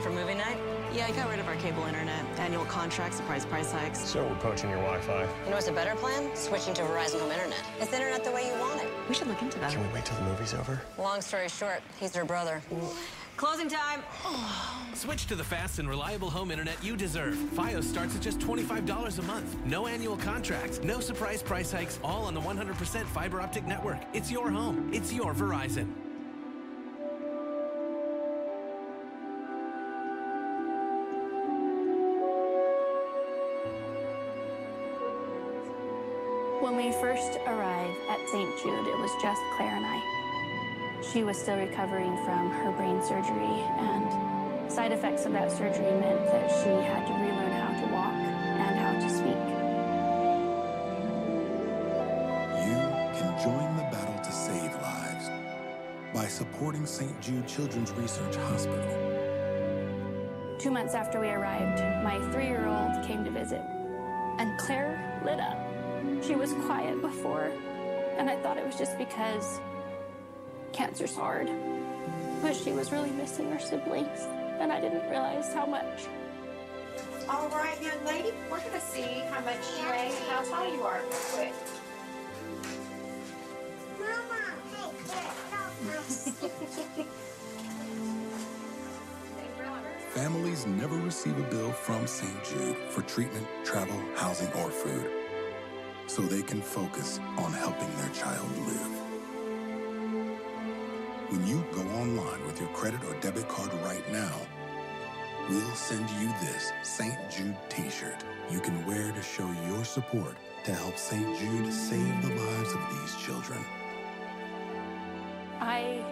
plan for movie night? Yeah, I got rid of our cable internet. Annual contract, surprise price hikes. So we're poaching your Wi-Fi. You know what's a better plan? Switching to Verizon Home Internet. It's internet the way you want it. We should look into that. Can we wait till the movie's over? Long story short, he's her brother. Closing time. Switch to the fast and reliable home internet you deserve. Fios starts at just $25 a month. No annual contracts, no surprise price hikes, all on the 100% fiber optic network. It's your home. It's your Verizon. We first arrived at St. Jude, it was just Claire and I. She was still recovering from her brain surgery, and side effects of that surgery meant that she had to relearn how to walk and how to speak. You can join the battle to save lives by supporting St. Jude Children's Research Hospital. Two months after we arrived, my three year old came to visit, and Claire lit up. She was quiet before, and I thought it was just because cancer's hard. But she was really missing her siblings, and I didn't realize how much. All right, young lady, we're going to see how much you weigh and how tall you are real quick. Mama, Families never receive a bill from St. Jude for treatment, travel, housing, or food, so they can focus on helping their child live. When you go online with your credit or debit card right now, we'll send you this St. Jude t shirt you can wear to show your support to help St. Jude save the lives of these children. I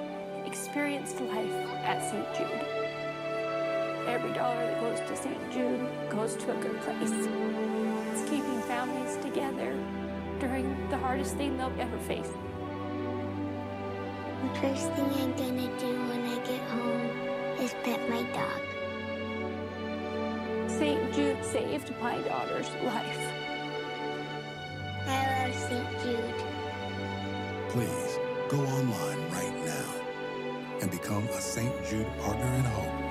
experienced life at St. Jude. Every dollar that goes to St. Jude goes to a good place. It's keeping families together during the hardest thing they'll ever face. The first thing I'm gonna do when I get home is pet my dog. St. Jude saved my daughter's life. I love St. Jude. Please go online right now and become a St. Jude Partner in Hope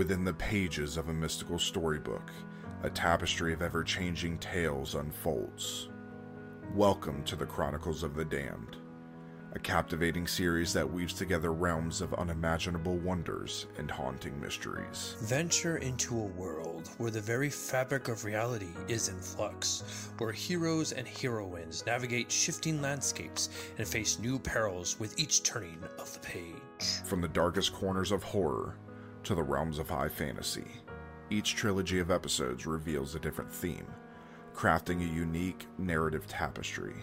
Within the pages of a mystical storybook, a tapestry of ever changing tales unfolds. Welcome to the Chronicles of the Damned, a captivating series that weaves together realms of unimaginable wonders and haunting mysteries. Venture into a world where the very fabric of reality is in flux, where heroes and heroines navigate shifting landscapes and face new perils with each turning of the page. From the darkest corners of horror to the realms of high fantasy, each trilogy of episodes reveals a different theme, crafting a unique narrative tapestry.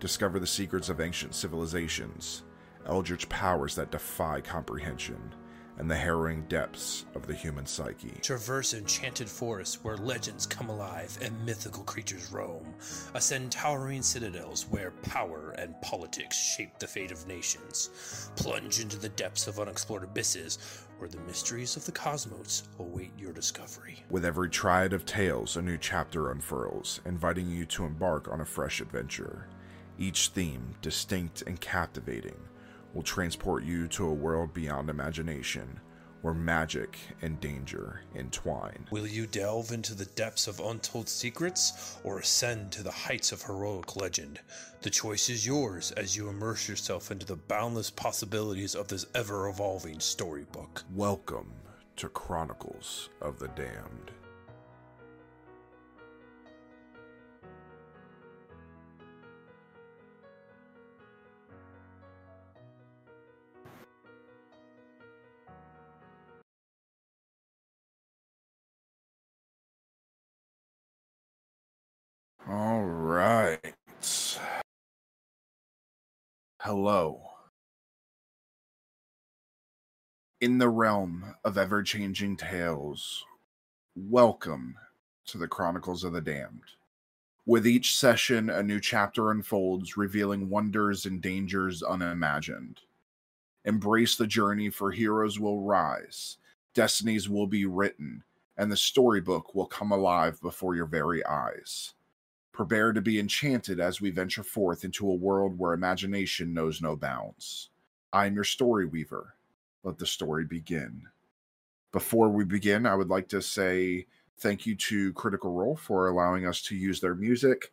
Discover the secrets of ancient civilizations, eldritch powers that defy comprehension, and the harrowing depths of the human psyche. Traverse enchanted forests where legends come alive and mythical creatures roam. Ascend towering citadels where power and politics shape the fate of nations. Plunge into the depths of unexplored abysses where the mysteries of the cosmos await your discovery. With every triad of tales, a new chapter unfurls, inviting you to embark on a fresh adventure. Each theme, distinct and captivating, will transport you to a world beyond imagination, where magic and danger entwine. Will you delve into the depths of untold secrets or ascend to the heights of heroic legend? The choice is yours as you immerse yourself into the boundless possibilities of this ever evolving storybook. Welcome to Chronicles of the Damned. Hello. In the realm of ever changing tales, welcome to the Chronicles of the Damned. With each session, a new chapter unfolds, revealing wonders and dangers unimagined. Embrace the journey, for heroes will rise, destinies will be written, and the storybook will come alive before your very eyes. Prepare to be enchanted as we venture forth into a world where imagination knows no bounds. I am your story weaver. Let the story begin. Before we begin, I would like to say thank you to Critical Role for allowing us to use their music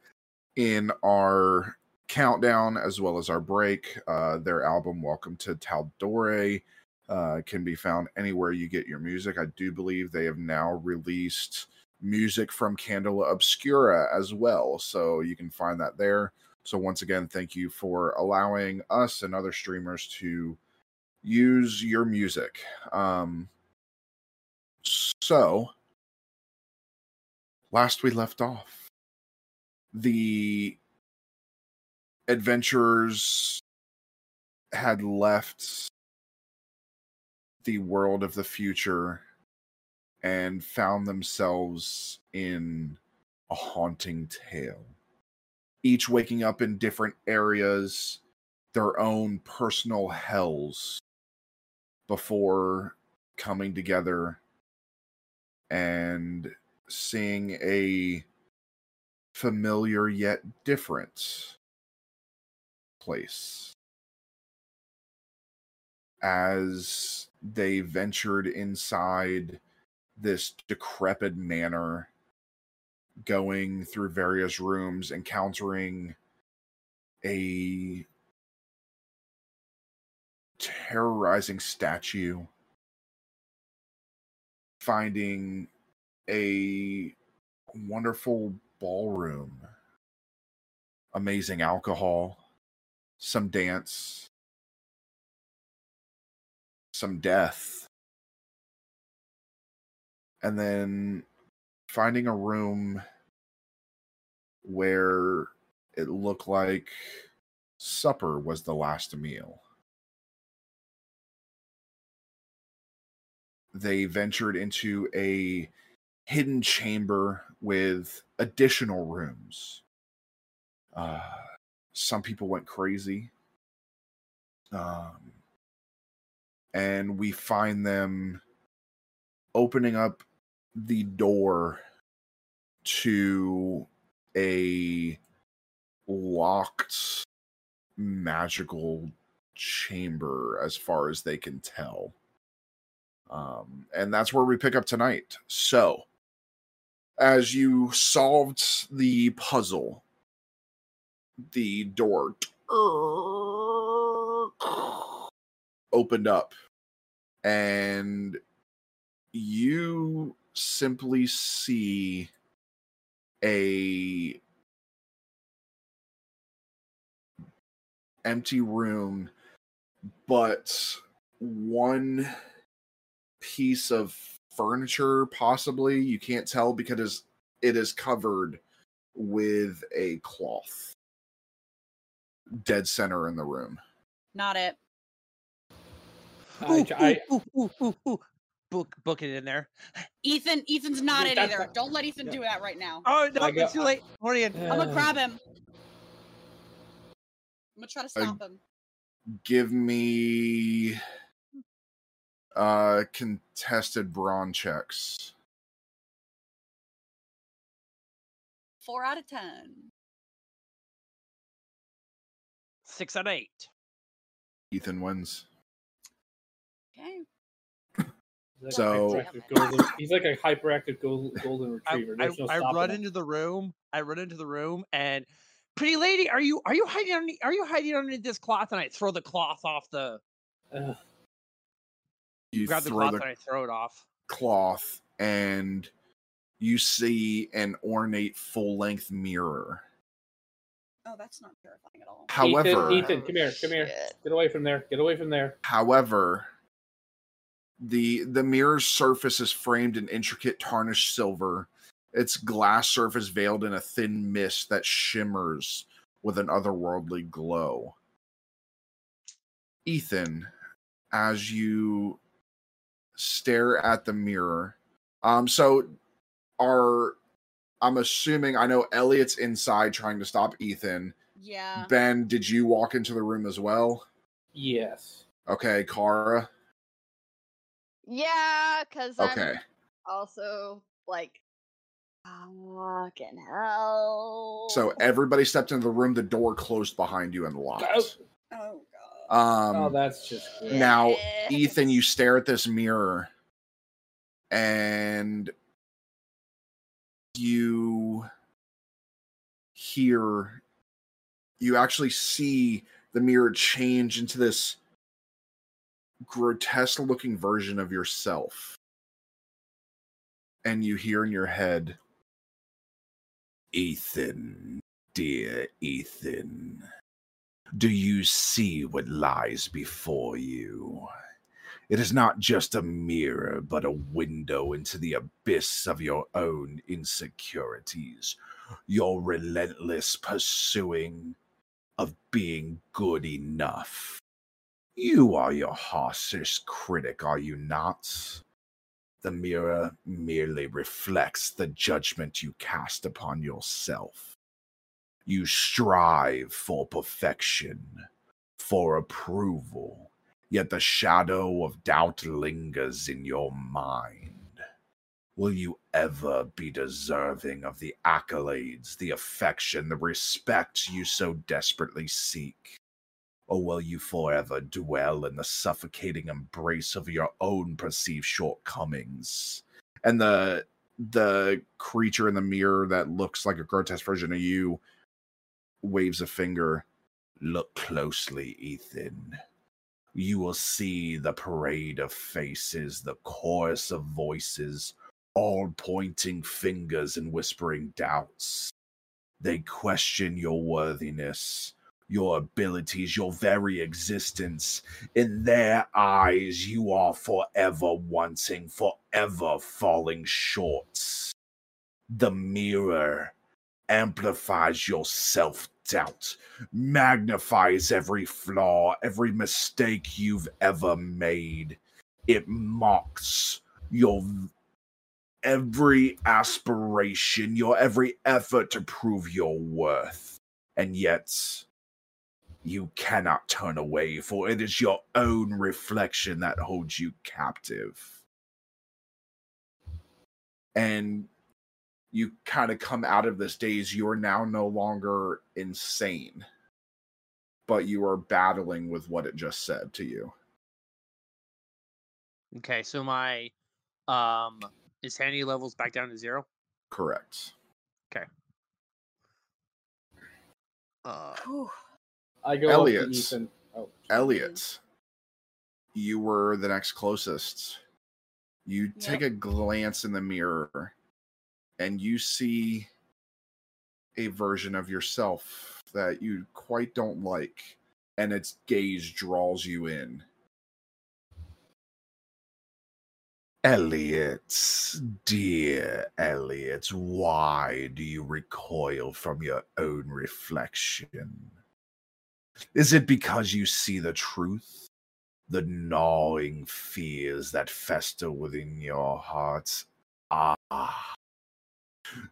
in our countdown as well as our break. Uh, their album, Welcome to Tal'Dorei, uh, can be found anywhere you get your music. I do believe they have now released music from Candela Obscura as well. So you can find that there. So once again, thank you for allowing us and other streamers to use your music. Um, so last we left off, the adventurers had left the world of the future and found themselves in a haunting tale. Each waking up in different areas, their own personal hells, before coming together and seeing a familiar yet different place. As they ventured inside this decrepit manor, going through various rooms, encountering a terrorizing statue, finding a wonderful ballroom, amazing alcohol, some dance, some death and then finding a room where it looked like supper was the last meal. They ventured into a hidden chamber with additional rooms. Uh, some people went crazy. Um, and we find them opening up the door to a locked magical chamber as far as they can tell. Um, and that's where we pick up tonight. So, as you solved the puzzle, the door opened up, and you simply see a empty room but one piece of furniture possibly you can't tell because it is covered with a cloth dead center in the room Not it. I- Ooh, I- ooh, ooh, ooh, ooh, ooh. Book, book it in there. Ethan, Ethan's not it That's either. not- Don't let Ethan do that right now. Oh no, I go- it's too late. Morgan. I'm gonna grab him. I'm gonna try to I- stop him. Give me uh contested brawn checks. Four out of ten. Six out of eight. Ethan wins. Okay. He's like So- golden, he's like a hyperactive gold, golden retriever. I, There's no I run him. into the room. I run into the room and pretty lady, are you are you hiding under, are you hiding underneath this cloth? And I throw the cloth off the Ugh. You grab the cloth the and I throw it off. cloth and you see an ornate full length mirror. Oh, that's not terrifying at all. However, Ethan, Ethan, come here, come here. Get away from there. Get away from there. However, the the mirror's surface is framed in intricate tarnished silver. Its glass surface veiled in a thin mist that shimmers with an otherworldly glow. Ethan, as you stare at the mirror, um, so are I'm assuming I know Elliot's inside trying to stop Ethan. Yeah. Ben, did you walk into the room as well? Yes. Okay, Kara. Yeah, because Okay. I'm also like, fucking hell. So everybody stepped into the room. The door closed behind you and locked. Oh Um, oh, that's just great. now, Ethan, you stare at this mirror, and you hear, you actually see the mirror change into this grotesque-looking version of yourself, and you hear in your head, Ethan, dear Ethan. Do you see what lies before you? It is not just a mirror, but a window into the abyss of your own insecurities, your relentless pursuing of being good enough. You are your harshest critic, are you not? The mirror merely reflects the judgment you cast upon yourself. You strive for perfection, for approval, yet the shadow of doubt lingers in your mind. Will you ever be deserving of the accolades, the affection, the respect you so desperately seek? Or will you forever dwell in the suffocating embrace of your own perceived shortcomings? And the the creature in the mirror that looks like a grotesque version of you waves a finger. Look closely, Ethan. You will see the parade of faces, the chorus of voices, all pointing fingers and whispering doubts. They question your worthiness, your abilities, your very existence. In their eyes, you are forever wanting, forever falling short. The mirror amplifies your self doubt, magnifies every flaw, every mistake you've ever made. It mocks your every aspiration, your every effort to prove your worth. And yet, you cannot turn away, for it is your own reflection that holds you captive. And you kind of come out of this daze, you are now no longer insane, but you are battling with what it just said to you. Okay, so my um is insanity levels back down to zero. Correct. Okay. Uh, I go up Elliot. to Ethan. Oh, Elliot, you were the next closest. You take a glance in the mirror and you see a version of yourself that you quite don't like, and its gaze draws you in. Elliot, dear Elliot, why do you recoil from your own reflection? Is it because you see the truth? the gnawing fears that fester within your hearts. Ah,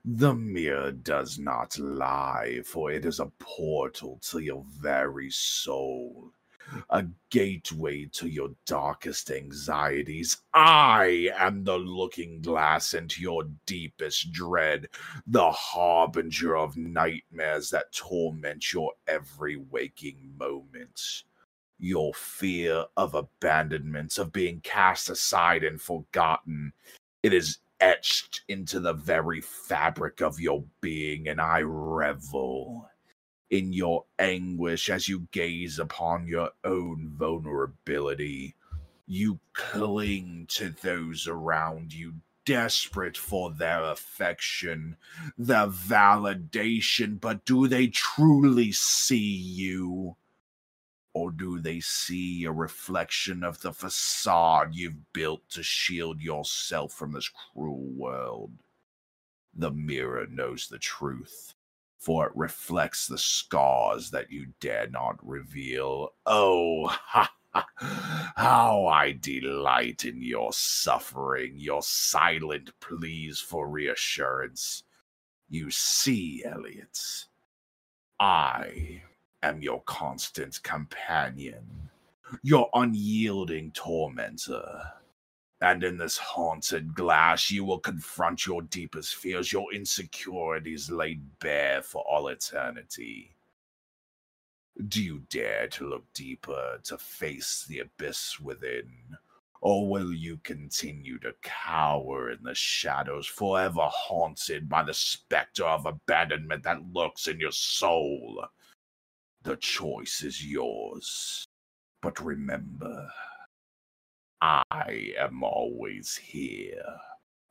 the mirror does not lie, for it is a portal to your very soul, a gateway to your darkest anxieties. I am the looking glass into your deepest dread, the harbinger of nightmares that torment your every waking moment. Your fear of abandonment, of being cast aside and forgotten, it is etched into the very fabric of your being, and I revel in your anguish as you gaze upon your own vulnerability. You cling to those around you, desperate for their affection, their validation, but do they truly see you? Or do they see a reflection of the facade you've built to shield yourself from this cruel world? The mirror knows the truth, for it reflects the scars that you dare not reveal. Oh, ha, how I delight in your suffering, your silent pleas for reassurance. You see, Elliot, I am your constant companion, your unyielding tormentor. And in this haunted glass, you will confront your deepest fears, your insecurities laid bare for all eternity. Do you dare to look deeper, to face the abyss within? Or will you continue to cower in the shadows, forever haunted by the specter of abandonment that lurks in your soul? The choice is yours. But remember, I am always here,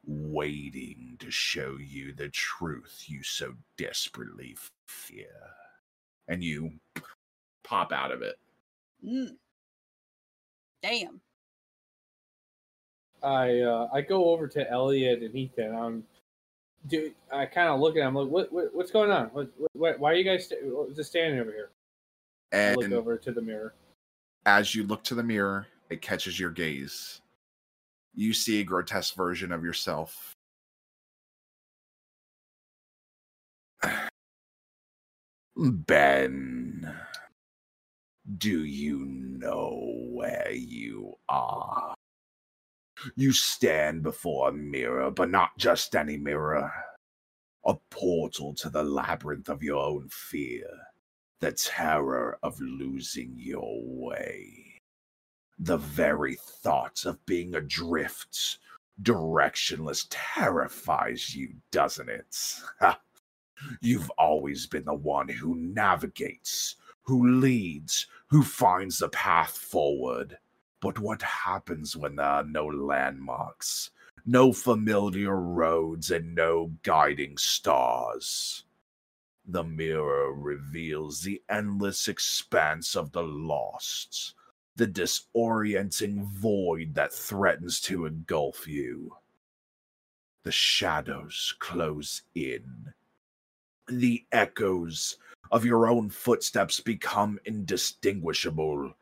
waiting to show you the truth you so desperately fear. And you pop out of it. Mm. Damn. I uh, I go over to Elliot and Ethan. I'm do I kind of look at him like, what, what what's going on? What, what why are you guys st- just standing over here? I look And over to the mirror. as you look to the mirror, it catches your gaze. You see a grotesque version of yourself. Ben, do you know where you are? You stand before a mirror, but not just any mirror. A portal to the labyrinth of your own fear, the terror of losing your way. The very thought of being adrift, directionless, terrifies you, doesn't it? You've always been the one who navigates, who leads, who finds the path forward. But what happens when there are no landmarks, no familiar roads, and no guiding stars? The mirror reveals the endless expanse of the lost, the disorienting void that threatens to engulf you. The shadows close in. The echoes of your own footsteps become indistinguishable,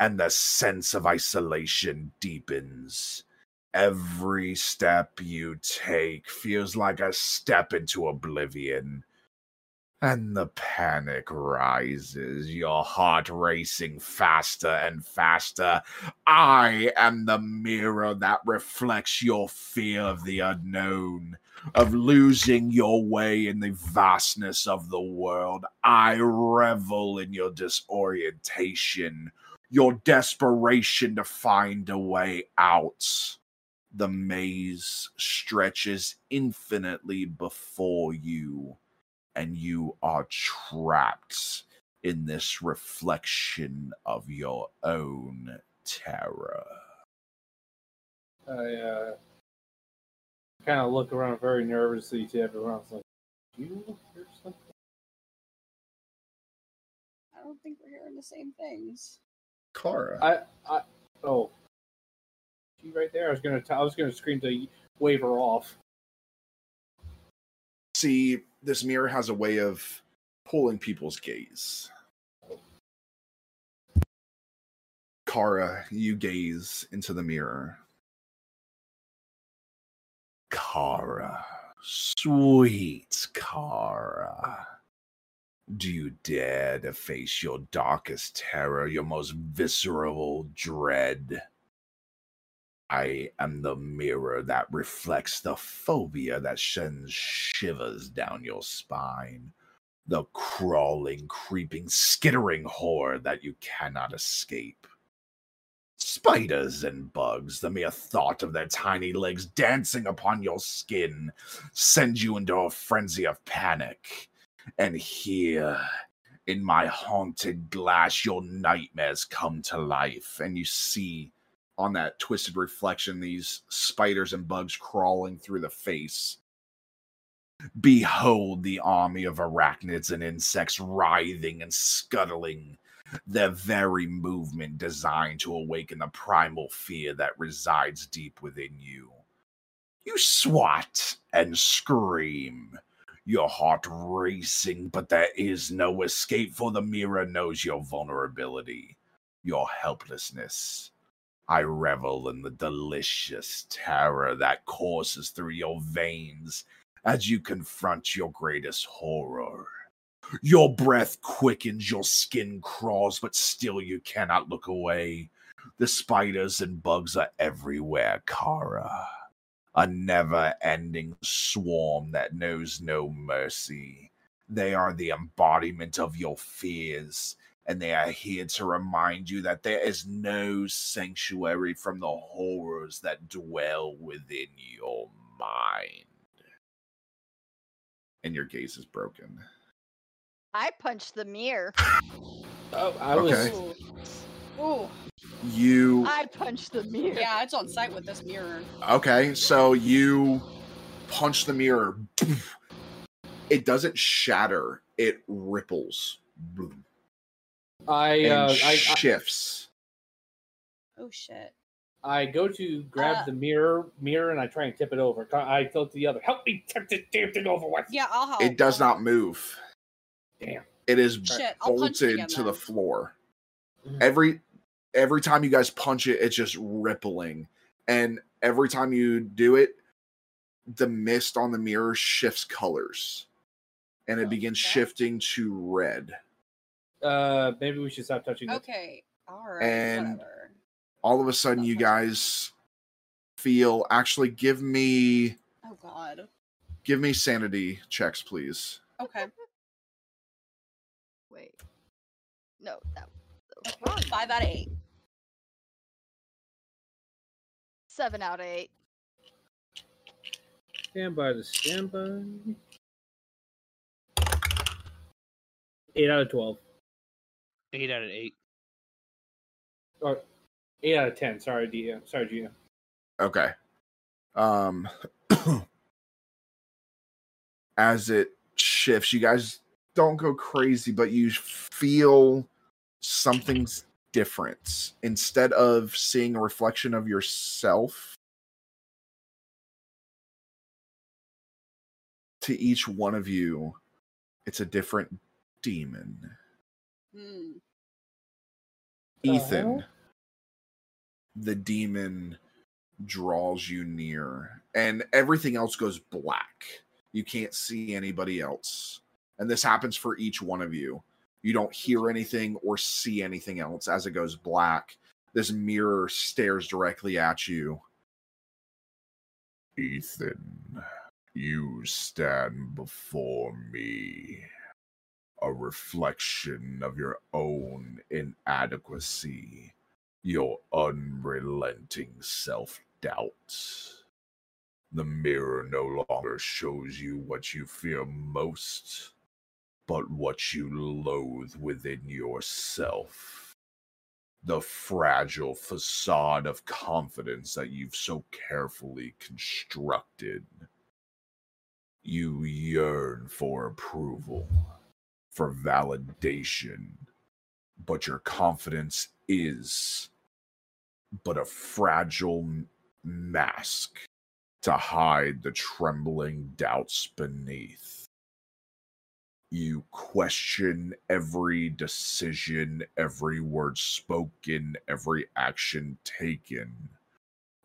and the sense of isolation deepens. Every step you take feels like a step into oblivion. And the panic rises, your heart racing faster and faster. I am the mirror that reflects your fear of the unknown, of losing your way in the vastness of the world. I revel in your disorientation, your desperation to find a way out. The maze stretches infinitely before you and you are trapped in this reflection of your own terror. I uh, kind of look around very nervously to everyone else. Like, do you hear something? I don't think we're hearing the same things. Clara. I, I, oh, she right there. I was gonna, t- I was gonna scream to wave her off. See, this mirror has a way of pulling people's gaze. Kara, you gaze into the mirror. Kara, sweet Kara. Do you dare to face your darkest terror, your most visceral dread? I am the mirror that reflects the phobia that sends shivers down your spine. The crawling, creeping, skittering horror that you cannot escape. Spiders and bugs, the mere thought of their tiny legs dancing upon your skin, sends you into a frenzy of panic. And here, in my haunted glass, your nightmares come to life, and you see on that twisted reflection these spiders and bugs crawling through the face. Behold the army of arachnids and insects writhing and scuttling, their very movement designed to awaken the primal fear that resides deep within you. You swat and scream, your heart racing, but there is no escape, for the mirror knows your vulnerability, your helplessness. I revel in the delicious terror that courses through your veins as you confront your greatest horror. Your breath quickens, your skin crawls, but still you cannot look away. The spiders and bugs are everywhere, Kara. A never ending swarm that knows no mercy. They are the embodiment of your fears, and they are here to remind you that there is no sanctuary from the horrors that dwell within your mind. And your gaze is broken. I punched the mirror. Oh, I was. Okay. Ooh. Ooh. You I punched the mirror. Yeah, it's on sight with this mirror. okay? So you punch the mirror. It doesn't shatter; it ripples I, and uh, I, I shifts. Oh shit. I go to grab Uh, the mirror, mirror, and I try and tip it over. I tell to the other, "Help me tip this damn thing over with." Yeah, I'll help. It does not move. Damn. It is Shit, I'll punch it bolted again to the then. floor. Mhm. Every every time you guys punch it, it's just rippling, and every time you do it, the mist on the mirror shifts colors, and it begins shifting to red. Uh, maybe we should stop touching it. Okay. All right. And whatever. all of a sudden, you guys feel. Actually, give me Oh god. give me sanity checks, please. Okay. Wait. No, that, that was wrong. Five out of eight. Seven out of eight. Stand by the standby. Eight out of twelve, Eight out of eight. or eight out of ten. Sorry, D. uh, Sorry, Gina. Okay. Um as it shifts, you guys don't go crazy, but you feel something's different. Instead of seeing a reflection of yourself to each one of you, it's a different demon. Hmm. Ethan, the demon draws you near, and everything else goes black. You can't see anybody else. And this happens for each one of you. You don't hear anything or see anything else as it goes black. This mirror stares directly at you. Ethan, you stand before me a reflection of your own inadequacy, your unrelenting self doubt. The mirror no longer shows you what you fear most, but what you loathe within yourself. The fragile facade of confidence that you've so carefully constructed. You yearn for approval for validation, but your confidence is but a fragile mask to hide the trembling doubts beneath. You question every decision, every word spoken, every action taken.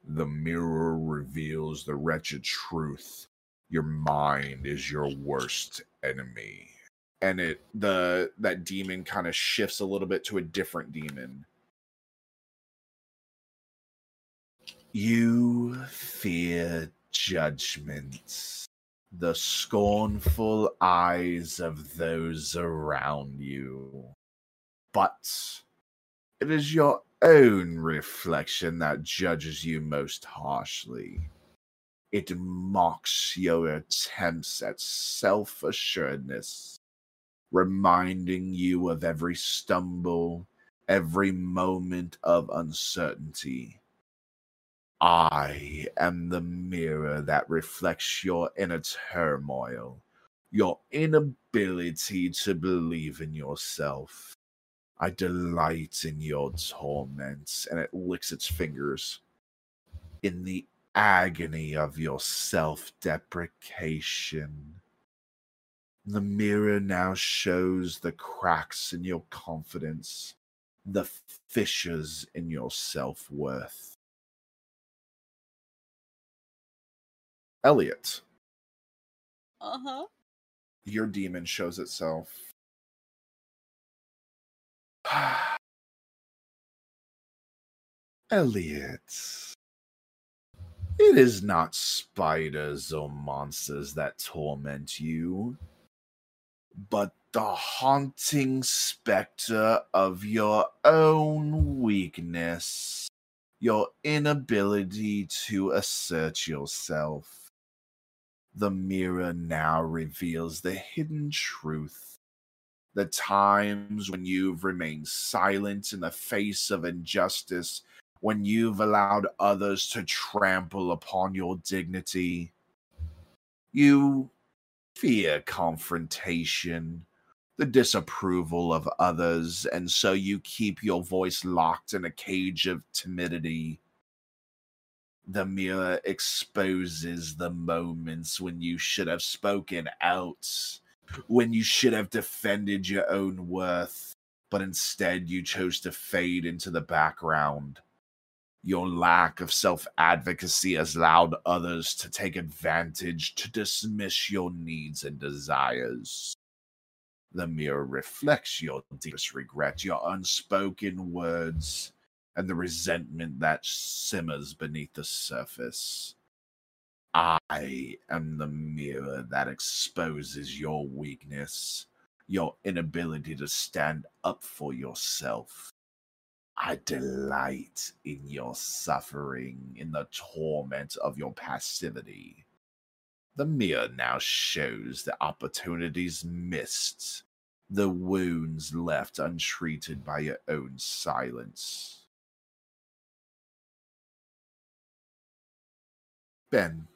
The mirror reveals the wretched truth. Your mind is your worst enemy. And it the that demon kind of shifts a little bit to a different demon. You fear judgments, the scornful eyes of those around you. But it is your own reflection that judges you most harshly. It mocks your attempts at self assuredness, reminding you of every stumble, every moment of uncertainty. I am the mirror that reflects your inner turmoil, your inability to believe in yourself. I delight in your torments, and it licks its fingers. In the agony of your self deprecation. The mirror now shows the cracks in your confidence, the fissures in your self worth. Elliot, Uh huh. your demon shows itself. Elliot, it is not spiders or monsters that torment you, but the haunting specter of your own weakness, your inability to assert yourself. The mirror now reveals the hidden truth. The times when you've remained silent in the face of injustice, when you've allowed others to trample upon your dignity. You fear confrontation, the disapproval of others, and so you keep your voice locked in a cage of timidity. The mirror exposes the moments when you should have spoken out, when you should have defended your own worth, but instead you chose to fade into the background. Your lack of self advocacy has allowed others to take advantage to dismiss your needs and desires. The mirror reflects your deepest regret, your unspoken words, and the resentment that simmers beneath the surface. I am the mirror that exposes your weakness, your inability to stand up for yourself. I delight in your suffering, in the torment of your passivity. The mirror now shows the opportunities missed, the wounds left untreated by your own silence. Ben.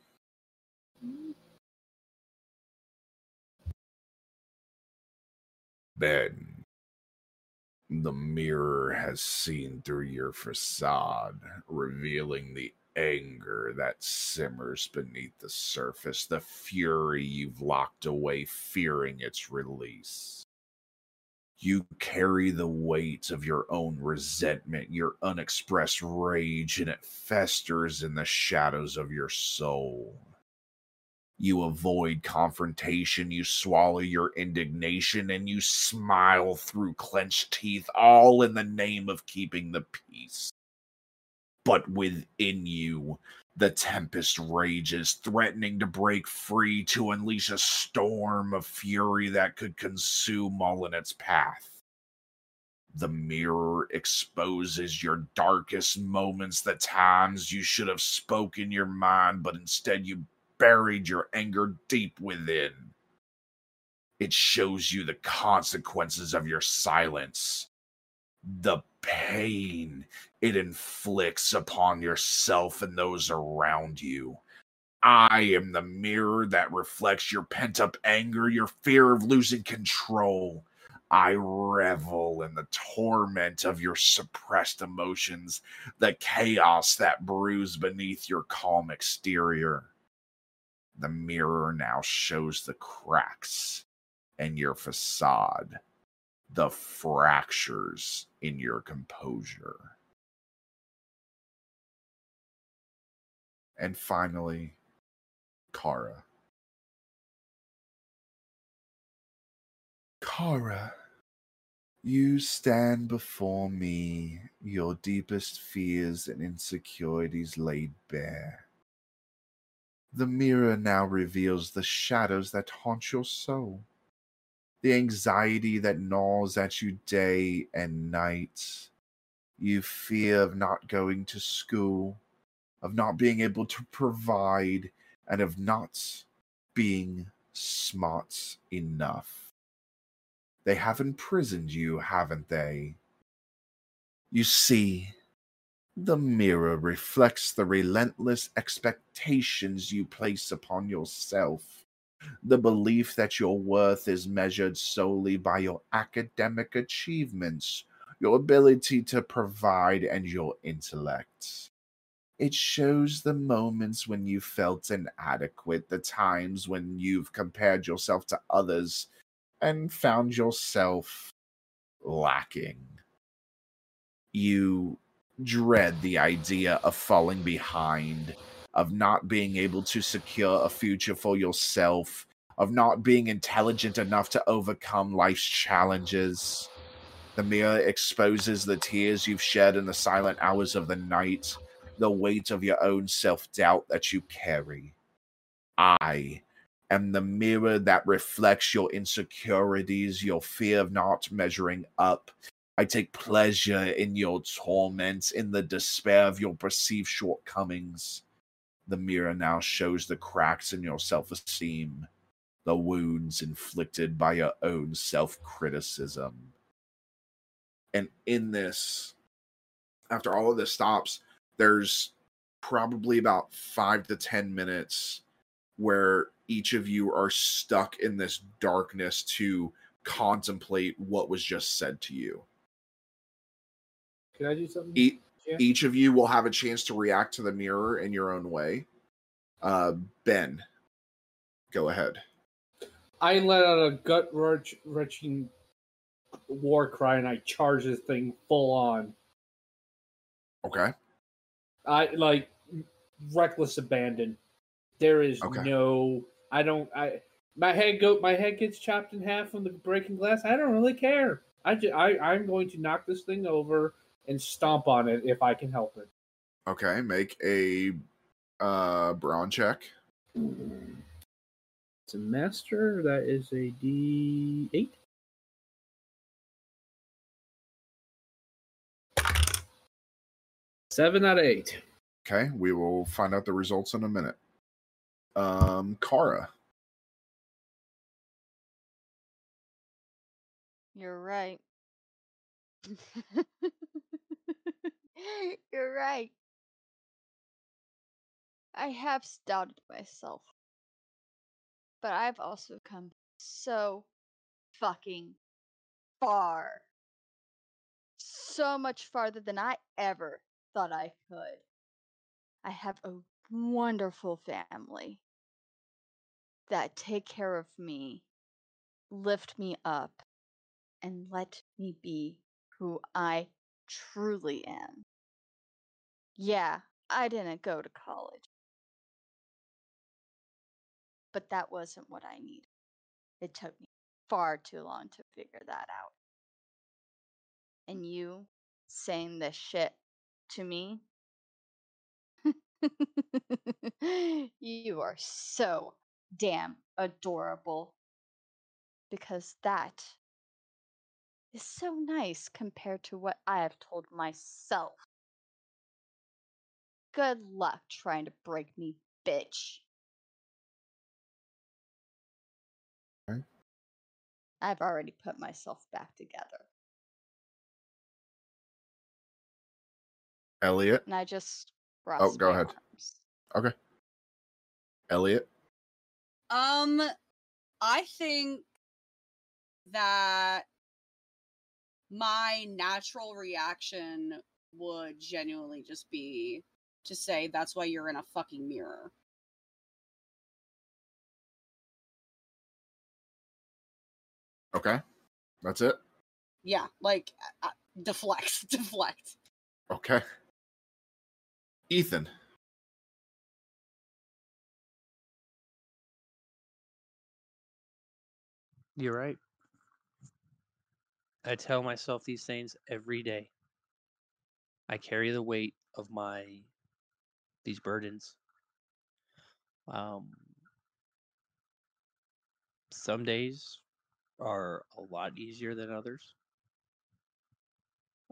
Ben. The mirror has seen through your facade, revealing the anger that simmers beneath the surface, the fury you've locked away, fearing its release. You carry the weight of your own resentment, your unexpressed rage, and it festers in the shadows of your soul. You avoid confrontation, you swallow your indignation, and you smile through clenched teeth, all in the name of keeping the peace. But within you, the tempest rages, threatening to break free to unleash a storm of fury that could consume all in its path. The mirror exposes your darkest moments, the times you should have spoken your mind, but instead you buried your anger deep within. It shows you the consequences of your silence, the pain it inflicts upon yourself and those around you. I am the mirror that reflects your pent up anger, your fear of losing control. I revel in the torment of your suppressed emotions, the chaos that brews beneath your calm exterior. The mirror now shows the cracks, in your facade, the fractures in your composure. And finally, Kara. Kara, you stand before me, your deepest fears and insecurities laid bare. The mirror now reveals the shadows that haunt your soul, the anxiety that gnaws at you day and night. You fear of not going to school, of not being able to provide, and of not being smart enough. They have imprisoned you, haven't they? You see, the mirror reflects the relentless expectations you place upon yourself, the belief that your worth is measured solely by your academic achievements, your ability to provide, and your intellect. It shows the moments when you felt inadequate, the times when you've compared yourself to others and found yourself lacking. You dread the idea of falling behind, of not being able to secure a future for yourself, of not being intelligent enough to overcome life's challenges. The mirror exposes the tears you've shed in the silent hours of the night, the weight of your own self doubt that you carry. I am the mirror that reflects your insecurities, your fear of not measuring up. I take pleasure in your torment, in the despair of your perceived shortcomings. The mirror now shows the cracks in your self esteem, the wounds inflicted by your own self criticism. And in this, after all of this stops, there's probably about five to 10 minutes where each of you are stuck in this darkness to contemplate what was just said to you. Can I do something? E- Yeah. Each of you will have a chance to react to the mirror in your own way. Uh, ben, go ahead. I let out a gut wrench- wrenching war cry and I charge this thing full on. Okay. I like reckless abandon. There is Okay. no. I don't. I my head go. My head gets chopped in half from the breaking glass. I don't really care. I just, I I'm going to knock this thing over and stomp on it if I can help it. Okay, make a uh brawn check. It's a master. That is a D eight. Seven out of eight. Okay, we will find out the results in a minute. Um, Kara. You're right. You're right. I have doubted myself. But I've also come so fucking far. So much farther than I ever thought I could. I have a wonderful family that take care of me, lift me up, and let me be who I truly am. Yeah, I didn't go to college. But that wasn't what I needed. It took me far too long to figure that out. And you saying this shit to me? you are so damn adorable. Because that is so nice compared to what I have told myself. Good luck trying to break me, bitch. Okay. I've already put myself back together. Elliot. And I just Oh, go ahead. arms. Okay. Elliot. Um, I think that my natural reaction would genuinely just be to say that's why you're in a fucking mirror. Okay. That's it. Yeah, like uh, deflect, deflect. Okay. Ethan. You're right. I tell myself these things every day. I carry the weight of my these burdens. Um, some days are a lot easier than others.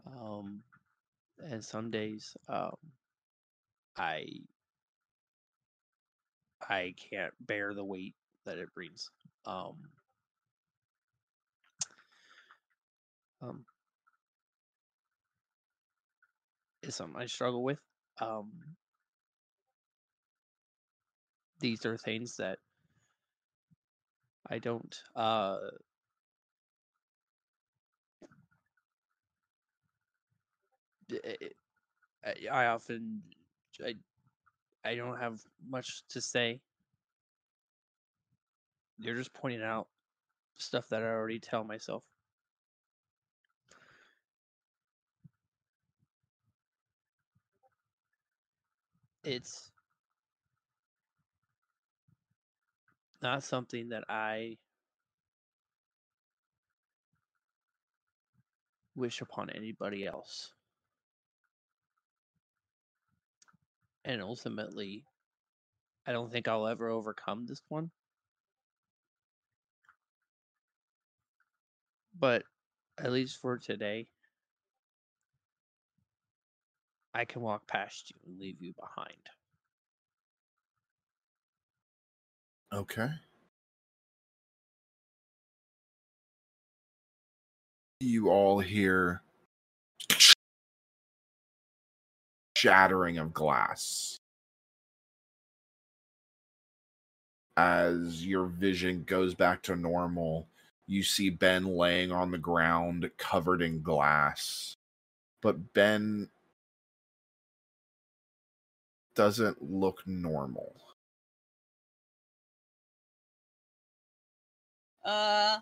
Um, and some days um, I I can't bear the weight that it brings. Um, um, is something I struggle with. Um, these are things that I don't uh, d- I, I often I I don't have much to say. You're just pointing out stuff that I already tell myself. It's not something that I wish upon anybody else. And ultimately, I don't think I'll ever overcome this one. But at least for today, I can walk past you and leave you behind. Okay. You all hear shattering of glass as your vision goes back to normal. You see Ben laying on the ground covered in glass. But Ben doesn't look normal. Uh,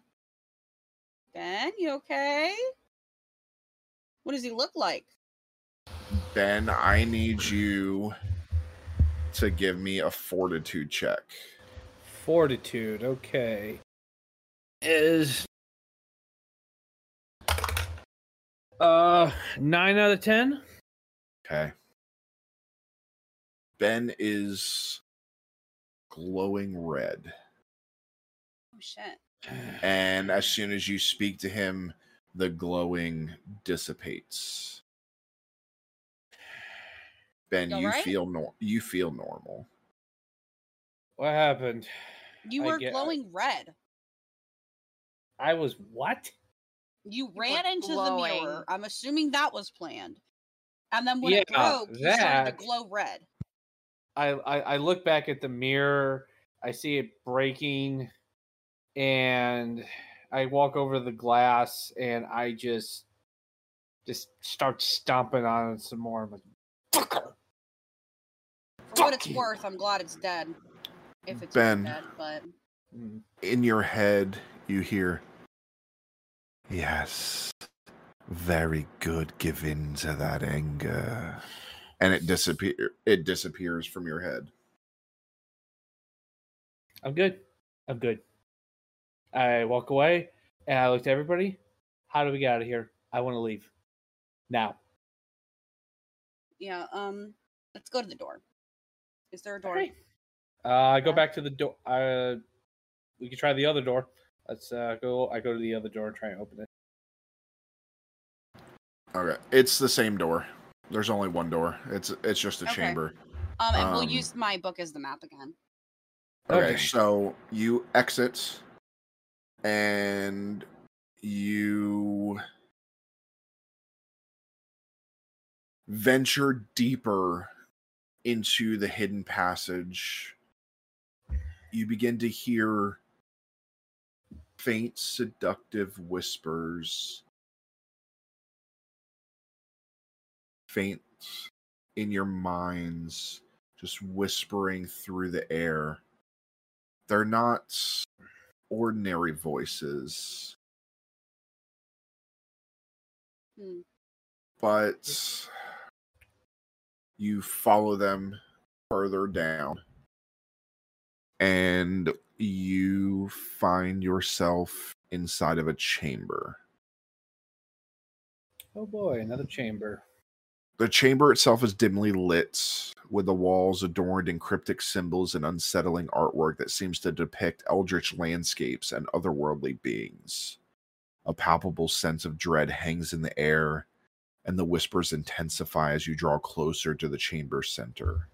Ben, you okay? What does he look like? Ben, I need you to give me a fortitude check. Fortitude, okay. Is uh nine out of ten? Okay. Ben is glowing red. Oh shit. And as soon as you speak to him, the glowing dissipates. Ben, You you alright? feel nor- you feel normal. What happened? You were get- uh, glowing red. I was what? You were ran into the mirror. I'm assuming that was planned. And then when it Yeah, broke, you started to glow red. I, I I look back at the mirror, I see it breaking, and I walk over the glass and I just just start stomping on it some more. I'm like, fucker. For what it's you. worth, I'm glad it's dead. If it's Ben. even dead, but Mm. In your head, you hear, Yes, very good. Give in to that anger. And it disappear it disappears from your head. I'm good. I'm good. I walk away and I look at everybody. How do we get out of here? I want to leave. Now. yeah, um let's go to the door. Is there a door? Alright. Uh, I go back to the door. Uh, we can try the other door. Let's uh, go. I go to the other door and try and open it. Okay. It's the same door. There's only one door. It's it's just a Okay. chamber. Um and we'll Um, use my book as the map again. Okay, Okay. so you exit and you venture deeper into the hidden passage. You begin to hear faint, seductive whispers, faint in your minds, just whispering through the air they're not ordinary voices. Hmm. But you follow them further down and you find yourself inside of a chamber. Oh boy, another chamber. The chamber itself is dimly lit, with the walls adorned in cryptic symbols and unsettling artwork that seems to depict eldritch landscapes and otherworldly beings. A palpable sense of dread hangs in the air, and the whispers intensify as you draw closer to the chamber's center.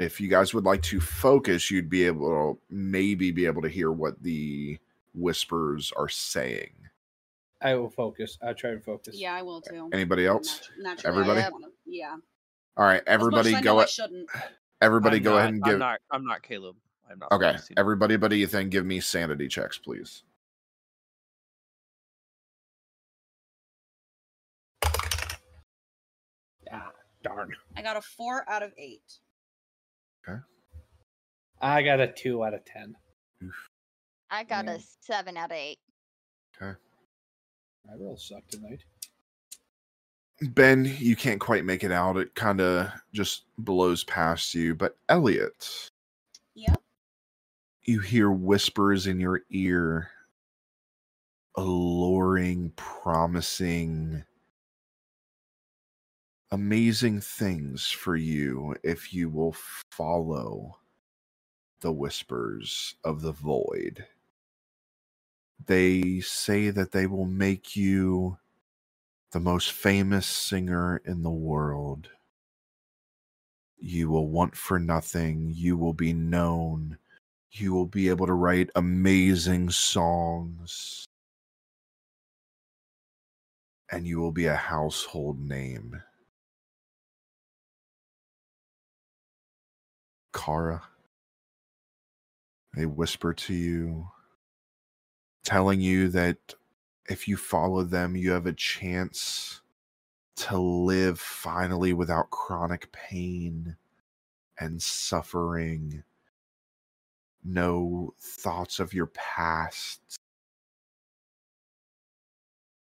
If you guys would like to focus, you'd be able to maybe be able to hear what the whispers are saying. I will focus. I'll try to focus. Yeah, I will too. Anybody else? Natu- naturally, Everybody? Wanna- yeah. All right, As much as everybody go. I a- shouldn't. Everybody I'm go not- ahead and give. I'm not. I'm not Caleb. I'm not. Okay, everybody but Ethan, give me sanity checks, please. Ah, darn. I got a four out of eight. Okay. I got a two out of ten. I got Yeah. a seven out of eight. Okay. I real suck tonight. Ben, you can't quite make it out. It kind of just blows past you. But Elliot, Yep. you hear whispers in your ear, alluring, promising, amazing things for you if you will follow the whispers of the void. They say that they will make you the most famous singer in the world. You will want for nothing. You will be known. You will be able to write amazing songs. And you will be a household name. Kara, they whisper to you, telling you that if you follow them, you have a chance to live finally without chronic pain and suffering. No thoughts of your past.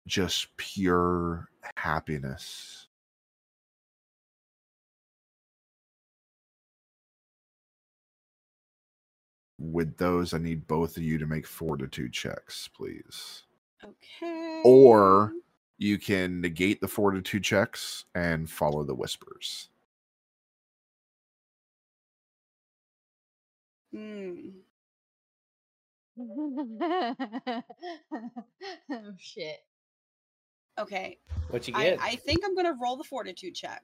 Just pure happiness. With those, I need both of you to make fortitude checks, please. Okay. Or you can negate the fortitude checks and follow the whispers. Hmm. oh shit. Okay. What you I, get? I think I'm gonna roll the fortitude check.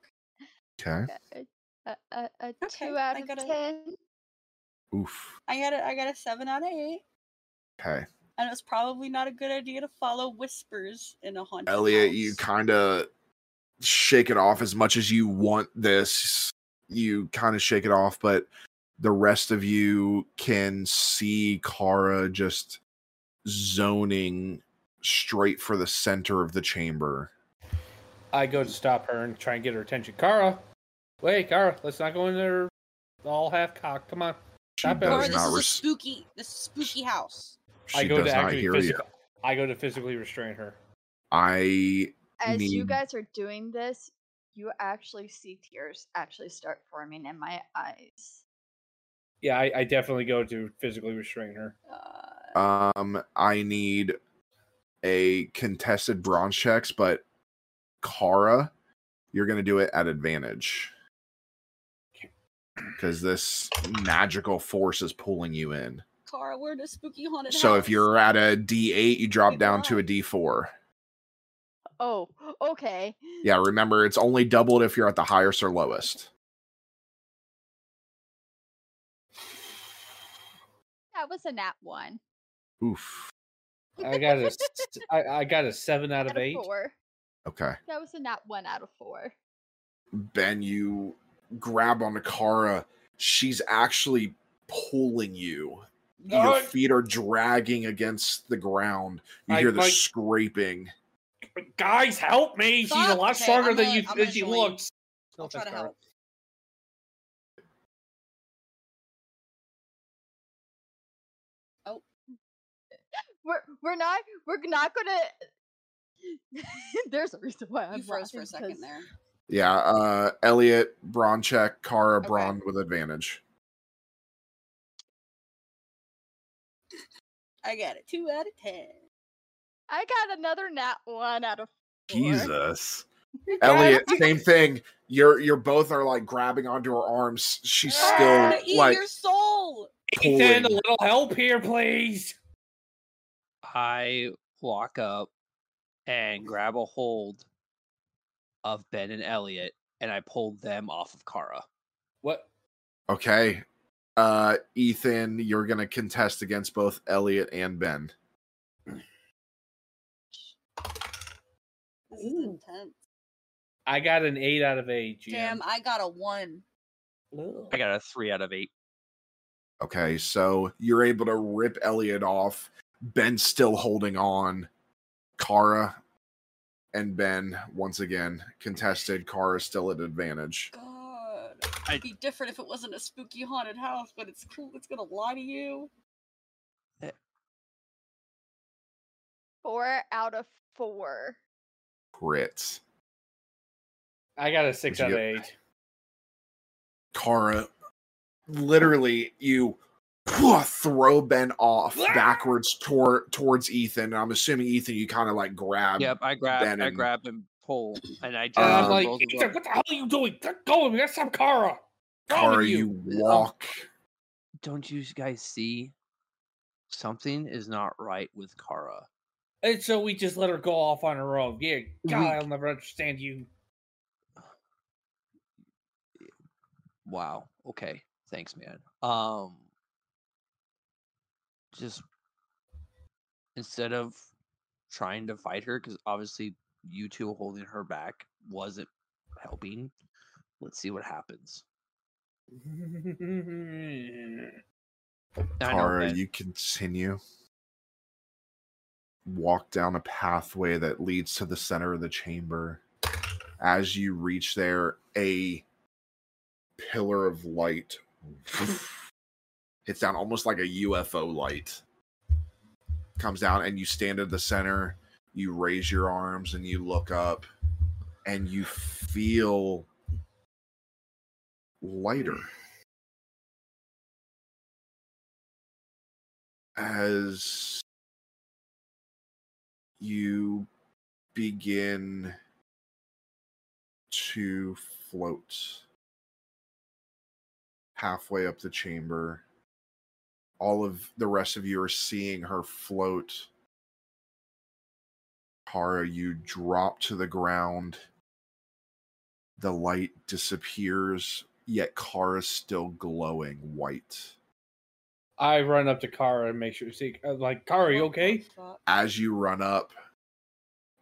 Okay. A, a, a Okay, two out I of got a- ten. Oof. I got a I got a seven out of eight. Okay. And it's probably not a good idea to follow whispers in a haunted Elliot, house. you kind of shake it off as much as you want this. You kind of shake it off, but the rest of you can see Kara just zoning straight for the center of the chamber. I go to stop her and try and get her attention. Kara, wait, Kara, let's not go in there all half cocked. Come on. She Stop it. does this not is a spooky this is a spooky house. I go does to not actually hear you. physical, I go to physically restrain her. I As you guys are doing this, you actually see tears actually start forming in my eyes. Yeah, I, I definitely go to physically restrain her. um I need a contested bronze checks, but Kara, you're gonna do it at advantage. Because this magical force is pulling you in. Kara, we're in a spooky haunted So house. if you're at a D8, you drop down to a D4. Oh, okay. Yeah, remember it's only doubled if you're at the highest or lowest. That was a nat one. Oof. I got a s- I, I got a seven out of Out of eight. four. Okay. That was a nat one out of four. Ben, you grab onto Kara. She's actually pulling you. Your feet are dragging against the ground. You I- hear the my- scraping. Guys, help me! She's a lot okay, stronger I'm than gonna- you I'm than she join. looks. I'll try to help. Oh, we're we're not we're not gonna. There's a reason why I'm You froze for a second there. Yeah, uh Elliot, brawn check, Kara, Okay. brawn with advantage. I got a two out of ten. I got another nat one out of four. Jesus. Elliot, same thing. You're you're both are like grabbing onto her arms. She's Ah, still eat like your soul. Ethan, pulling. a little help here, please. I walk up and grab a hold of Ben and Elliot, and I pulled them off of Kara. What? Okay. Uh Ethan, you're gonna contest against both Elliot and Ben. This is intense. I got an eight out of eight. GM. Damn, I got a one. I got a three out of eight. Okay, so you're able to rip Elliot off. Ben's still holding on. Kara and Ben once again contested. Kara still at advantage. God, it'd be different if it wasn't a spooky haunted house, but it's cool. It's gonna lie to you. Eh. Four out of four. Crits. I got a six What'd out of eight. Kara, literally, you throw Ben off backwards toward towards Ethan. I'm assuming Ethan, you kind of like grab. Yep, I grab, Ben I and- grab and pull, and I just And I'm Um, like, Ethan, what the hell are you doing? Let go of me. That's some Kara. Kara, with you walk. don't you guys see? Something is not right with Kara. And so we just let her go off on her own. Yeah, God, We- I'll never understand you. Wow. Okay. Thanks, man. Um just instead of trying to fight her cuz obviously you two holding her back wasn't helping. Let's see what happens. I know, Kara, you continue. Walk down a pathway that leads to the center of the chamber. As you reach there, a pillar of light hits down almost like a UFO light. Comes down, and you stand at the center. You raise your arms and you look up, and you feel lighter. as you begin to float halfway up the chamber. All of the rest of you are seeing her float. Kara, you drop to the ground. The light disappears, yet Kara's still glowing white. I run up to Kara and make sure. to See, uh, like, Kara, you okay? as you run up,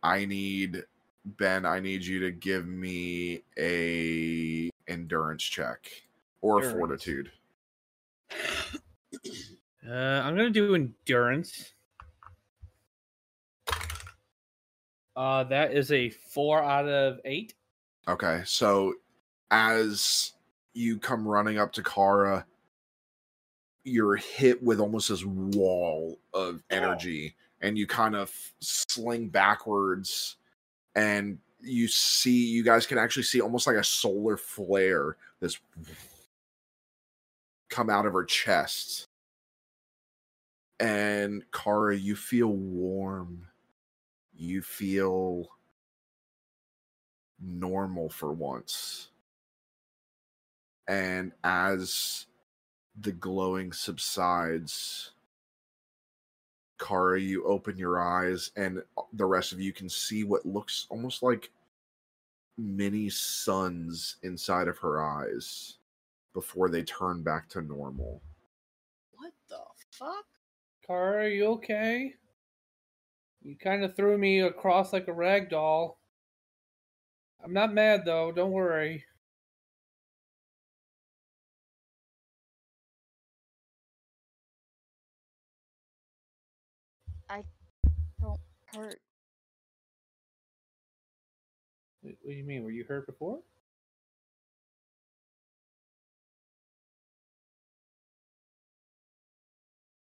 I need Ben. I need you to give me a endurance check or Endurance. fortitude. Uh, I'm gonna do endurance. Uh, that is a four out of eight. Okay, so as you come running up to Kara, you're hit with almost this wall of energy, and you kind of sling backwards, and you see, you guys can actually see almost like a solar flare this come out of her chest. And Kara, you feel warm. You feel normal for once. And as the glowing subsides, Kara, you open your eyes, and uh, the rest of you can see what looks almost like mini suns inside of her eyes before they turn back to normal. What the fuck? Kara, you okay? You kind of threw me across like a rag doll. I'm not mad though. Don't worry. I don't hurt. What do you mean? Were you hurt before?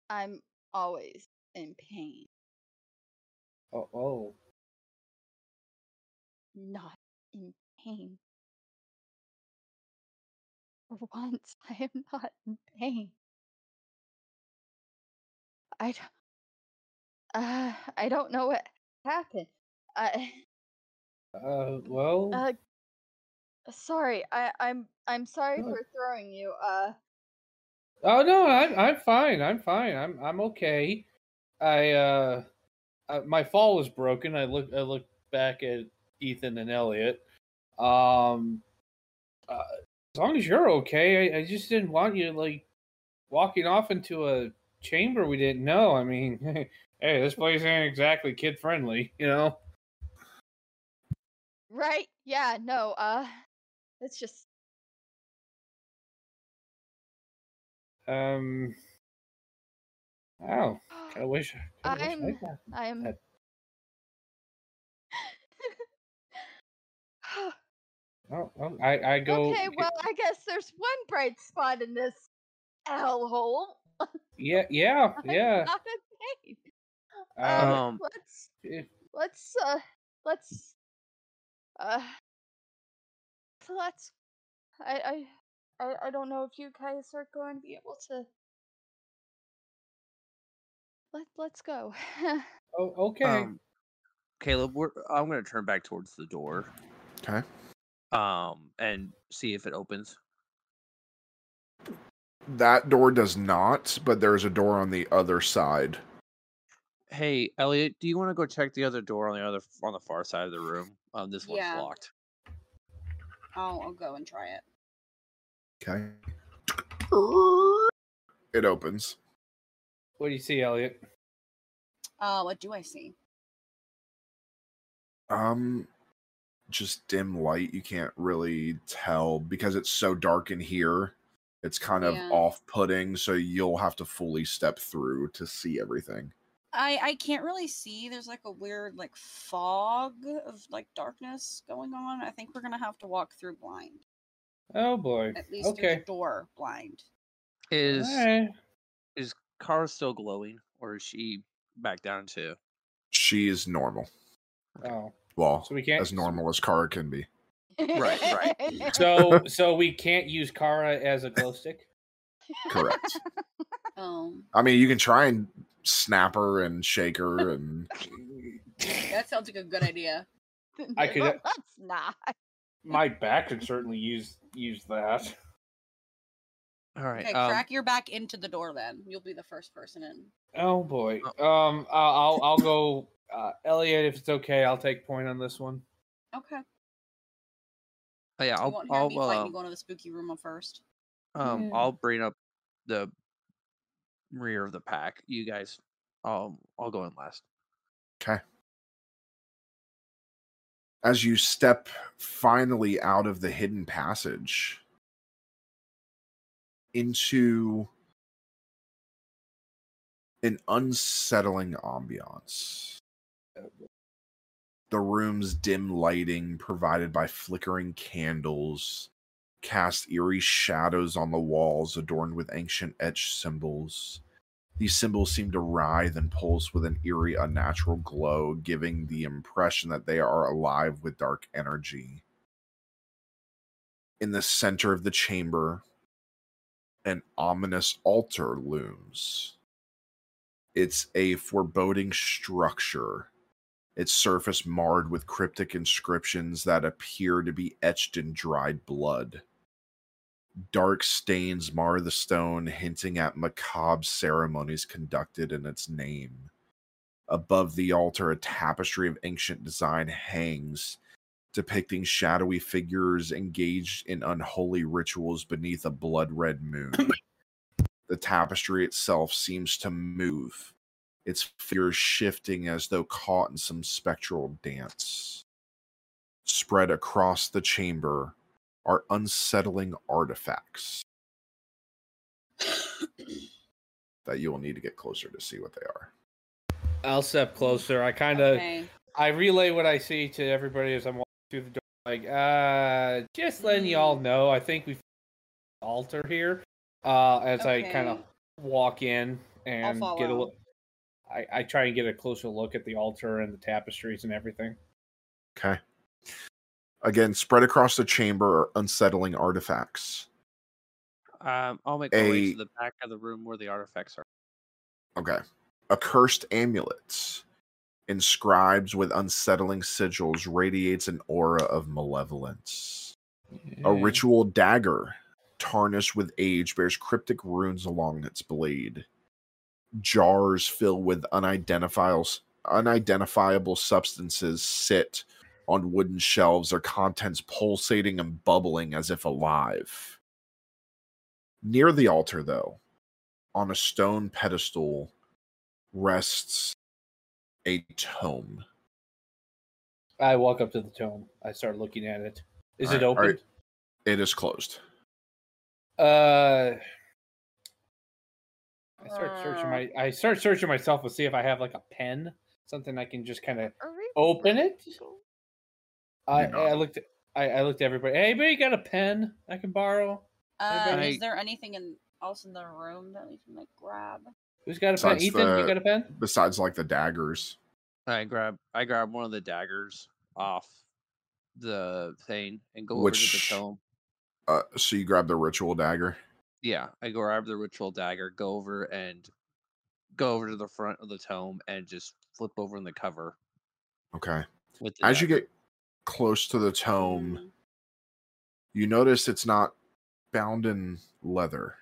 I'm always in pain. Oh, oh. Not in pain. For once, I am not in pain. I, d- uh, I don't know what happened. I, Uh, well, uh, sorry. I, I'm, I'm sorry No. for throwing you. Uh, oh no, I'm I'm fine. I'm fine. I'm I'm okay. I uh, uh my fall was broken. I look I look back at Ethan and Elliot. Um, uh, as long as you're okay, I, I just didn't want you like walking off into a chamber we didn't know. I mean, hey, this place ain't exactly kid friendly, you know. right? Yeah. No. Uh, it's just. Um. Wow. I wish. I wish I I'm. had I'm. that. Oh, oh, I I go. okay. Well, I guess there's one bright spot in this hellhole. Yeah, yeah, I'm yeah. not in pain. Uh, Um, let's if- let's uh let's uh let's I I I, I don't know if you guys are going to be able to let let's go. Oh, okay. Um, Caleb, we're, I'm going to turn back towards the door. Okay. Um, and see if it opens. That door does not, but there's a door on the other side. Hey, Elliot, do you want to go check the other door on the other on the far side of the room? Um, this one's Yeah. locked. I'll, I'll go and try it. Okay. It opens. What do you see, Elliot? Uh, what do I see? Um just dim light. You can't really tell because it's so dark in here. It's kind of Yeah. off-putting, so you'll have to fully step through to see everything. I I can't really see. There's like a weird like fog of like darkness going on. I think we're gonna have to walk through blind. Oh boy. At least through okay. the door blind. Is Alright. is Kara still glowing, or is she back down to? She is normal. Oh. Well, So we can't- as normal as Kara can be. Right, right. So so we can't use Kara as a glow stick. Correct. Um, I mean, you can try and snap her and shake her and that sounds like a good idea. I could- No, Let's not. My back could certainly use use that. All right. Okay, um, crack your back into the door. Then you'll be the first person in. Oh boy. Um, I'll I'll, I'll go. Uh, Elliot, if it's okay, I'll take point on this one. Okay. oh, yeah, I'll won't hear I'll me fight um, you go into the spooky room first. um Yeah. I'll bring up the rear of the pack. You guys, um, I'll go in last. Okay. As you step finally out of the hidden passage into an unsettling ambiance. The room's dim lighting, provided by flickering candles, cast eerie shadows on the walls adorned with ancient etched symbols. These symbols seem to writhe and pulse with an eerie, unnatural glow, giving the impression that they are alive with dark energy. In the center of the chamber, an ominous altar looms. It's a foreboding structure, its surface marred with cryptic inscriptions that appear to be etched in dried blood. Dark stains mar the stone, hinting at macabre ceremonies conducted in its name. Above the altar, a tapestry of ancient design hangs, depicting shadowy figures engaged in unholy rituals beneath a blood red moon. the tapestry itself seems to move, its figures shifting as though caught in some spectral dance. Spread across the chamber are unsettling artifacts that you will need to get closer to see what they are. I'll step closer. I kind of Okay. I relay what I see to everybody as I'm walking through the door. Like, uh, just letting y'all know, I think we the altar here. Uh, as I kind of walk in and get a look. I, I try and get a closer look at the altar and the tapestries and everything. Okay. Again, spread across the chamber are unsettling artifacts. Um, I'll make my way to the back of the room where the artifacts are. Okay. Accursed amulets. Inscribed with unsettling sigils radiates an aura of malevolence. A ritual dagger, tarnished with age, bears cryptic runes along its blade. Jars filled with unidentifiable, unidentifiable substances sit on wooden shelves, their contents pulsating and bubbling as if alive. Near the altar, though, on a stone pedestal, rests a tome. I walk up to the tome. I start looking at it. Is it Alright, open? alright. It is closed. Uh, I start searching my. I start searching myself to see if I have like a pen, something I can just kind of open it. I I looked. At, I I looked at everybody. Hey, anybody got a pen I can borrow? Uh, is there anything in else in the room that we can like grab? Who's got a pen? Besides Ethan, you got a pen? Besides, like the daggers. I grab I grab one of the daggers off the thing and go Which- over to the tome. Uh, so you grab the ritual dagger. Yeah, I go grab the ritual dagger, go over and go over to the front of the tome and just flip over in the cover. Okay. With the As you dagger. get close to the tome, you notice it's not bound in leather.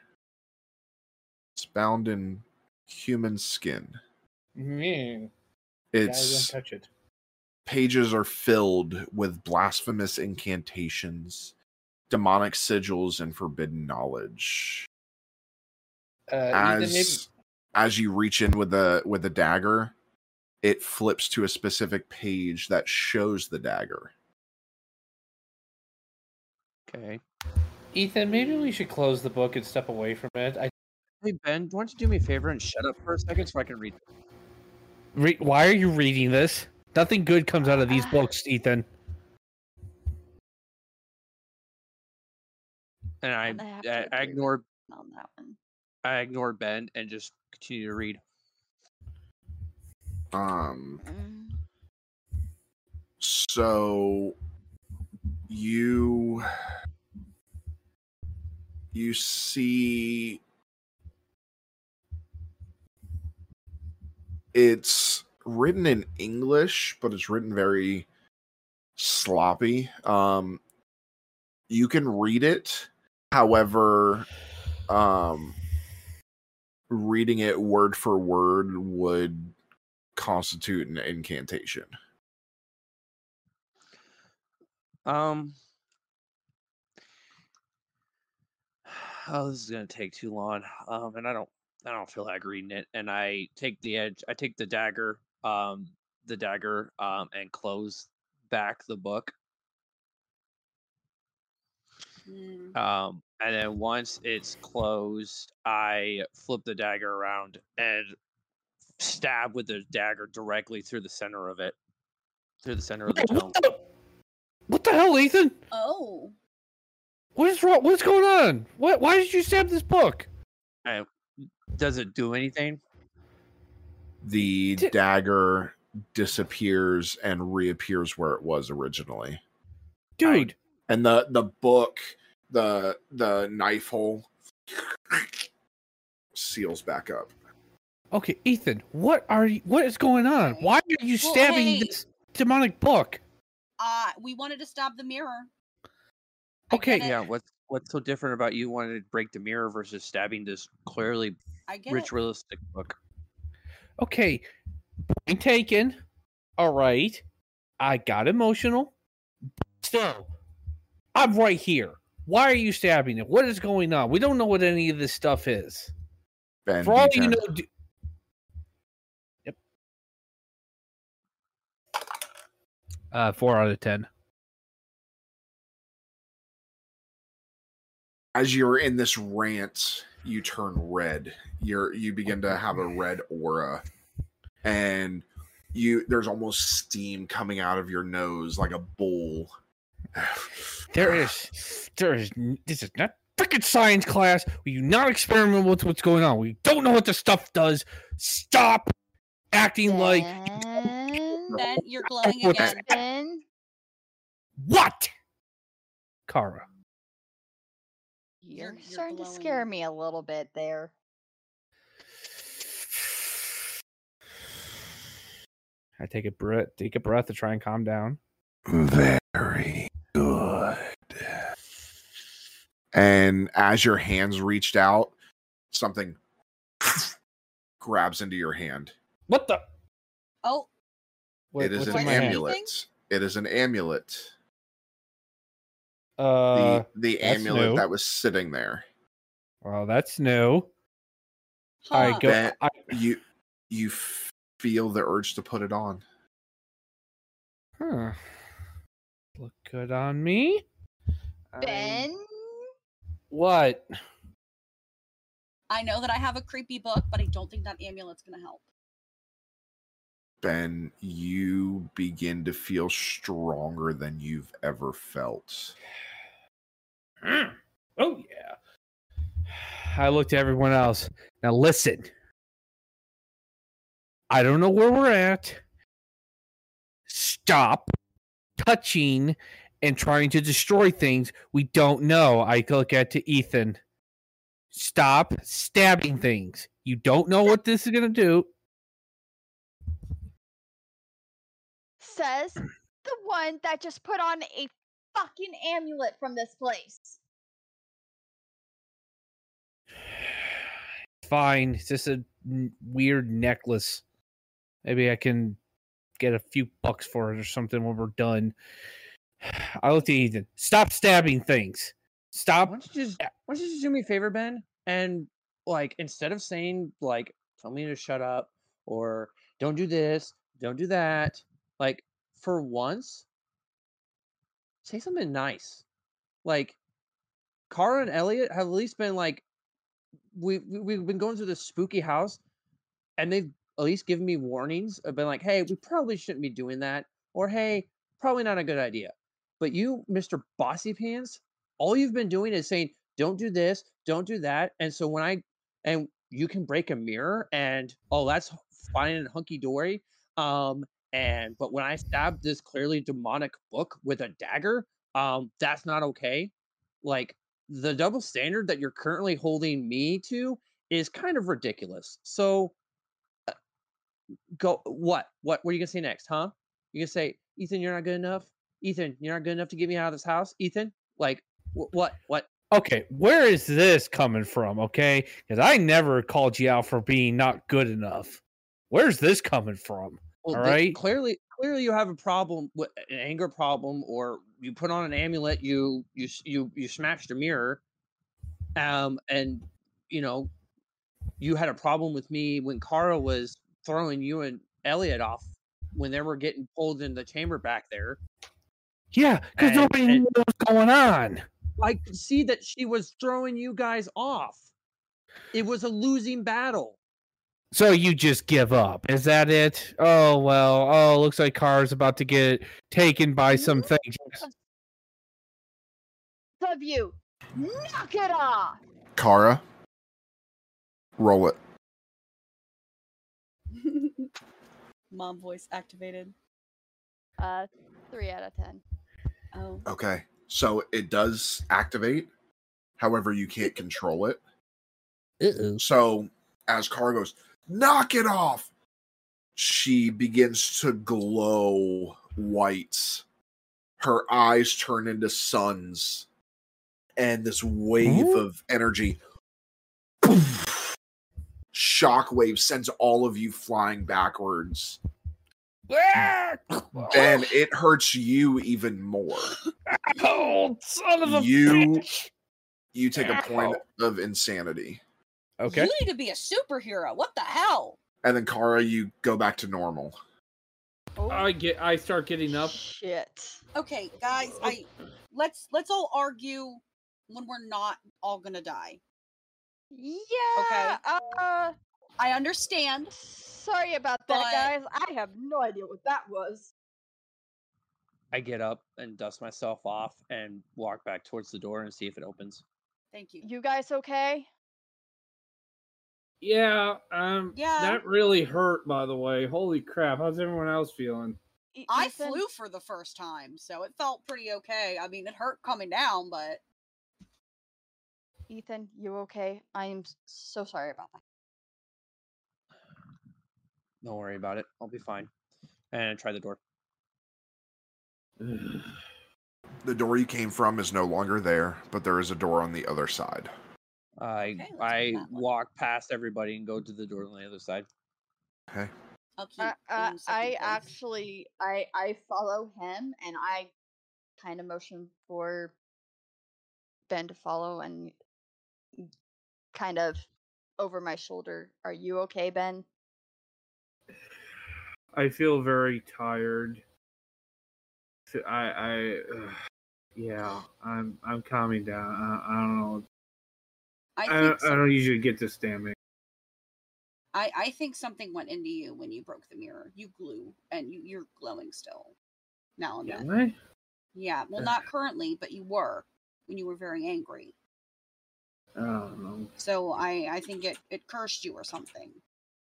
It's bound in human skin. Mm. Yeah, I don't It's touch it. pages are filled with blasphemous incantations, demonic sigils, and forbidden knowledge. Uh, Ethan, maybe, as as you reach in with the with the dagger, it flips to a specific page that shows the dagger. Okay. Ethan, maybe we should close the book and step away from it. I Hey Ben, why don't you do me a favor and shut up for a second so I can read Re- why are you reading this? Nothing good comes out of these books, Ethan. and I, I I, to I agree with ignored on that one. I ignored Ben and just continue to read. Um Mm. so you you see it's written in English, but it's written very sloppy. Um you can read it. However, um reading it word for word would constitute an incantation. Um. Oh, this is gonna take too long. Um, and I don't, I don't feel like reading it. And I take the edge. I take the dagger, um, the dagger, um, and close back the book. Mm. Um, and then once it's closed, I flip the dagger around and stab with the dagger directly through the center of it, through the center of the tome. What the hell, Ethan? Oh, What is wrong? What's going on? What? Why did you stab this book? I, does it do anything? The dagger disappears and reappears where it was originally. Dude, And the the book, the the knife hole seals back up. okay, Ethan, what are you? What is going on? Why are you Well, stabbing hey. this demonic book? Uh, we wanted to stop the mirror. Okay, Yeah, what's what's so different about you wanting to break the mirror versus stabbing this clearly I get it. ritualistic book? okay, point taken. All right, I got emotional. Still, I'm right here. Why are you stabbing it? What is going on? We don't know what any of this stuff is. Ben, For all you know, d- Uh, four out of ten. as you're in this rant, you turn red. You're you begin to have a red aura, and you there's almost steam coming out of your nose like a bowl. There is, there is. This is not freaking science class. We do not experiment with what's going on. We don't know what the stuff does. Stop acting like Ben, you're glowing again. Ben, what? Kara. you're, you're starting to scare me a little bit there. I take a breath, take a breath to try and calm down. Very good. And as your hands reached out, something grabs into your hand. What the? Oh, What- it is an in my amulet. It is an amulet. Uh, the the amulet new. that was sitting there. well, that's new. I go. That I, you you feel the urge to put it on. huh. Look good on me. Ben, What? I know that I have a creepy book, but I don't think that amulet's gonna help. Ben, you begin to feel stronger than you've ever felt. Mm. Oh yeah. I looked at everyone else. Now listen. I don't know where we're at. Stop touching and trying to destroy things we don't know. I look at to Ethan. Stop stabbing things. You don't know what this is gonna do. Says the one that just put on a fucking amulet from this place. Fine. It's just a n- weird necklace. Maybe I can get a few bucks for it or something when we're done. I looked at Ethan. Stop stabbing things. Stop. Why don't you just why don't you just do me a favor, Ben? And like instead of saying like tell me to shut up or don't do this, don't do that, like for once, say something nice. Like Kara and Elliot have at least been like we, we we've been going through this spooky house and they've at least given me warnings of been like, hey, we probably shouldn't be doing that, or hey, probably not a good idea. But you, Mr. Bossy Pants, all you've been doing is saying, don't do this, don't do that. And so when I and you can break a mirror and oh that's fine and hunky dory. Um and but when I stab this clearly demonic book with a dagger, um, that's not okay. Like the double standard that you're currently holding me to is kind of ridiculous. So uh, go what? What what are you gonna say next, huh? You gonna say, Ethan, you're not good enough? Ethan, you're not good enough to get me out of this house? Ethan? Like wh- what? What? Okay, where is this coming from? Okay, because I never called you out for being not good enough. Where's this coming from? Well, All right. Clearly, clearly, you have a problem with an anger problem, or you put on an amulet. You you you you smashed a mirror, um, and you know, you had a problem with me when Kara was throwing you and Elliot off when they were getting pulled in the chamber back there. Yeah, because nobody and- knew what was going on. I could see that she was throwing you guys off. It was a losing battle. So you just give up? Is that it? Oh well. Oh, looks like Car's about to get taken by some things. Of you, knock it off. Kara, roll it. Mom voice activated. Uh, three out of ten. Oh. Okay. So it does activate. However, you can't control it. Uh-oh. So as Kara goes, knock it off, she begins to glow white. Her eyes turn into suns, and this wave Ooh. of energy shockwave sends all of you flying backwards. And it hurts you even more. Oh, son of a You bitch. you take a point of insanity. Okay. You need to be a superhero. What the hell? And then Kara, you go back to normal. I get. I start getting up. Shit. Okay, guys, I let's let's all argue when we're not all gonna die. Yeah. Uh, I understand. sorry about that, But- guys. I have no idea what that was. I get up and dust myself off and walk back towards the door and see if it opens. Thank you. You guys okay? Yeah, um, Yeah. that really hurt. By the way, holy crap! How's everyone else feeling? I Ethan? flew for the first time, so it felt pretty okay. I mean, it hurt coming down, but Ethan, you okay? I am so sorry about that. Don't worry about it. I'll be fine. And try the door. The door you came from is no longer there, but there is a door on the other side. I let's I go that way. walk past everybody and go to the door on the other side. Okay. I'll. Uh, uh, I place. actually, I I follow him, and I kind of motion for Ben to follow, and kind of over my shoulder. Are you okay, Ben? I feel very tired. I ugh, yeah, I'm, I'm calming down. I, I don't know. I I, don't, I don't usually get this damning. I, I think something went into you when you broke the mirror. You glue, and you, you're glowing still. Now and then. I? Yeah, well, not currently, but you were when you were very angry. I don't know. So I, I think it, it cursed you or something.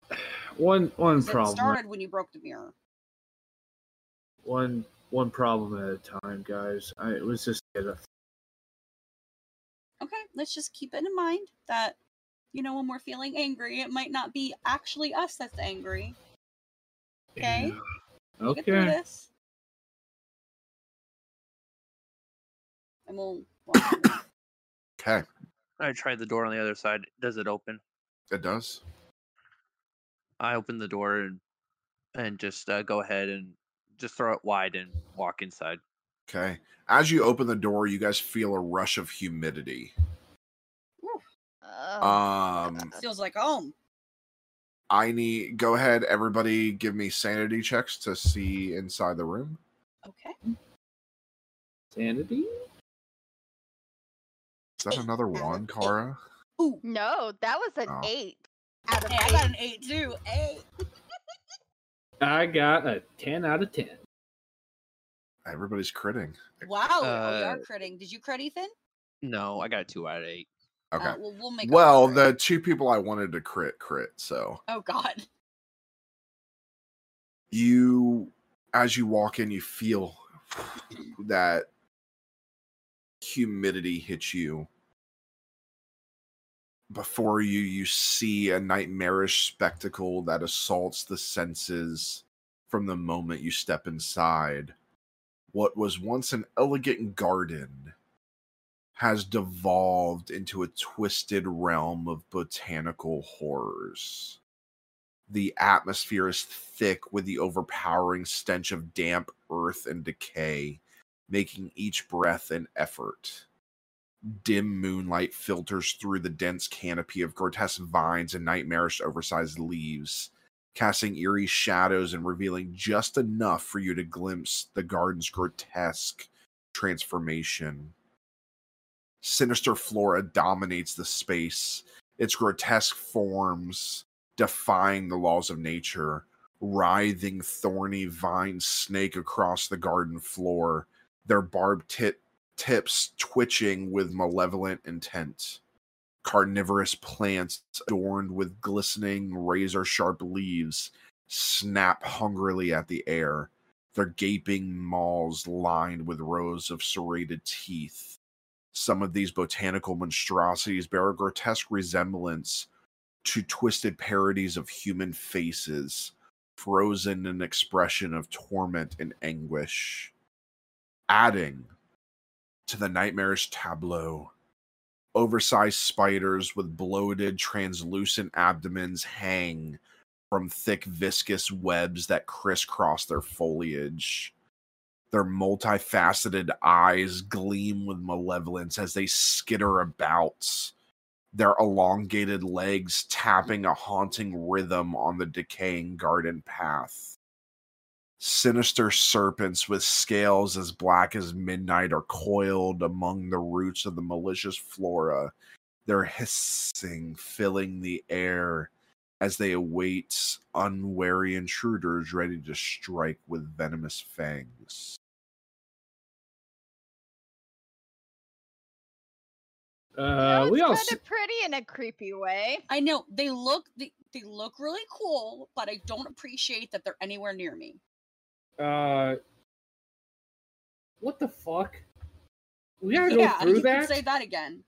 One, one 'Cause It problem. started when you broke the mirror. One, one problem at a time, guys. I it was just a let's just keep it in mind that, you know, when we're feeling angry, it might not be actually us that's angry. Okay? We get Okay. this. And we'll. walk Okay. I try the door on the other side. Does it open? It does. I open the door and and just uh, go ahead and just throw it wide and walk inside. Okay. As you open the door, you guys feel a rush of humidity. Oh, Um, Feels like home. I need go ahead, everybody give me sanity checks to see inside the room. Okay. Sanity? Is that another one, Kara? no, that was an Oh. eight out of Hey, I got an eight too. Eight. I got a ten out of ten. Everybody's critting. Wow, oh, we are Uh, critting. Did you crit, Ethan? No, I got a two out of eight. Okay. Uh, well, we'll make. well, the two people I wanted to crit crit, so Oh God. you as you walk in, you feel that humidity hits you. Before you, you see a nightmarish spectacle that assaults the senses from the moment you step inside. What was once an elegant garden has devolved into a twisted realm of botanical horrors. The atmosphere is thick with the overpowering stench of damp earth and decay, making each breath an effort. Dim moonlight filters through the dense canopy of grotesque vines and nightmarish oversized leaves, casting eerie shadows and revealing just enough for you to glimpse the garden's grotesque transformation. Sinister flora dominates the space, its grotesque forms defying the laws of nature. Writhing, thorny vines snake across the garden floor, their barbed tip tips twitching with malevolent intent. Carnivorous plants adorned with glistening, razor sharp leaves snap hungrily at the air, their gaping maws lined with rows of serrated teeth. Some of these botanical monstrosities bear a grotesque resemblance to twisted parodies of human faces, frozen in an expression of torment and anguish. Adding to the nightmarish tableau, oversized spiders with bloated, translucent abdomens hang from thick, viscous webs that crisscross their foliage. Their multifaceted eyes gleam with malevolence as they skitter about, their elongated legs tapping a haunting rhythm on the decaying garden path. Sinister serpents with scales as black as midnight are coiled among the roots of the malicious flora, their hissing filling the air as they await unwary intruders ready to strike with venomous fangs. Uh, we all. Kind of pretty in a creepy way. I know they look they, they look really cool, but I don't appreciate that they're anywhere near me. Uh, what the fuck? We gotta go yeah, through you that. can say that again.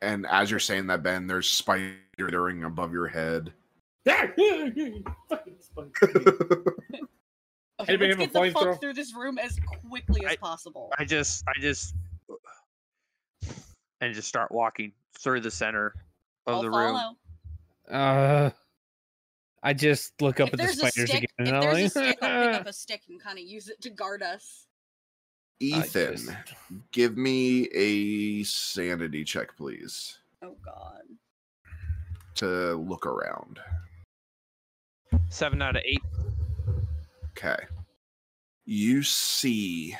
And as you're saying that, Ben, there's spider during above your head. Fucking spike. Okay, Anybody let's get the flamethrower? fuck through this room as quickly as possible. I just, I just, and just start walking through the center of I'll the room. follow. Uh, I just look up If at the spiders stick, again. if and I'm there's a stick, I'll pick up a stick and kind of use it to guard us. Ethan, just- give me a sanity check, please, Oh God. to look around. Seven out of eight. Okay. You see,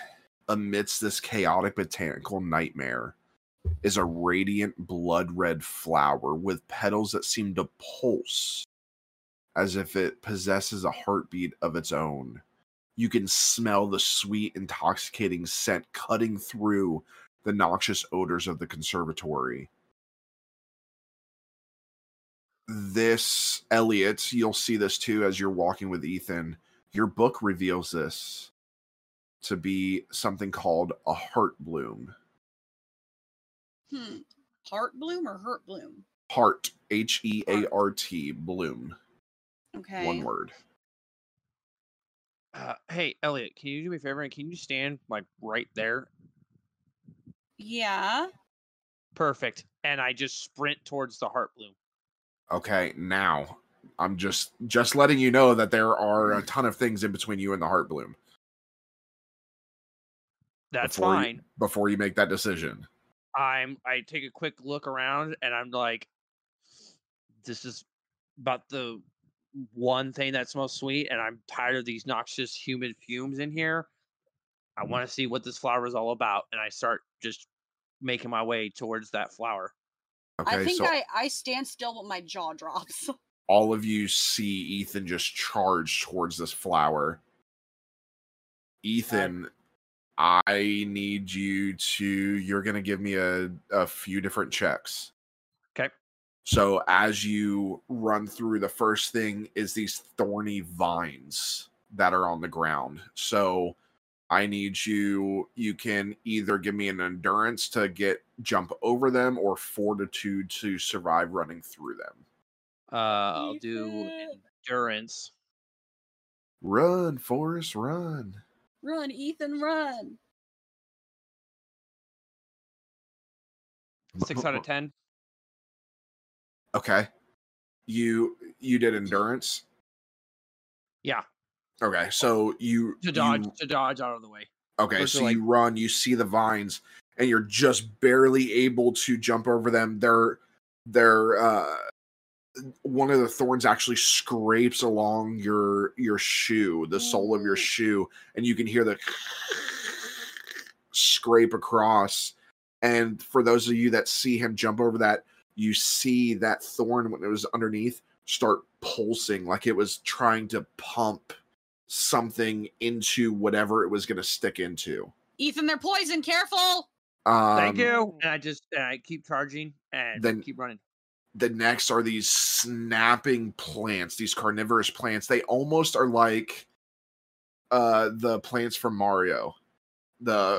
amidst this chaotic botanical nightmare, is a radiant blood red flower with petals that seem to pulse as if it possesses a heartbeat of its own. You can smell the sweet, intoxicating scent cutting through the noxious odors of the conservatory. This, Elliot, you'll see this too as you're walking with Ethan. Your book reveals this to be something called a heart bloom. Hmm. Heart bloom or hurt bloom? Heart, H E A R T, bloom. Okay. One word. Uh, hey, Elliot, can you do me a favor and can you stand like right there? Yeah. Perfect. And I just sprint towards the heart bloom. Okay, now I'm just just letting you know that there are a ton of things in between you and the heart bloom. That's before you- fine. before you make that decision. I'm I take a quick look around and I'm like, this is about the one thing that smells sweet, and I'm tired of these noxious humid fumes in here. I mm-hmm. want to see what this flower is all about, and I start just making my way towards that flower. Okay, I think so I I stand still, but my jaw drops. all of you see Ethan just charge towards this flower. Ethan, I need you to you're going to give me a a few different checks. Okay. So as you run through the first thing is these thorny vines that are on the ground. So I need you you can either give me an endurance to get jump over them or fortitude to survive running through them. Uh, I'll do endurance. Run, Forrest, run. Run, Ethan, run. Six out of ten. Okay. You you did endurance? Yeah, Okay. So you to dodge you- to dodge out of the way. okay, Those so like- you run, you see the vines and you're just barely able to jump over them. They're they're uh one of the thorns actually scrapes along your your shoe, the sole of your shoe, and you can hear the scrape across. And for those of you that see him jump over that, you see that thorn when it was underneath start pulsing like it was trying to pump something into whatever it was going to stick into. Ethan, they're poison. Careful. Um, Thank you. And I just and I keep charging and Then- keep running. The next are these snapping plants these carnivorous plants they almost are like uh the plants from mario the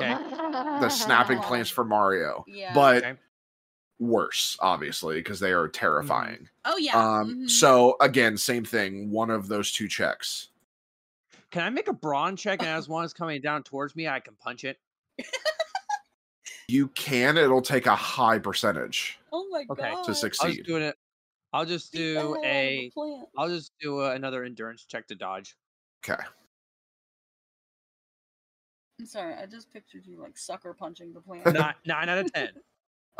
the snapping plants from mario Yeah. but Okay. worse obviously because they are terrifying Oh yeah. um mhm. so again same thing one of those two checks Can I make a brawn check and as one is coming down towards me, I can punch it? you can it'll take a high percentage oh my Okay. god. to I'll just succeed do it. I'll just do hell out of a. plant. I'll just do a, another endurance check to dodge. okay I'm sorry. I just pictured you like sucker punching the plant. Nine, nine out of ten.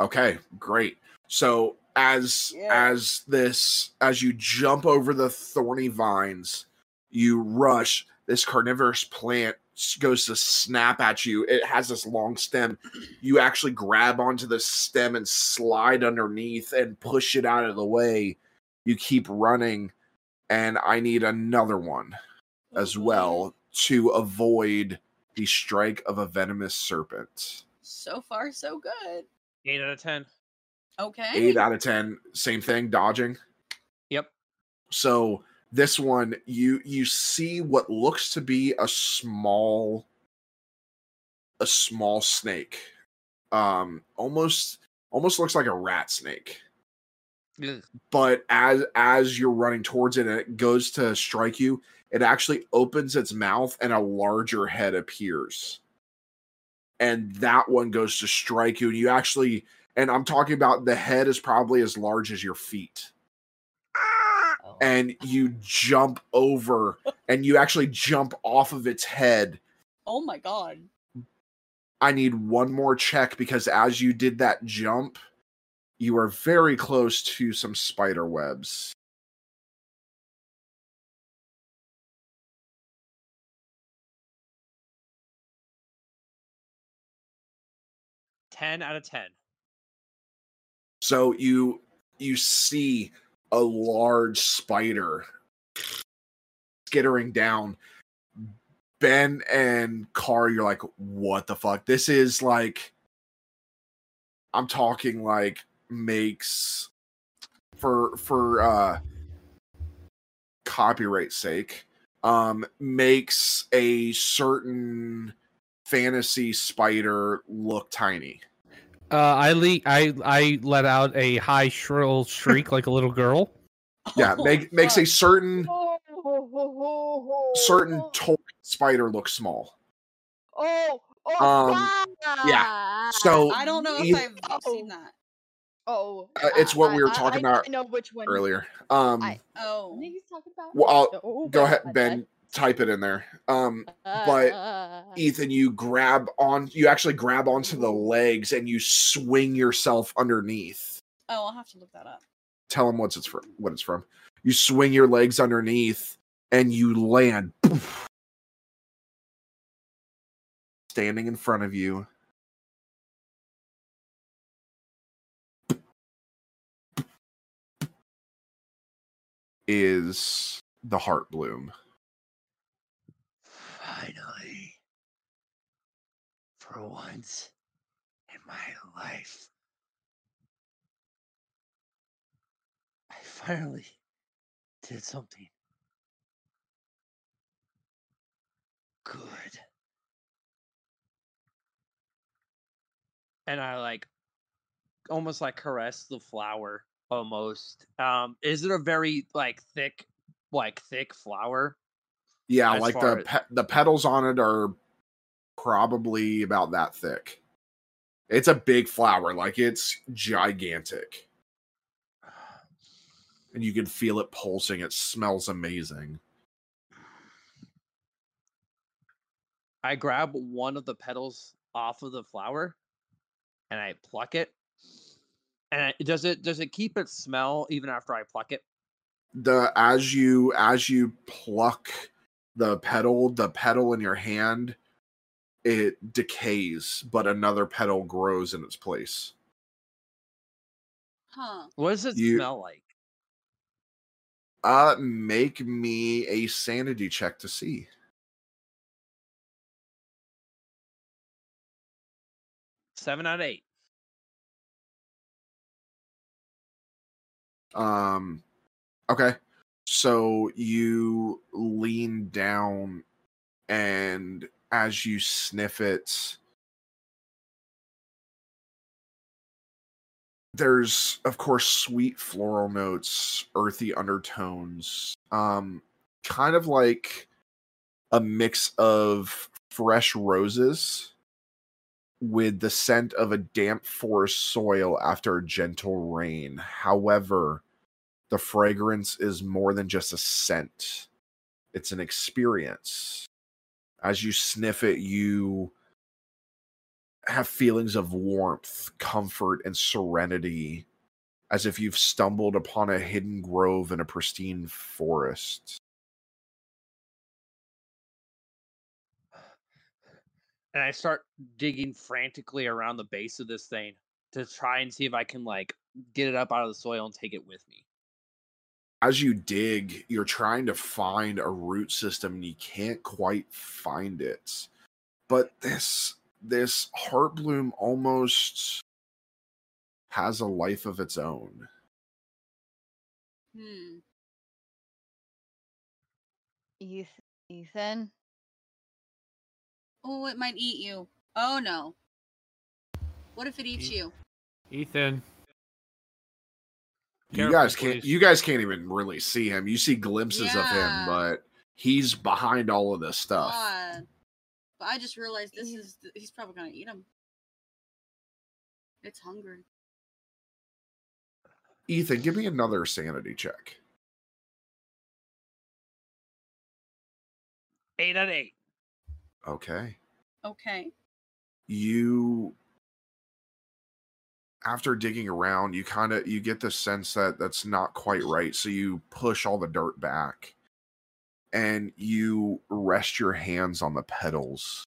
Okay, great. So as Yeah. as this as you jump over the thorny vines, you rush. This carnivorous plant s- goes to snap at you. It has this long stem. You actually grab onto the stem and slide underneath and push it out of the way. You keep running, and I need another one as well to avoid the strike of a venomous serpent. So far, so good. Eight out of ten. Okay. Eight out of ten. Same thing. Dodging. Yep. So this one, you you see what looks to be a small, a small snake. Um, almost almost looks like a rat snake. Ugh. But as as you're running towards it and it goes to strike you, it actually opens its mouth and a larger head appears. And that one goes to strike you, and you actually and I'm talking about the head is probably as large as your feet. And you jump over and you actually jump off of its head. Oh my god. I need one more check because as you did that jump, you are very close to some spider webs. Ten out of ten. So you you see a large spider skittering down. Ben and Car, you're like, what the fuck? This is like I'm talking like makes for for uh copyright sake um makes a certain fantasy spider look tiny. Uh, I le- I I let out a high shrill shriek like a little girl. Yeah, make, makes a certain certain toy spider look small. Oh, oh, Um, yeah. So I don't know if you- I've seen that. Oh, Uh, it's what we were I- I- talking I about know which one earlier. Um, I, oh, he's talking about. well, I'll, Oh, go ahead, I- Ben. Type it in there. Um, but Uh, Ethan, you grab on. You actually grab onto the legs and you swing yourself underneath. Oh, I'll have to look that up. Tell him what's it's from. What it's from. You swing your legs underneath and you land. poof, standing in front of you. Is the heart bloom. Finally. For once in my life. I finally did something good. And I like almost like caress the flower almost. Um is it a very like thick like thick flower? Yeah, like the as- pe- the petals on it are probably about that thick. It's a big flower, like it's gigantic. And you can feel it pulsing. It smells amazing. I grab one of the petals off of the flower and I pluck it. And I- does it does it keep its smell even after I pluck it? The as you as you pluck the petal, the petal in your hand, it decays, but another petal grows in its place. Huh. What does it You- smell like? Uh make me a sanity check to see. Seven out of eight. Um okay. So you lean down and as you sniff it there's of course sweet floral notes, earthy undertones. Um kind of like a mix of fresh roses with the scent of a damp forest soil after a gentle rain. However, the fragrance is more than just a scent, it's an experience. As you sniff it, you have feelings of warmth, comfort, and serenity, as if you've stumbled upon a hidden grove in a pristine forest. And I start digging frantically around the base of this thing to try and see if I can like get it up out of the soil and take it with me. As you dig, you're trying to find a root system and you can't quite find it. But this this heart bloom almost has a life of its own. Hmm. Ethan. Oh, it might eat you. Oh no. What if it eats you? Ethan. You Careful, guys can't please. you guys can't even really see him. You see glimpses of him, but he's behind all of this stuff. God. But I just realized this is. He's probably gonna eat him. It's hungry. Ethan, give me another sanity check. Eight out of eight. Okay. Okay. You after digging around, you kind of you get the sense that that's not quite right. So you push all the dirt back and you rest your hands on the petals.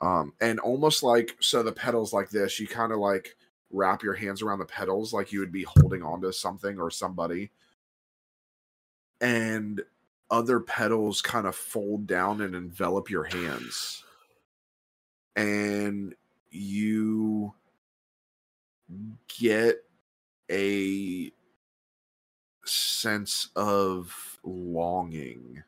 Um and almost like so the petals like this, you kind of like wrap your hands around the petals like you would be holding onto something or somebody. And other petals kind of fold down and envelop your hands. And you get a sense of longing.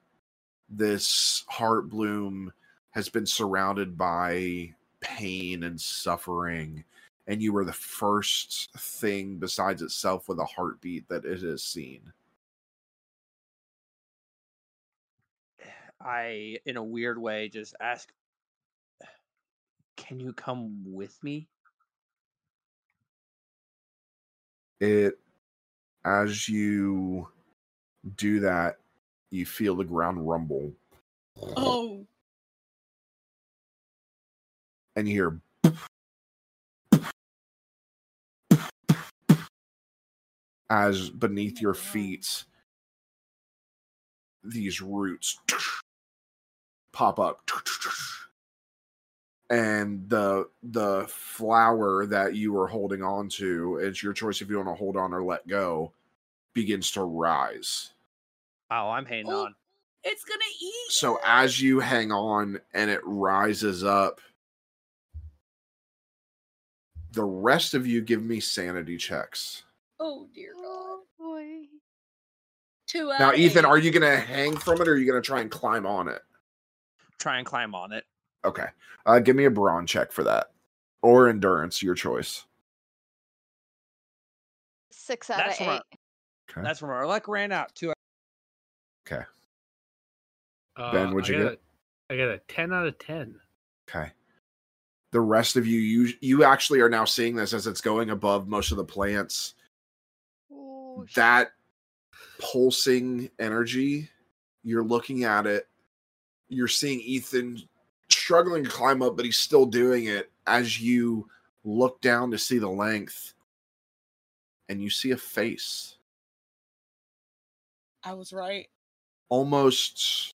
This heart bloom has been surrounded by pain and suffering, and you were the first thing besides itself with a heartbeat that it has seen. I, in a weird way, just ask, "Can you come with me?" It as you do that you feel the ground rumble. Oh. and you hear as beneath your feet these roots pop up and the the flower that you were holding on to it's your choice if you want to hold on or let go begins to rise Oh, I'm hanging oh, on. It's gonna eat. so as you hang on and it rises up the rest of you give me sanity checks Oh dear God. Oh, boy. Two out now of ethan are you gonna hang from it or are you gonna try and climb on it Try and climb on it. Okay uh give me a brawn check for that or endurance your choice Six out That's of from eight. okay That's from our luck ran out. Two. okay Uh, Ben, what'd I you get? A, I got a ten out of ten. Okay. The rest of you, you you actually are now seeing this as it's going above most of the plants. that pulsing energy, you're looking at it. You're seeing Ethan struggling to climb up, but he's still doing it as you look down to see the length and you see a face. I was right. Almost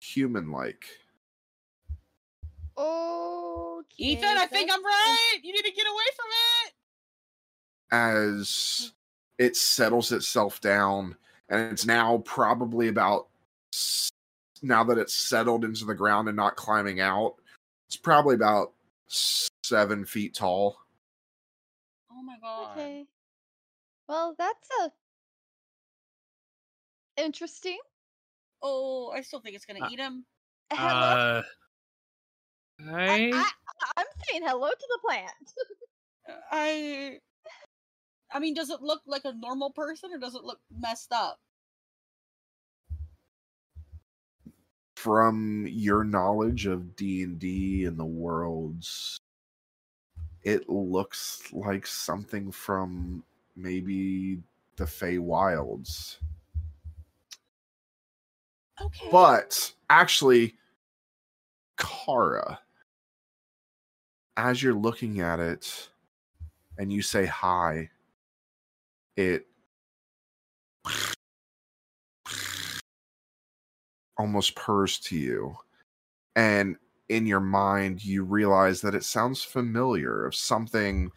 human like. Oh, Ethan, I think I'm right. You need to get away from it. as it settles itself down and it's now probably about s- now that it's settled into the ground and not climbing out it's probably about seven feet tall Oh my god. Okay. Well, that's a interesting. Oh, I still think it's gonna eat him. Hello. Uh, I, I, I'm saying hello to the plant. I I mean, does it look like a normal person or does it look messed up? From your knowledge of d&d and the worlds it looks like something from maybe the Fey Wilds. Okay. But actually, Kara, as you're looking at it and you say hi, it almost purrs to you and in your mind you realize that it sounds familiar of something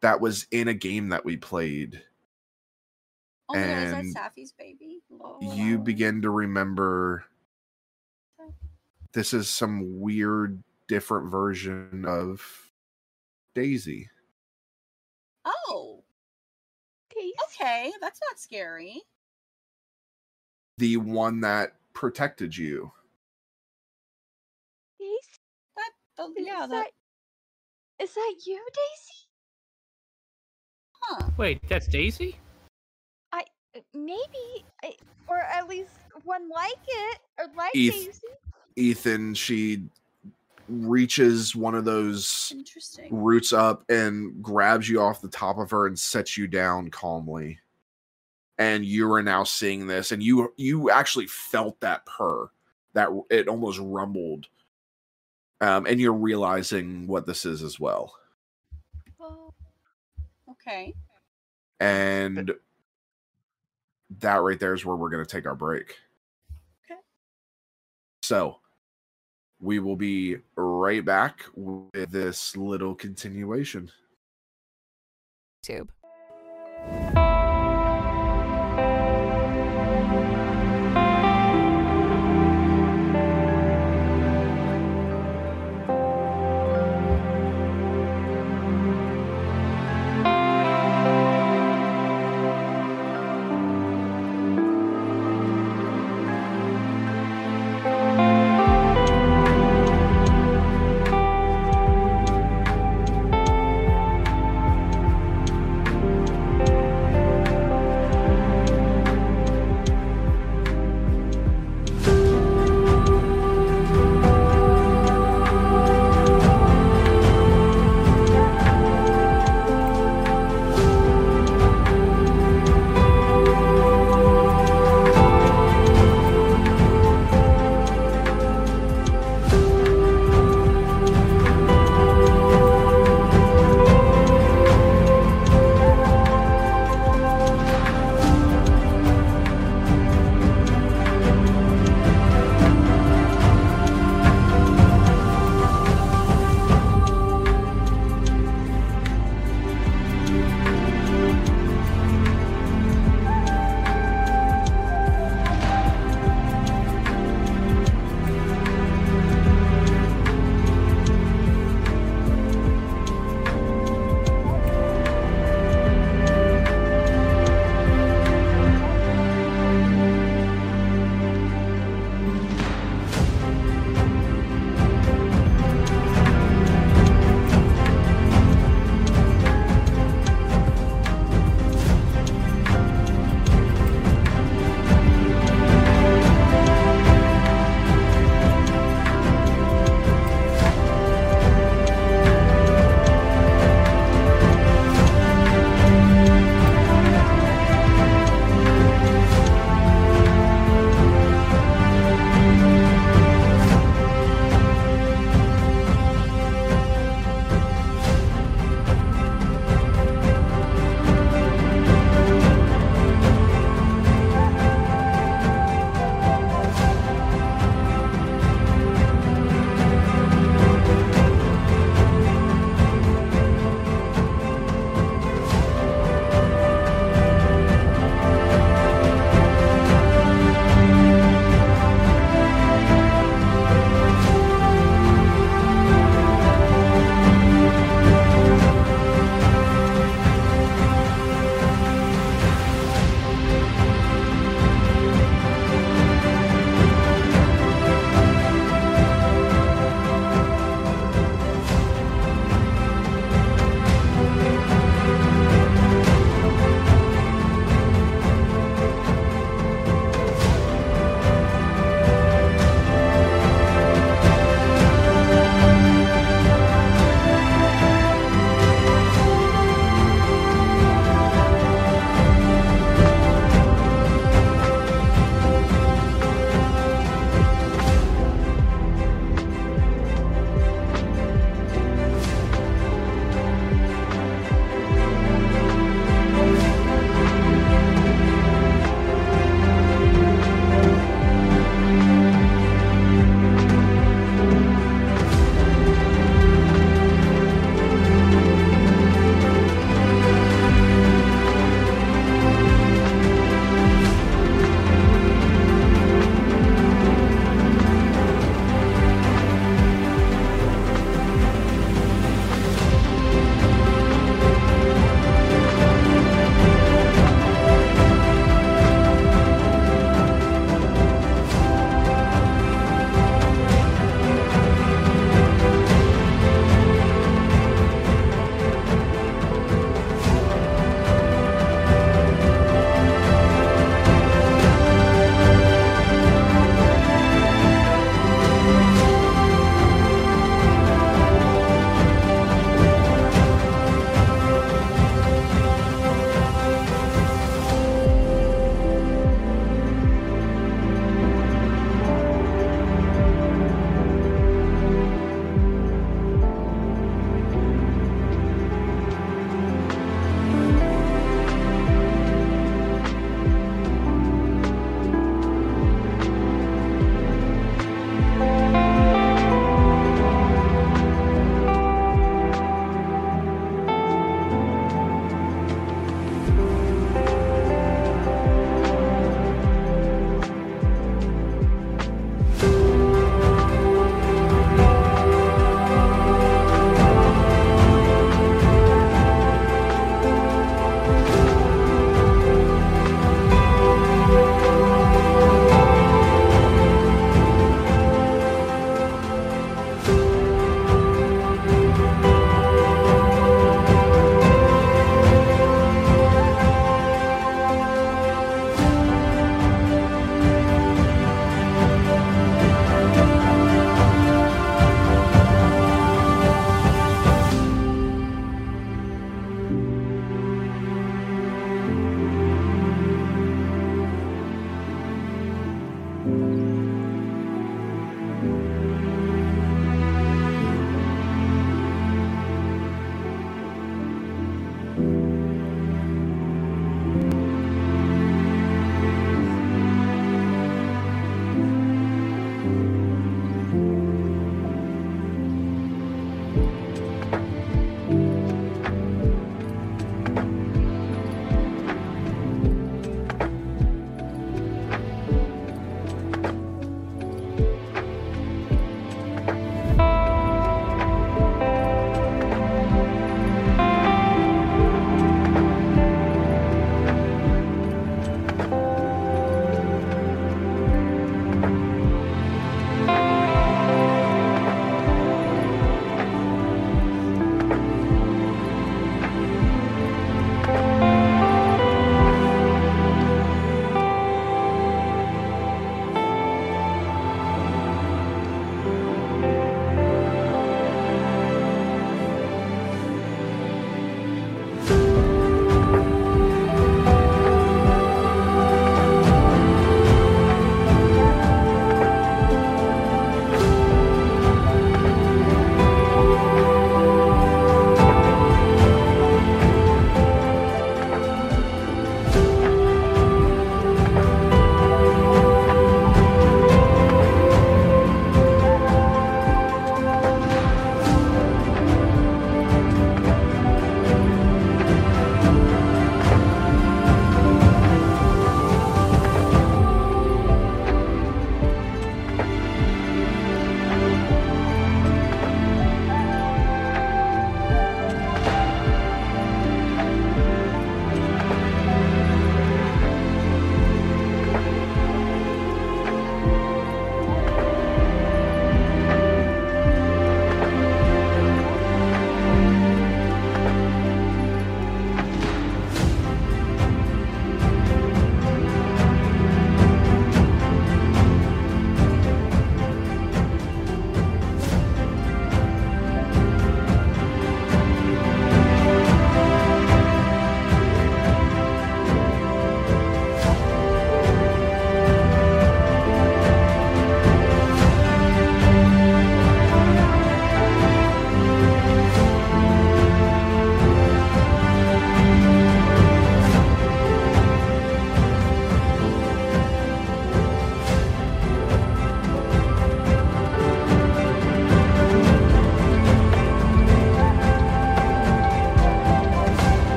that was in a game that we played. Oh and no, is that Safi's baby? Whoa. you begin to remember this is some weird different version of daisy. Oh. Okay that's not scary. The one that protected you. Daisy? That, oh, yeah, is that. that is that you, Daisy? Huh. Wait, that's Daisy? I uh, maybe, I, or at least one like it, or like Eth- Daisy. Ethan, she reaches one of those roots up and grabs you off the top of her and sets you down calmly. And you are now seeing this, and you you actually felt that purr, that it almost rumbled. Um, and you're realizing what this is as well. Okay. And that right there is where we're going to take our break. Okay. So we will be right back with this little continuation. Tube.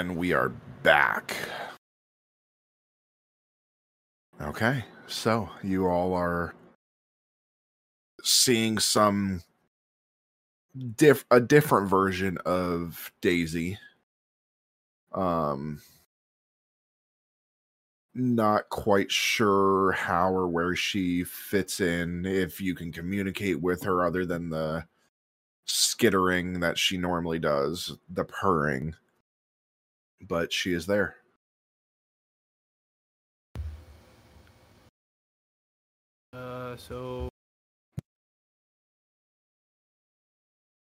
And we are back. Okay, so you all are seeing some diff a different version of Daisy. Um not quite sure how or where she fits in if you can communicate with her other than the skittering that she normally does, the purring. But she is there. Uh, so.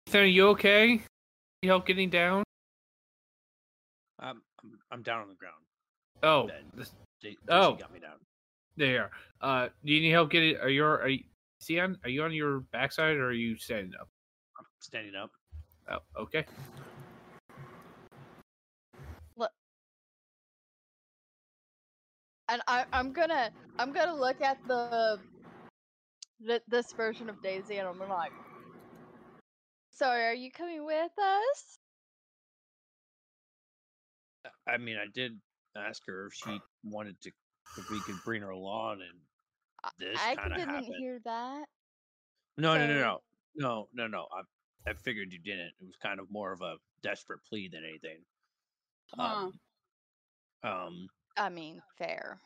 Ethan, are you okay? Need help getting down? I'm I'm, I'm down on the ground. Oh, Bed. this- They, oh. got me down. there. Uh, do you need help getting? Are you? Are you? See, on? Are you on your backside or are you standing up? I'm standing up. Oh, okay. And I, I'm gonna I'm gonna look at the, th- this version of Daisy and I'm gonna like, sorry, are you coming with us? I mean, I did ask her if she wanted to, if we could bring her along, and this I kind of didn't happened. hear that. No, no, no, no, no, no, no. I, I figured you didn't. It was kind of more of a desperate plea than anything. Huh. Um, um, I mean, fair.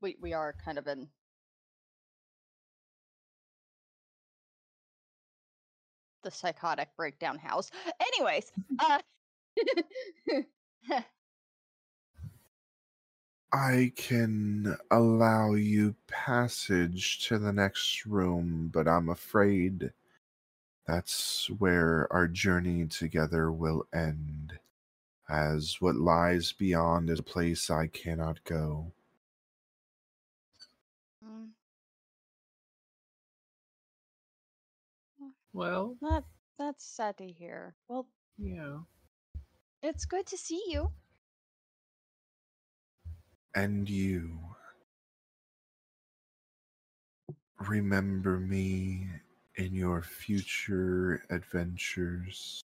We we are kind of in the psychotic breakdown house. Anyways, uh I can allow you passage to the next room, but I'm afraid that's where our journey together will end, as what lies beyond is a place I cannot go. mm, Well, that that's sad to hear. Well, yeah. it's good to see you. And you. Remember me in your future adventures.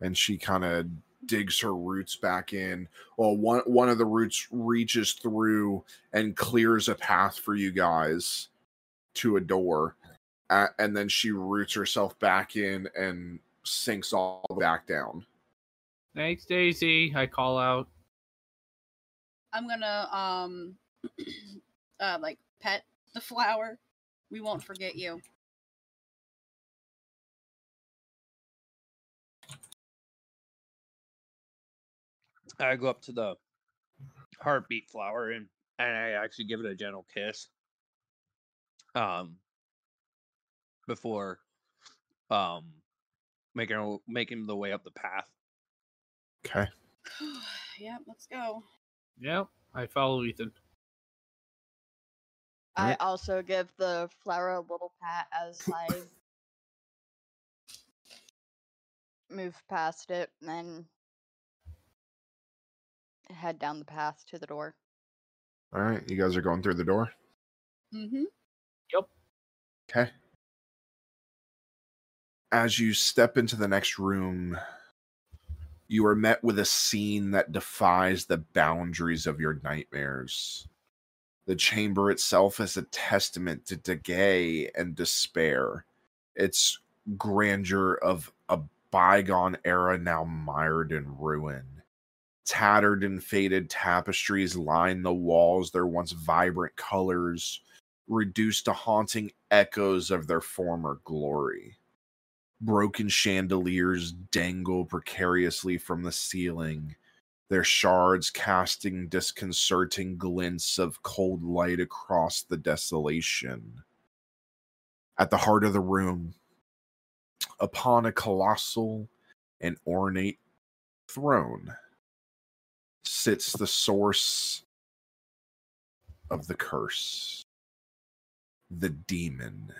And she kind of digs her roots back in. Well, one one of the roots reaches through and clears a path for you guys to a door. A- and then she roots herself back in and sinks all back down. Thanks, Daisy. I call out. I'm gonna um uh like pet the flower. We won't forget you. I go up to the heartbeat flower and and I actually give it a gentle kiss. Um, before um making making the way up the path. Okay. yep, let's go. Yep, I follow Ethan. I also give the flower a little pat as I move past it and then head down the path to the door. All right, you guys are going through the door. Mm-hmm. Yep. Okay. As you step into the next room, you are met with a scene that defies the boundaries of your nightmares. The chamber itself is a testament to decay and despair. Its grandeur of a bygone era now mired in ruin. Tattered and faded tapestries line the walls, their once vibrant colors reduced to haunting echoes of their former glory. Broken chandeliers dangle precariously from the ceiling, their shards casting disconcerting glints of cold light across the desolation. At the heart of the room, upon a colossal and ornate throne, sits the source of the curse the demon.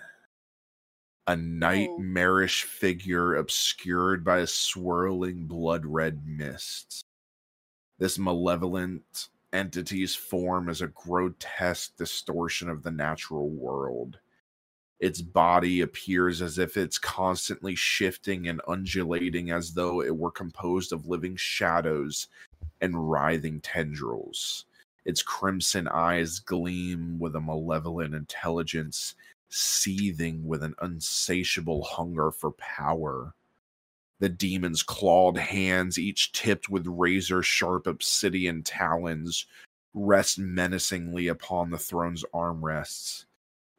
A oh. nightmarish figure obscured by a swirling blood red mist. This malevolent entity's form is a grotesque distortion of the natural world. Its body appears as if it's constantly shifting and undulating as though it were composed of living shadows and writhing tendrils. Its crimson eyes gleam with a malevolent intelligence, seething with an unsatiable hunger for power. The demon's clawed hands, each tipped with razor sharp obsidian talons, rest menacingly upon the throne's armrests.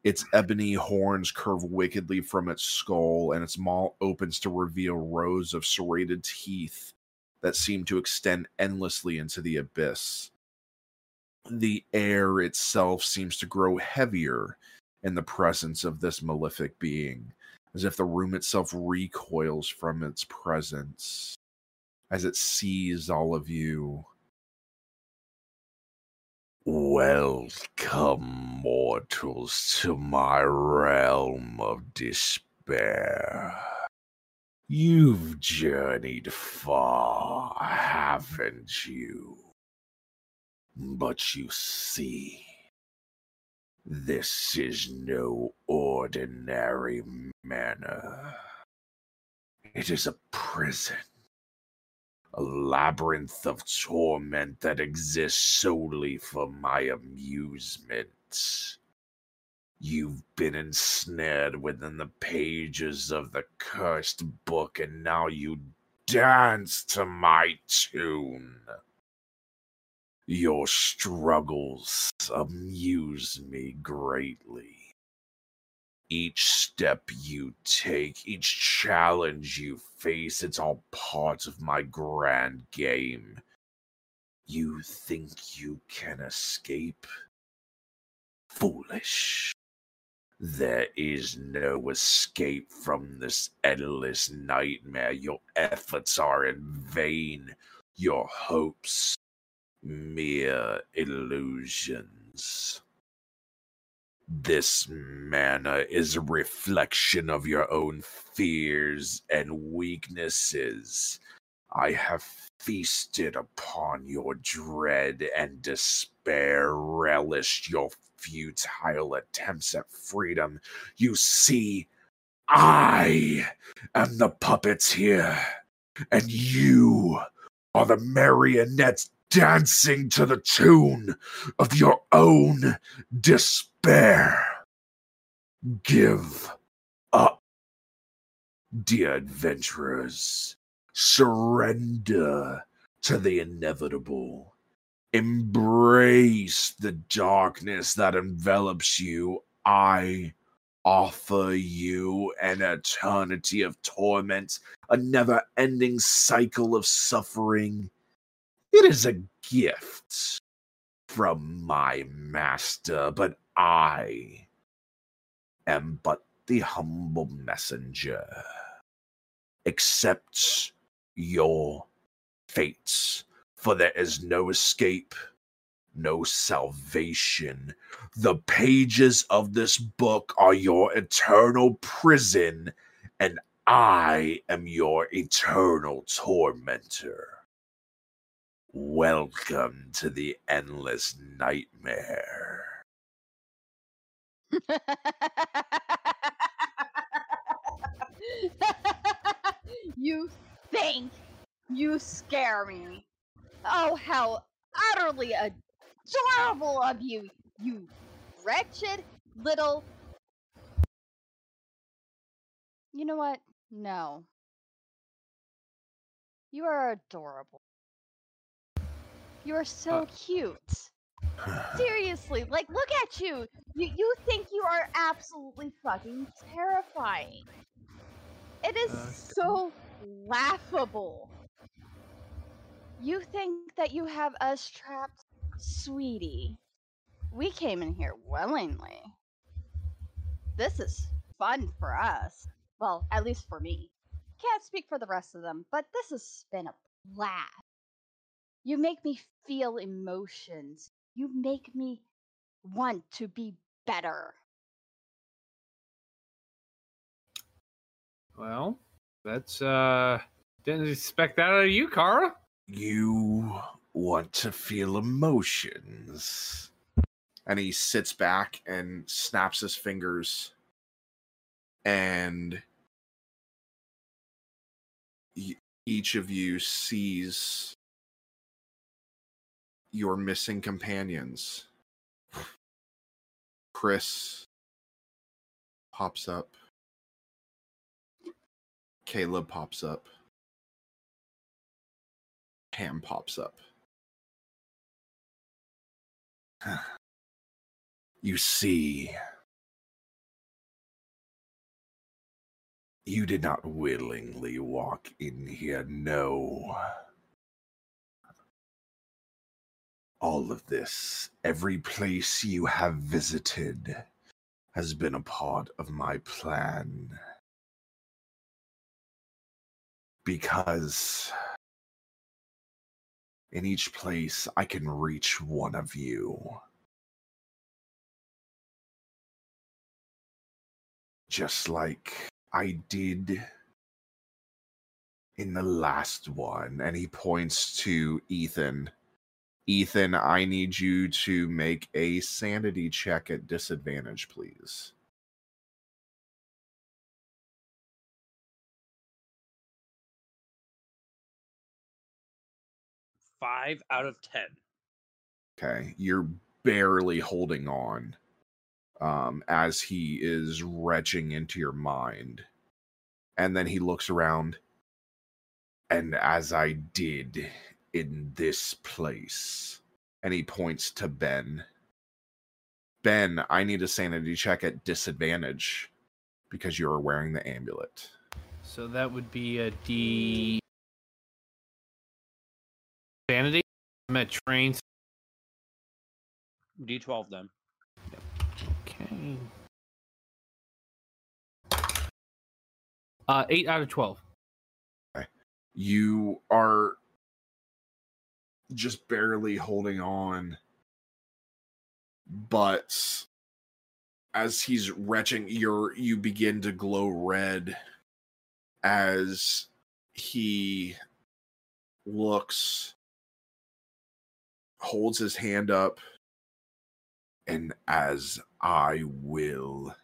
Its ebony horns curve wickedly from its skull, and its maw opens to reveal rows of serrated teeth that seem to extend endlessly into the abyss the air itself seems to grow heavier in the presence of this malefic being, as if the room itself recoils from its presence as it sees all of you. Welcome, mortals, to my realm of despair. You've journeyed far, haven't you? But you see, this is no ordinary manor. It is a prison, a labyrinth of torment that exists solely for my amusement. You've been ensnared within the pages of the cursed book, and now you dance to my tune. Your struggles amuse me greatly. Each step you take, each challenge you face, it's all part of my grand game. You think you can escape? Foolish. There is no escape from this endless nightmare. Your efforts are in vain. Your hopes, mere illusions. This manna is a reflection of your own fears and weaknesses. I have feasted upon your dread and despair, relished your futile attempts at freedom. You see, I am the puppets here, and you are the marionettes dancing to the tune of your own despair. Give up, dear adventurers. Surrender to the inevitable. Embrace the darkness that envelops you. I offer you an eternity of torment, a never ending cycle of suffering. It is a gift from my master, but I am but the humble messenger. Accept your fates for there is no escape, no salvation. The pages of this book are your eternal prison, and I am your eternal tormentor. Welcome to the endless nightmare. you think you scare me. Oh, how utterly adorable of you, you wretched little. You know what? No. You are adorable. You are so uh cute. Seriously, like look at you. You you think you are absolutely fucking terrifying. It is uh, so laughable. You think that you have us trapped, sweetie. We came in here willingly. This is fun for us. Well, at least for me. Can't speak for the rest of them, but this has been a blast. You make me feel emotions. You make me want to be better. Well, that's uh didn't expect that out of you, Kara. You want to feel emotions. And he sits back and snaps his fingers. And each of you sees your missing companions. Chris pops up. Caleb pops up. Pops up. You see, you did not willingly walk in here, no. All of this, every place you have visited, has been a part of my plan. Because in each place I can reach one of you. Just like I did in the last one. And he points to Ethan. Ethan, I need you to make a sanity check at disadvantage, please. Five out of ten. Okay, you're barely holding on. um, as he is retching into your mind. And then he looks around. And as I did in this place, and he points to Ben. Ben, I need a sanity check at disadvantage because you are wearing the amulet. So that would be a D. Sanity. I'm at trains. D12 then. Okay. Uh, eight out of twelve. You are just barely holding on, but as he's retching, you're you begin to glow red as he looks, holds his hand up, and as I will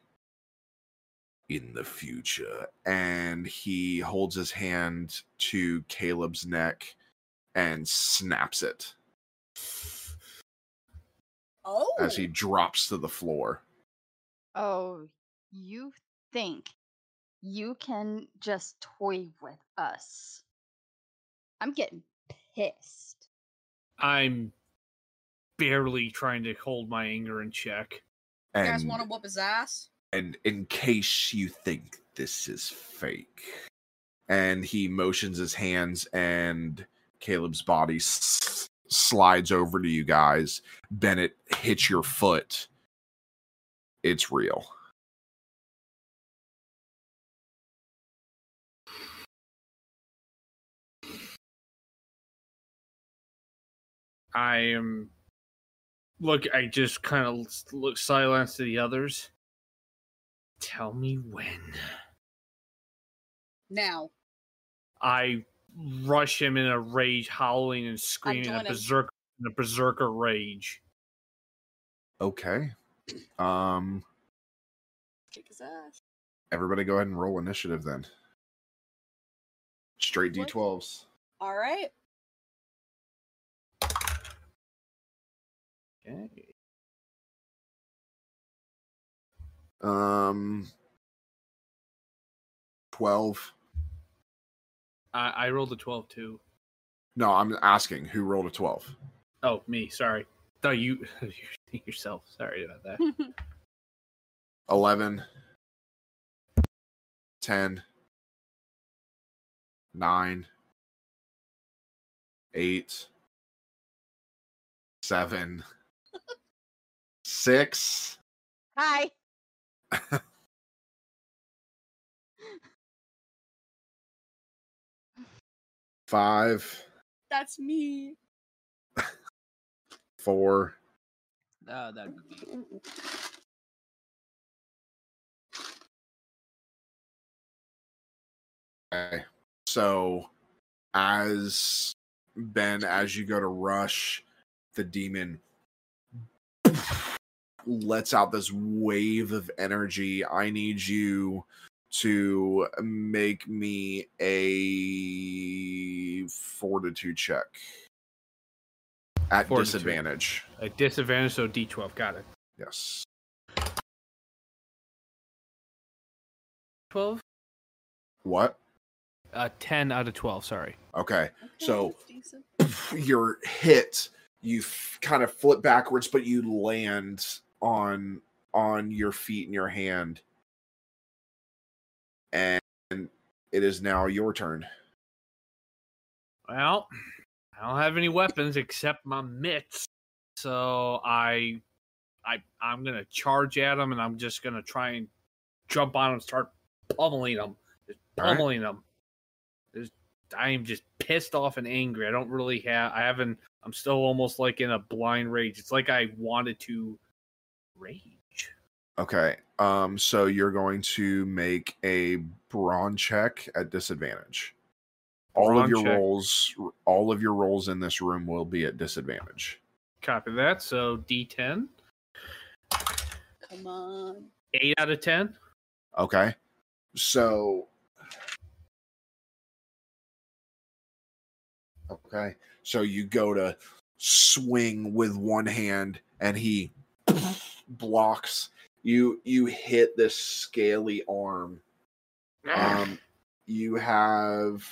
in the future. And he holds his hand to Caleb's neck and snaps it Oh. as he oh. drops to the floor. Oh, you think you can just toy with us? I'm getting pissed. I'm barely trying to hold my anger in check. You guys And want to whoop his ass? and in case you think this is fake and he motions his hands and caleb's body s- slides over to you guys bennett hits your foot it's real I am. Look, I just kind of look silence to the others. Tell me when. Now. I rush him in a rage, howling and screaming in a joining. berserker, in a berserker rage. okay um Kick his ass. everybody go ahead and roll initiative then straight What? d12s All right. Okay. um 12 I, I rolled a 12 too. no i'm asking who rolled a 12 Oh, me. Sorry. No, you yourself. Sorry about that. 11 10 9 8 7 6 Hi. five, That's me. four, Uh, that would be Okay. So as Ben, as you go to rush, the demon lets out this wave of energy. I need you to make me a fortitude check at Fortitude. disadvantage. A disadvantage, so D12. Got it. Yes. 12? What? Uh, 10 out of 12. Sorry. Okay. So Decent. you're hit you f- kind of flip backwards but you land on on your feet and your hand and it is now your turn Well, I don't have any weapons except my mitts, so I, I, I'm gonna charge at him, and I'm just gonna try and jump on him, start pummeling him, just All right. pummeling him. There's, I am just pissed off and angry. I don't really have. I haven't. I'm still almost like in a blind rage. It's like I wanted to rage. okay um so you're going to make a brawn check at disadvantage all of your check. rolls all of your rolls in this room will be at disadvantage Copy that. So D10, Come on. eight out of ten. Okay. So Okay. So you go to swing with one hand and he blocks. You you hit this scaly arm. Um, you have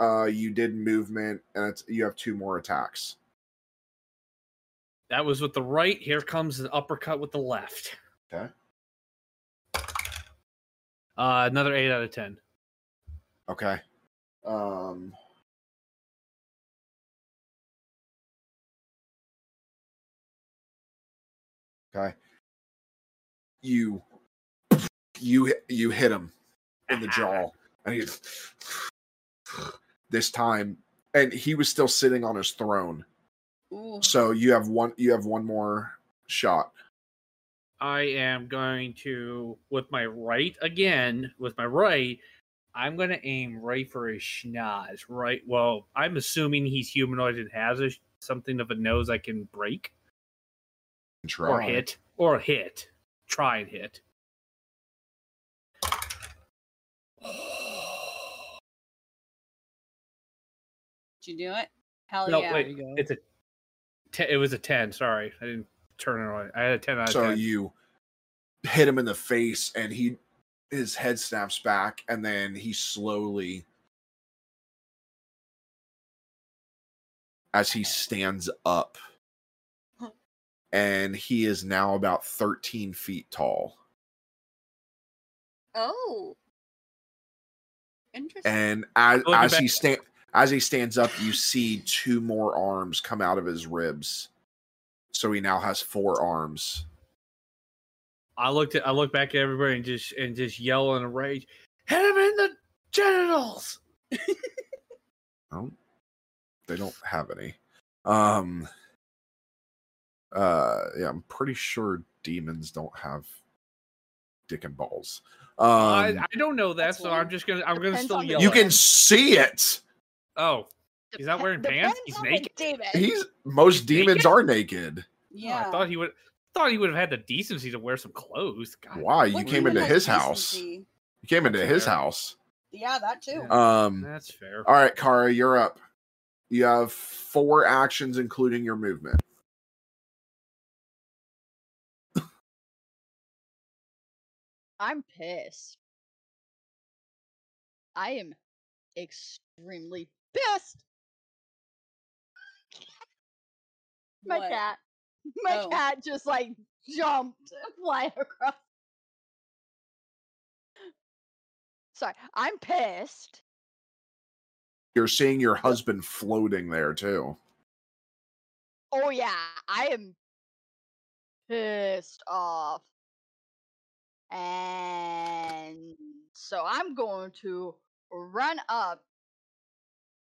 uh you did movement and it's you have two more attacks. That was with the right. Here comes the uppercut with the left. Okay. Uh, another eight out of ten. Okay. Um Okay. You you you hit him in the uh-huh. jaw and he this time and he was still sitting on his throne. So you have one you have one more shot. I am going to, with my right again, with my right, I'm going to aim right for his schnoz. Right. Well, I'm assuming he's humanoid and has a, something of a nose I can break Try. or hit or hit. Try and hit. Did you do it? Hell no, yeah. wait, it's a. It was a ten. Sorry, I didn't turn it on. I had a ten out of So ten. you hit him in the face and he his head snaps back and then he slowly as he stands up and he is now about 13 feet tall Oh. Interesting. and as, as he that. stand as he stands up you see two more arms come out of his ribs so he now has four arms I looked at. I looked back at everybody and just and just yell in a rage. Hit him in the genitals. Oh, they don't have any. Um. Uh, yeah, I'm pretty sure demons don't have dick and balls. Um, I, I don't know that, so I'm just gonna. I'm gonna still yell. you can see it. Oh, he's not wearing pants. He's naked. He's most demons are naked. Yeah. I thought he would. Thought he would have had the decency to wear some clothes. God. Why? You came into has his house. You came into his fair. house. Yeah, that too. Um. That's fair. All right, Kara, you're up. You have four actions, including your movement. I'm pissed. I am extremely pissed. My What? cat. My Oh. cat just like jumped flying across. Sorry, I'm pissed. You're seeing your husband floating there too. Oh yeah, I am pissed off. And so I'm going to run up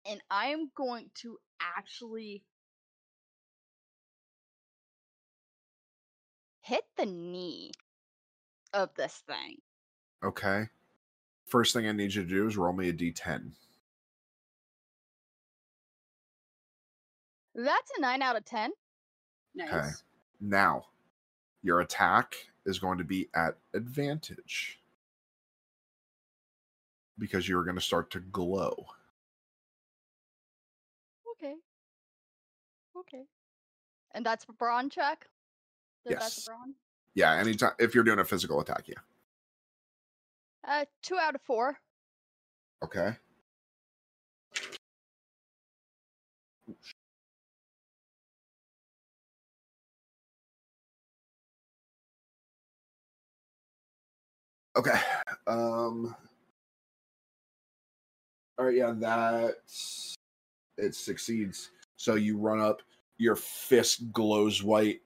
and I'm going to actually hit the knee of this thing. Okay. First thing I need you to do is roll me a d10. That's a 9 out of 10. Nice. Okay. Now, your attack is going to be at advantage because you're going to start to glow. Okay. Okay. And that's a brawn check? Yes. That's brawn? Yeah, anytime if you're doing a physical attack, yeah. Uh, 2 out of 4. Okay. Okay. Um All right, yeah, that it succeeds. So you run up, your fist glows white,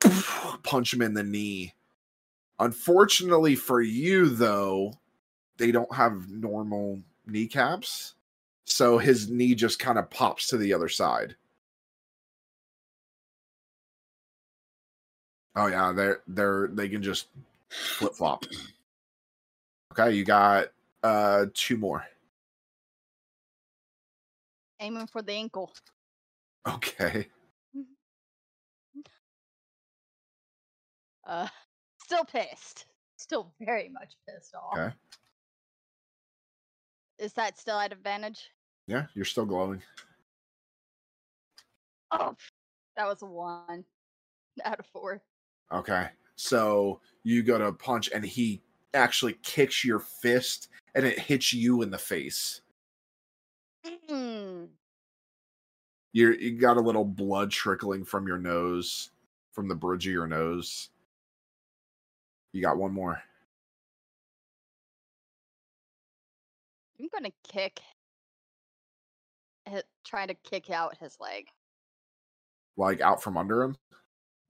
punch him in the knee. Unfortunately for you, though, they don't have normal kneecaps. So his knee just kind of pops to the other side. Oh yeah, they're they're they can just flip flop. Okay, you got uh two more. Aiming for the ankle. Okay. Uh, still pissed. Still very much pissed off. Okay. Is that still at advantage? Yeah, you're still glowing. Oh, that was a one out of four. Okay. So you go to punch, and he actually kicks your fist, and it hits you in the face. Mm. You're, you got a little blood trickling from your nose, from the bridge of your nose. You got one more. I'm gonna kick. Try to kick out his leg. Like out from under him,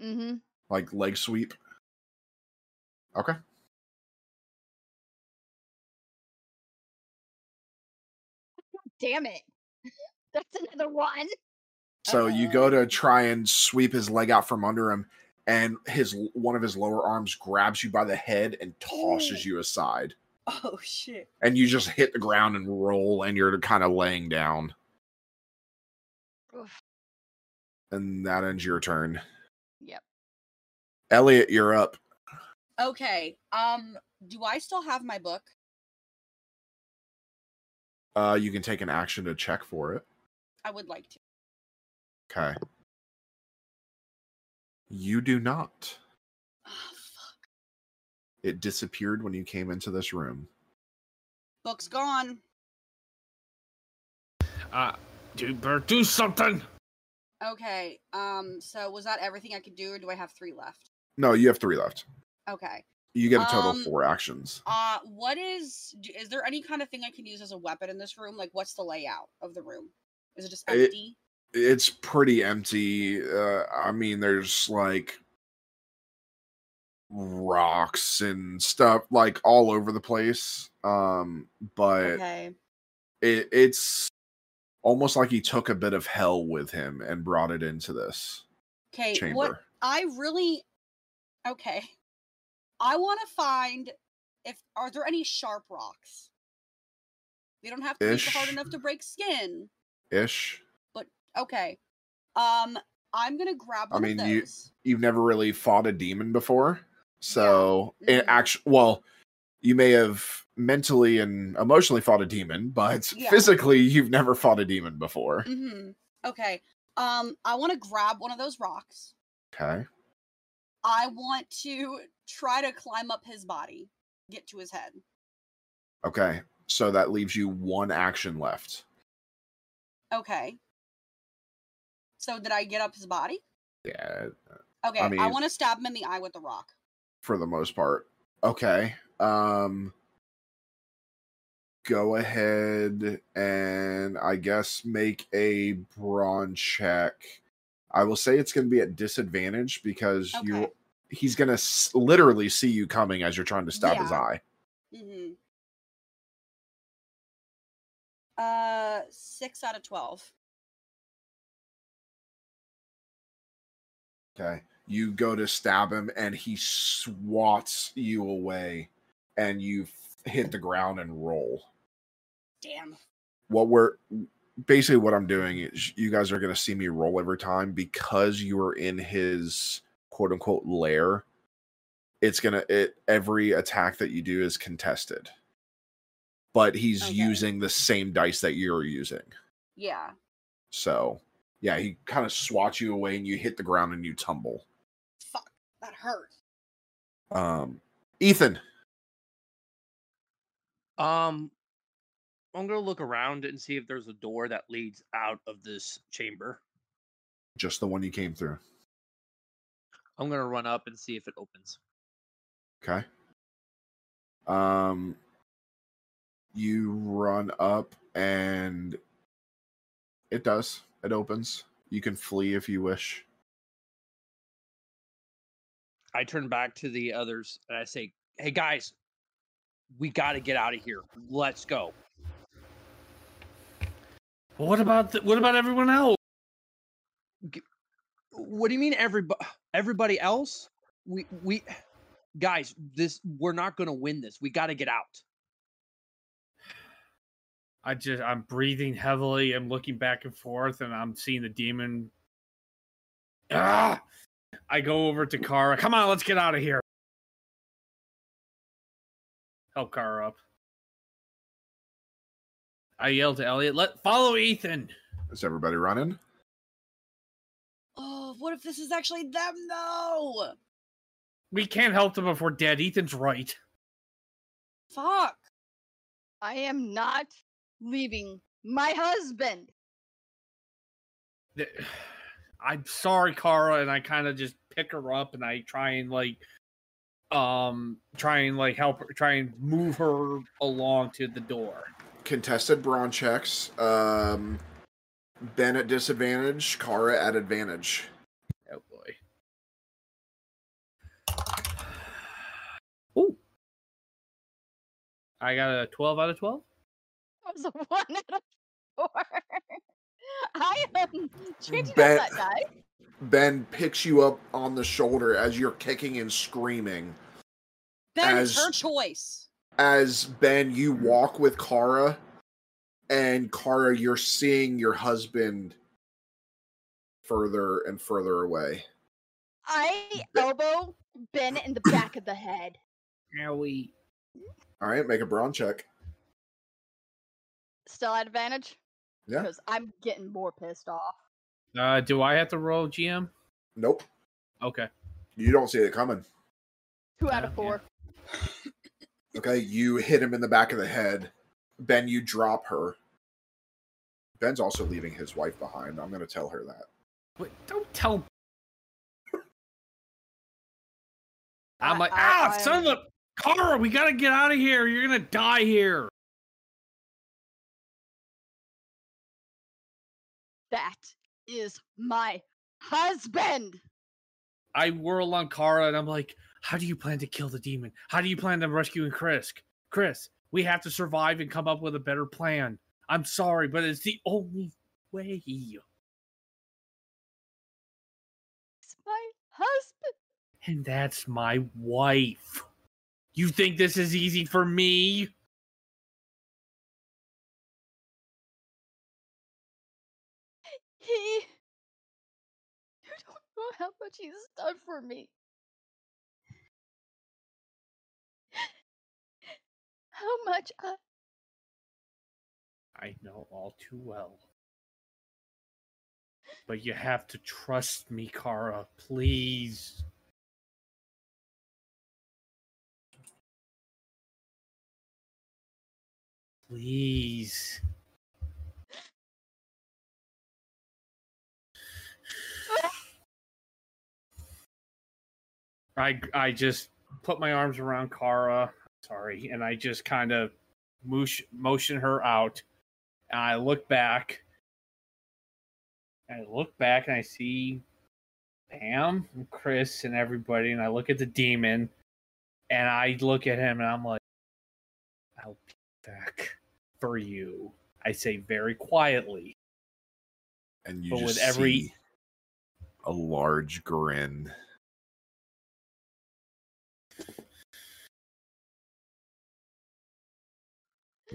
Mm-hmm. like leg sweep. Okay. Damn it! That's another one. So you go to try and sweep his leg out from under him, and his one of his lower arms grabs you by the head and tosses you aside, Oh shit. and you just hit the ground and roll, and you're kind of laying down, Oof. and that ends your turn. Yep. Elliot, you're up. Okay. Um, do I still have my book? Uh, you can take an action to check for it. I would like to. Okay. You do not. Oh, fuck. It disappeared when you came into this room. Book's gone. Uh, do better do something. Okay. Um, so was that everything I could do, or do I have three left? No, you have three left. Okay. You get a total Um, of four actions. Uh, what is? Is there any kind of thing I can use as a weapon in this room? Like, what's the layout of the room? Is it just It- empty? It's pretty empty. Uh, I mean, there's like rocks and stuff like all over the place. Um, but okay. it, it's almost like he took a bit of hell with him and brought it into this Okay. What chamber. I really okay. I want to find if are there any sharp rocks. They don't have to make it hard enough to break skin, Ish. but okay. Um, I'm gonna grab I mean, you you've never really fought a demon before, so it Mm-hmm. actually, well, you may have mentally and emotionally fought a demon, but Yeah. physically, you've never fought a demon before. hmm Okay. Um, I want to grab one of those rocks. Okay. I want to try to climb up his body, get to his head. Okay. So that leaves you one action left. Okay. So did I get up his body? Yeah, Okay, I, mean- want to stab him in the eye with the rock. for the most part. Okay. Um go ahead and I guess make a brawn check. I will say it's going to be at disadvantage because you he's going to s- literally see you coming as you're trying to stab his eye. Mm-hmm. Uh, six out of twelve. Okay. You go to stab him and he swats you away and you f- hit the ground and roll. Damn. what we're basically what I'm doing is you guys are going to see me roll every time because you are in his quote unquote lair. It's going to it every attack that you do is contested. But he's Okay. using the same dice that you're using. Yeah. So, yeah, he kind of swats you away and you hit the ground and you tumble. Fuck. That hurt. Um Ethan, Um, I'm gonna look around and see if there's a door that leads out of this chamber. just the one you came through. I'm gonna run up and see if it opens. Okay. Um you run up and it does. It opens. You can flee if you wish. I turn back to the others and I say, "Hey guys, we got to get out of here. Let's go." Well, what about the, what about everyone else? What do you mean everybody everybody else? We we guys, this we're not going to win this. We got to get out. I just I'm breathing heavily. I'm looking back and forth, and I'm seeing the demon. Ah! I go over to Kara. Come on, let's get out of here. Help Kara up. I yell to Elliot, "Let follow Ethan." Is everybody running? Oh, what if this is actually them though? We can't help them if we're dead. Ethan's right. Fuck. I am not leaving my husband. I'm sorry, Kara, and I kind of just pick her up and I try and like, um, try and like help her, try and move her along to the door. Contested brawn checks. Um, ben at disadvantage, Kara at advantage. Oh boy. Ooh. I got a 12 out of 12. That was a one out of four. I am changing Bet- up that die. Ben picks you up on the shoulder as you're kicking and screaming. Ben, As- it's her choice. As Ben, you walk with Kara, and Kara, you're seeing your husband further and further away. I elbow Ben in the back of the head. Now we. All right, make a brawn check. Still at advantage? Yeah. Because I'm getting more pissed off. Uh, do I have to roll GM? Nope. Okay. You don't see it coming. Two out of four. Okay, you hit him in the back of the head. Ben, you drop her. Ben's also leaving his wife behind. I'm going to tell her that. Wait, don't tell. I'm like, I- ah, son I'm- of a. Kara, we gotta get out of here. You're gonna die here. That is my husband. I whirl on Kara and I'm like, how do you plan to kill the demon? How do you plan on rescuing Chris? Chris, we have to survive and come up with a better plan. I'm sorry, but it's the only way. It's my husband. And that's my wife. You think this is easy for me? He. You don't know how much he's done for me. How much I. I know all too well. But you have to trust me, Kara, please. Please. I I just put my arms around Kara, sorry, and I just kind of moosh, motion her out. And I look back. I look back and I see Pam and Chris and everybody, and I look at the demon, and I look at him and I'm like, "I'll be back for you." I say very quietly, And you but just with every see a large grin. You guys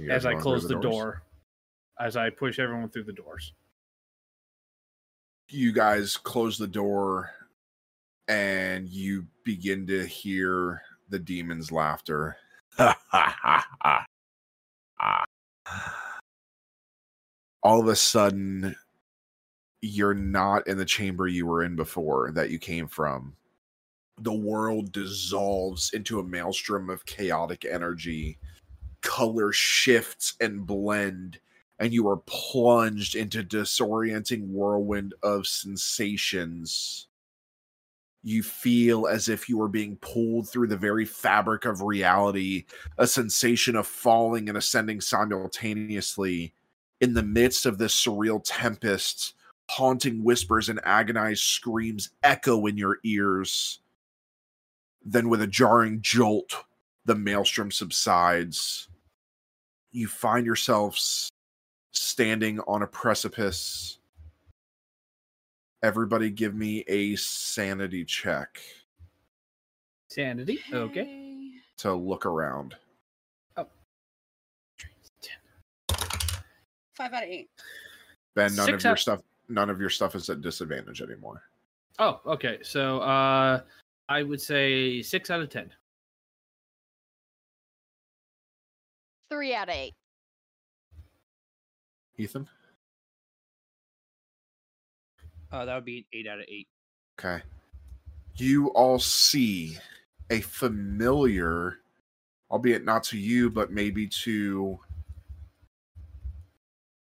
as I close through the door, as I push everyone through the doors. you guys close the door and you begin to hear the demon's laughter. All of a sudden, you're not in the chamber you were in before that you came from. The world dissolves into a maelstrom of chaotic energy. Color shifts and blend and you are plunged into disorienting whirlwind of sensations. You feel as if you are being pulled through the very fabric of reality, a sensation of falling and ascending simultaneously. In the midst of this surreal tempest, haunting whispers and agonized screams echo in your ears. Then, with a jarring jolt, the maelstrom subsides. You find yourselves standing on a precipice. Everybody give me a sanity check Sanity, okay. to look around. Five out of eight. Ben, none Six of your out- stuff none of your stuff is at disadvantage anymore. Oh, okay. So uh I would say six out of ten. Three out of eight. Ethan? Uh, that would be an eight out of eight. Okay. You all see a familiar, albeit not to you, but maybe to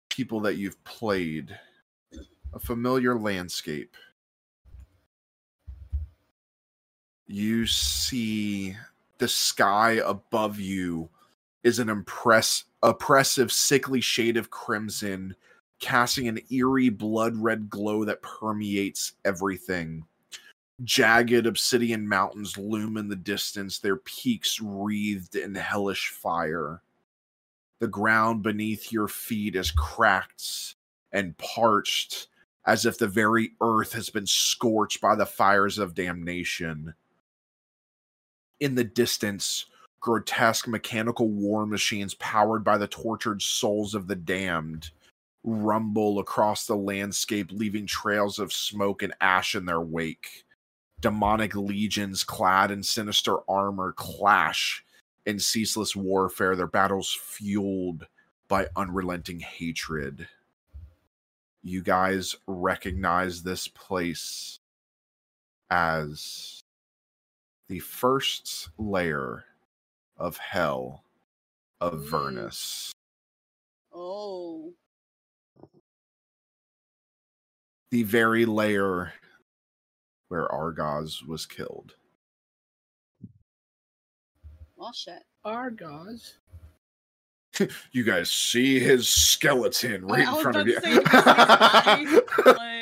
people that you've played, a familiar landscape. You see the sky above you is an impress oppressive sickly shade of crimson casting an eerie blood red glow that permeates everything. Jagged obsidian mountains loom in the distance their peaks wreathed in hellish fire. The ground beneath your feet is cracked and parched as if the very earth has been scorched by the fires of damnation. In the distance grotesque mechanical war machines powered by the tortured souls of the damned rumble across the landscape, leaving trails of smoke and ash in their wake. Demonic legions clad in sinister armor clash in ceaseless warfare, their battles fueled by unrelenting hatred. You guys recognize this place as the first layer of hell of mm. Vernus. Oh. The very layer where Argos was killed. Well, shit. Argos. you guys see his skeleton right I in front of about you.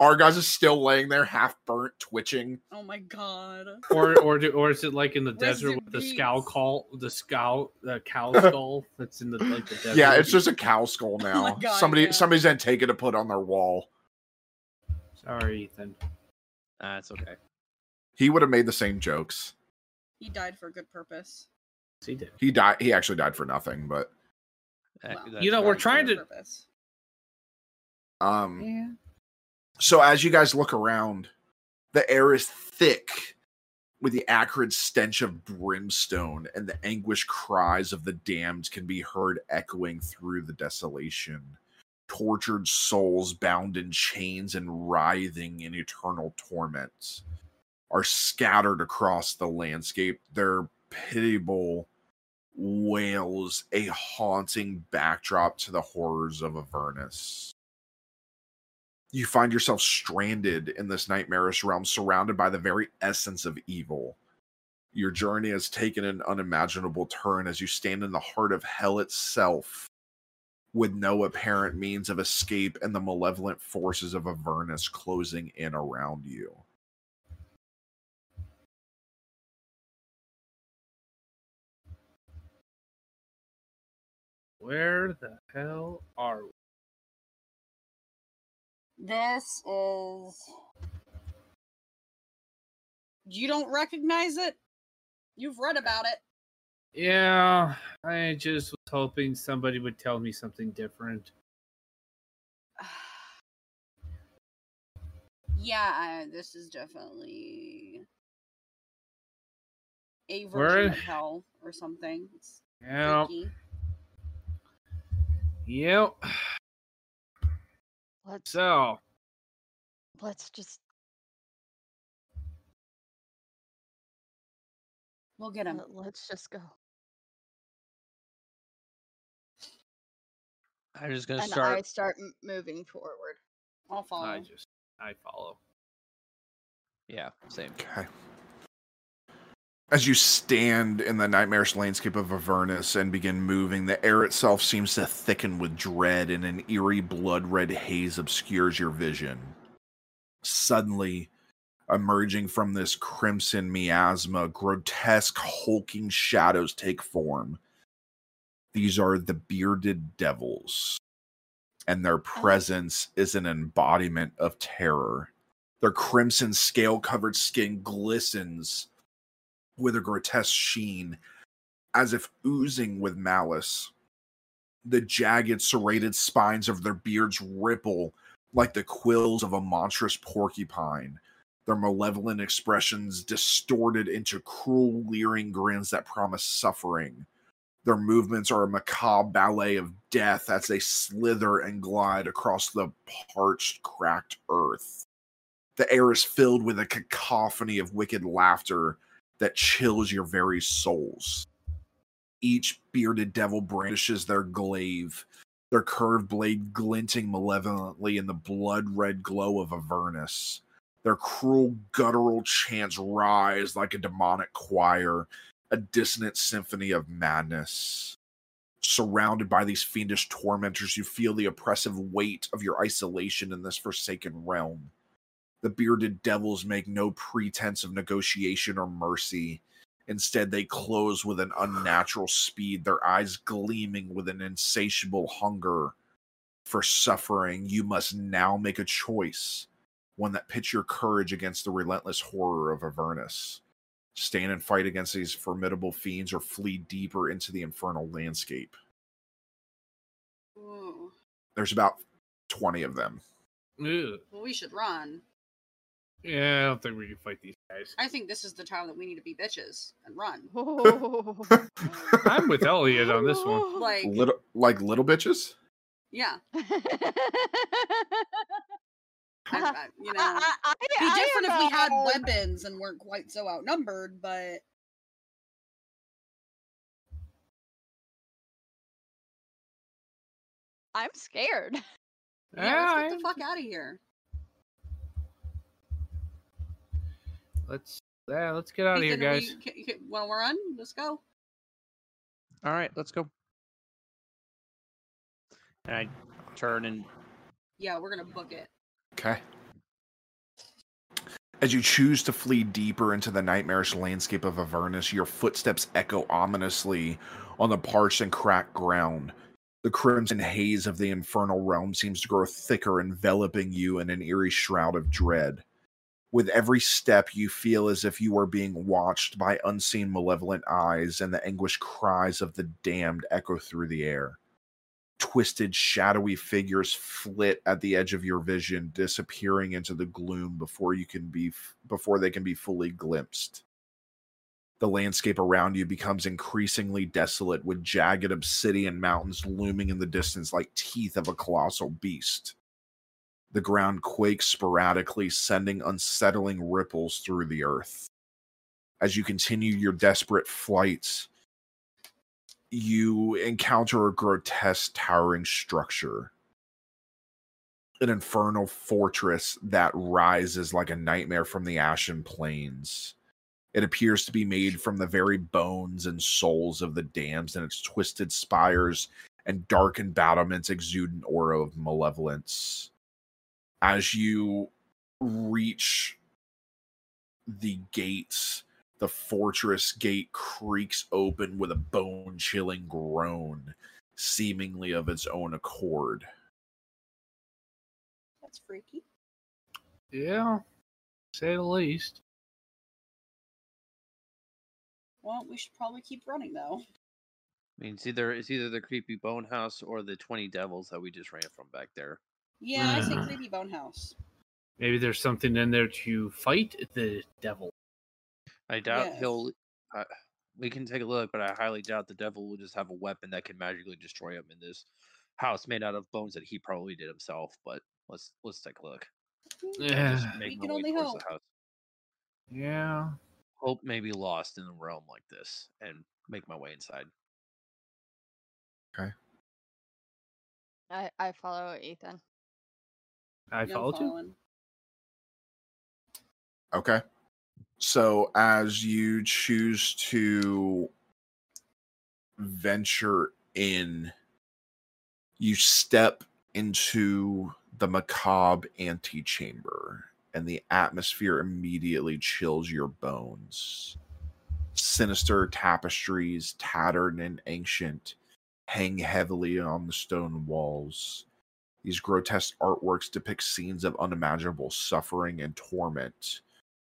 Argos is still laying there, half burnt, twitching. oh my god. Or or do, or is it like in the Rest desert with the peace. scow call the scow the cow skull that's in the like the desert? Yeah, it's just a cow skull now. my God, Somebody yeah. somebody's gonna take it to put on their wall. Sorry, Ethan. That's okay. He would have made the same jokes. He died for a good purpose. He did. He died he actually died for nothing, but You know, we're trying to. Purpose. um Yeah. So as you guys look around, the air is thick with the acrid stench of brimstone, and the anguish cries of the damned can be heard echoing through the desolation. Tortured souls bound in chains and writhing in eternal torments are scattered across the landscape. Their pitiable wails a haunting backdrop to the horrors of Avernus you find yourself stranded in this nightmarish realm, surrounded by the very essence of evil. Your journey has taken an unimaginable turn as you stand in the heart of hell itself, with no apparent means of escape and the malevolent forces of Avernus closing in around you. Where the hell are we? This is. You don't recognize it? You've read about it. Yeah, I just was hoping somebody would tell me something different. Yeah, I, this is definitely a version Where- of hell or something. It's Yeah. freaky. Yep. Let's So, let's just We'll get him. let- let's just go. I'm just gonna and start. I start m- moving forward. I'll follow. I just I follow. Yeah, same. Okay. As you stand in the nightmarish landscape of Avernus and begin moving, the air itself seems to thicken with dread, and an eerie blood red haze obscures your vision. Suddenly, emerging from this crimson miasma, grotesque, hulking shadows take form. These are the bearded devils, and their presence is an embodiment of terror. Their crimson scale covered skin glistens with a grotesque sheen, as if oozing with malice. The jagged, serrated spines of their beards ripple like the quills of a monstrous porcupine, their malevolent expressions distorted into cruel, leering grins that promise suffering. Their movements are a macabre ballet of death as they slither and glide across the parched, cracked earth. The air is filled with a cacophony of wicked laughter that chills your very souls. Each bearded devil brandishes their glaive, their curved blade glinting malevolently in the blood red glow of Avernus. Their cruel, guttural chants rise like a demonic choir, a dissonant symphony of madness. Surrounded by these fiendish tormentors, you feel the oppressive weight of your isolation in this forsaken realm. The bearded devils make no pretense of negotiation or mercy. Instead, they close with an unnatural speed, their eyes gleaming with an insatiable hunger for suffering. You must now make a choice, one that pits your courage against the relentless horror of Avernus. Stand and fight against these formidable fiends or flee deeper into the infernal landscape. Ooh. There's about 20 of them. Ew. Well, we should run. Yeah, I don't think we can fight these guys. I think this is the time that we need to be bitches and run. I'm with Elliot on this one. Like, Little like little bitches? yeah. I, I, you know, I- I- be I different if we had weapons and weren't quite so outnumbered, but I'm scared. yeah, let's get the fuck out of here. Let's yeah, let's get out of here, Ethan, are guys. we- ca- ca- Want to run? Let's go. All right, let's go. And I turn and Yeah, we're gonna book it. Okay. As you choose to flee deeper into the nightmarish landscape of Avernus, your footsteps echo ominously on the parched and cracked ground. The crimson haze of the infernal realm seems to grow thicker, enveloping you in an eerie shroud of dread. With every step, you feel as if you are being watched by unseen malevolent eyes, and the anguished cries of the damned echo through the air twisted, shadowy figures flit at the edge of your vision, disappearing into the gloom before you can be before they can be fully glimpsed. The landscape around you becomes increasingly desolate, with jagged obsidian mountains looming in the distance like teeth of a colossal beast. The ground quakes sporadically, sending unsettling ripples through the earth. As you continue your desperate flight, you encounter a grotesque towering structure an infernal fortress that rises like a nightmare from the ashen plains it appears to be made from the very bones and souls of the dams and its twisted spires and darkened battlements exude an aura of malevolence as you reach the gates the fortress gate creaks open with a bone chilling groan, seemingly of its own accord. That's freaky. Yeah, say the least. Well, we should probably keep running though. I mean, it's either it's either the creepy bone house or the twenty devils that we just ran from back there. Yeah, I say Mhm. creepy bone house. Maybe there's something in there to fight the devil. I doubt Yes. he'll. Uh, we can take a look, but I highly doubt the devil will just have a weapon that can magically destroy him in this house made out of bones that he probably did himself. But let's let's take a look. Yeah. make We can only hope. the house. Yeah. Hope may be lost in a realm like this, and make my way inside. Okay. I, I follow Ethan. I No followed you. Okay. So as you choose to venture in, you step into the macabre antechamber, and the atmosphere immediately chills your bones. Sinister tapestries, tattered and ancient, hang heavily on the stone walls. These grotesque artworks depict scenes of unimaginable suffering and torment.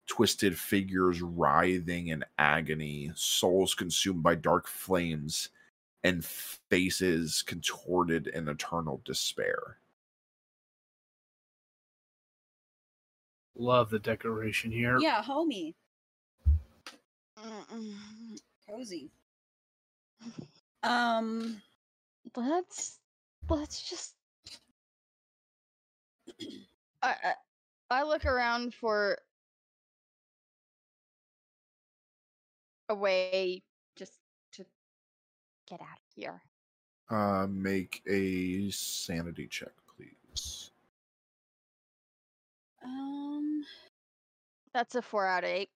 Twisted figures writhing in agony, souls consumed by dark flames, and faces contorted in eternal despair. Love the decoration here. Yeah, homie. Cozy. Um, Let's let's just. I, I look around for a way just to get out of here. Uh, make a sanity check, please. Um, That's a four out of eight.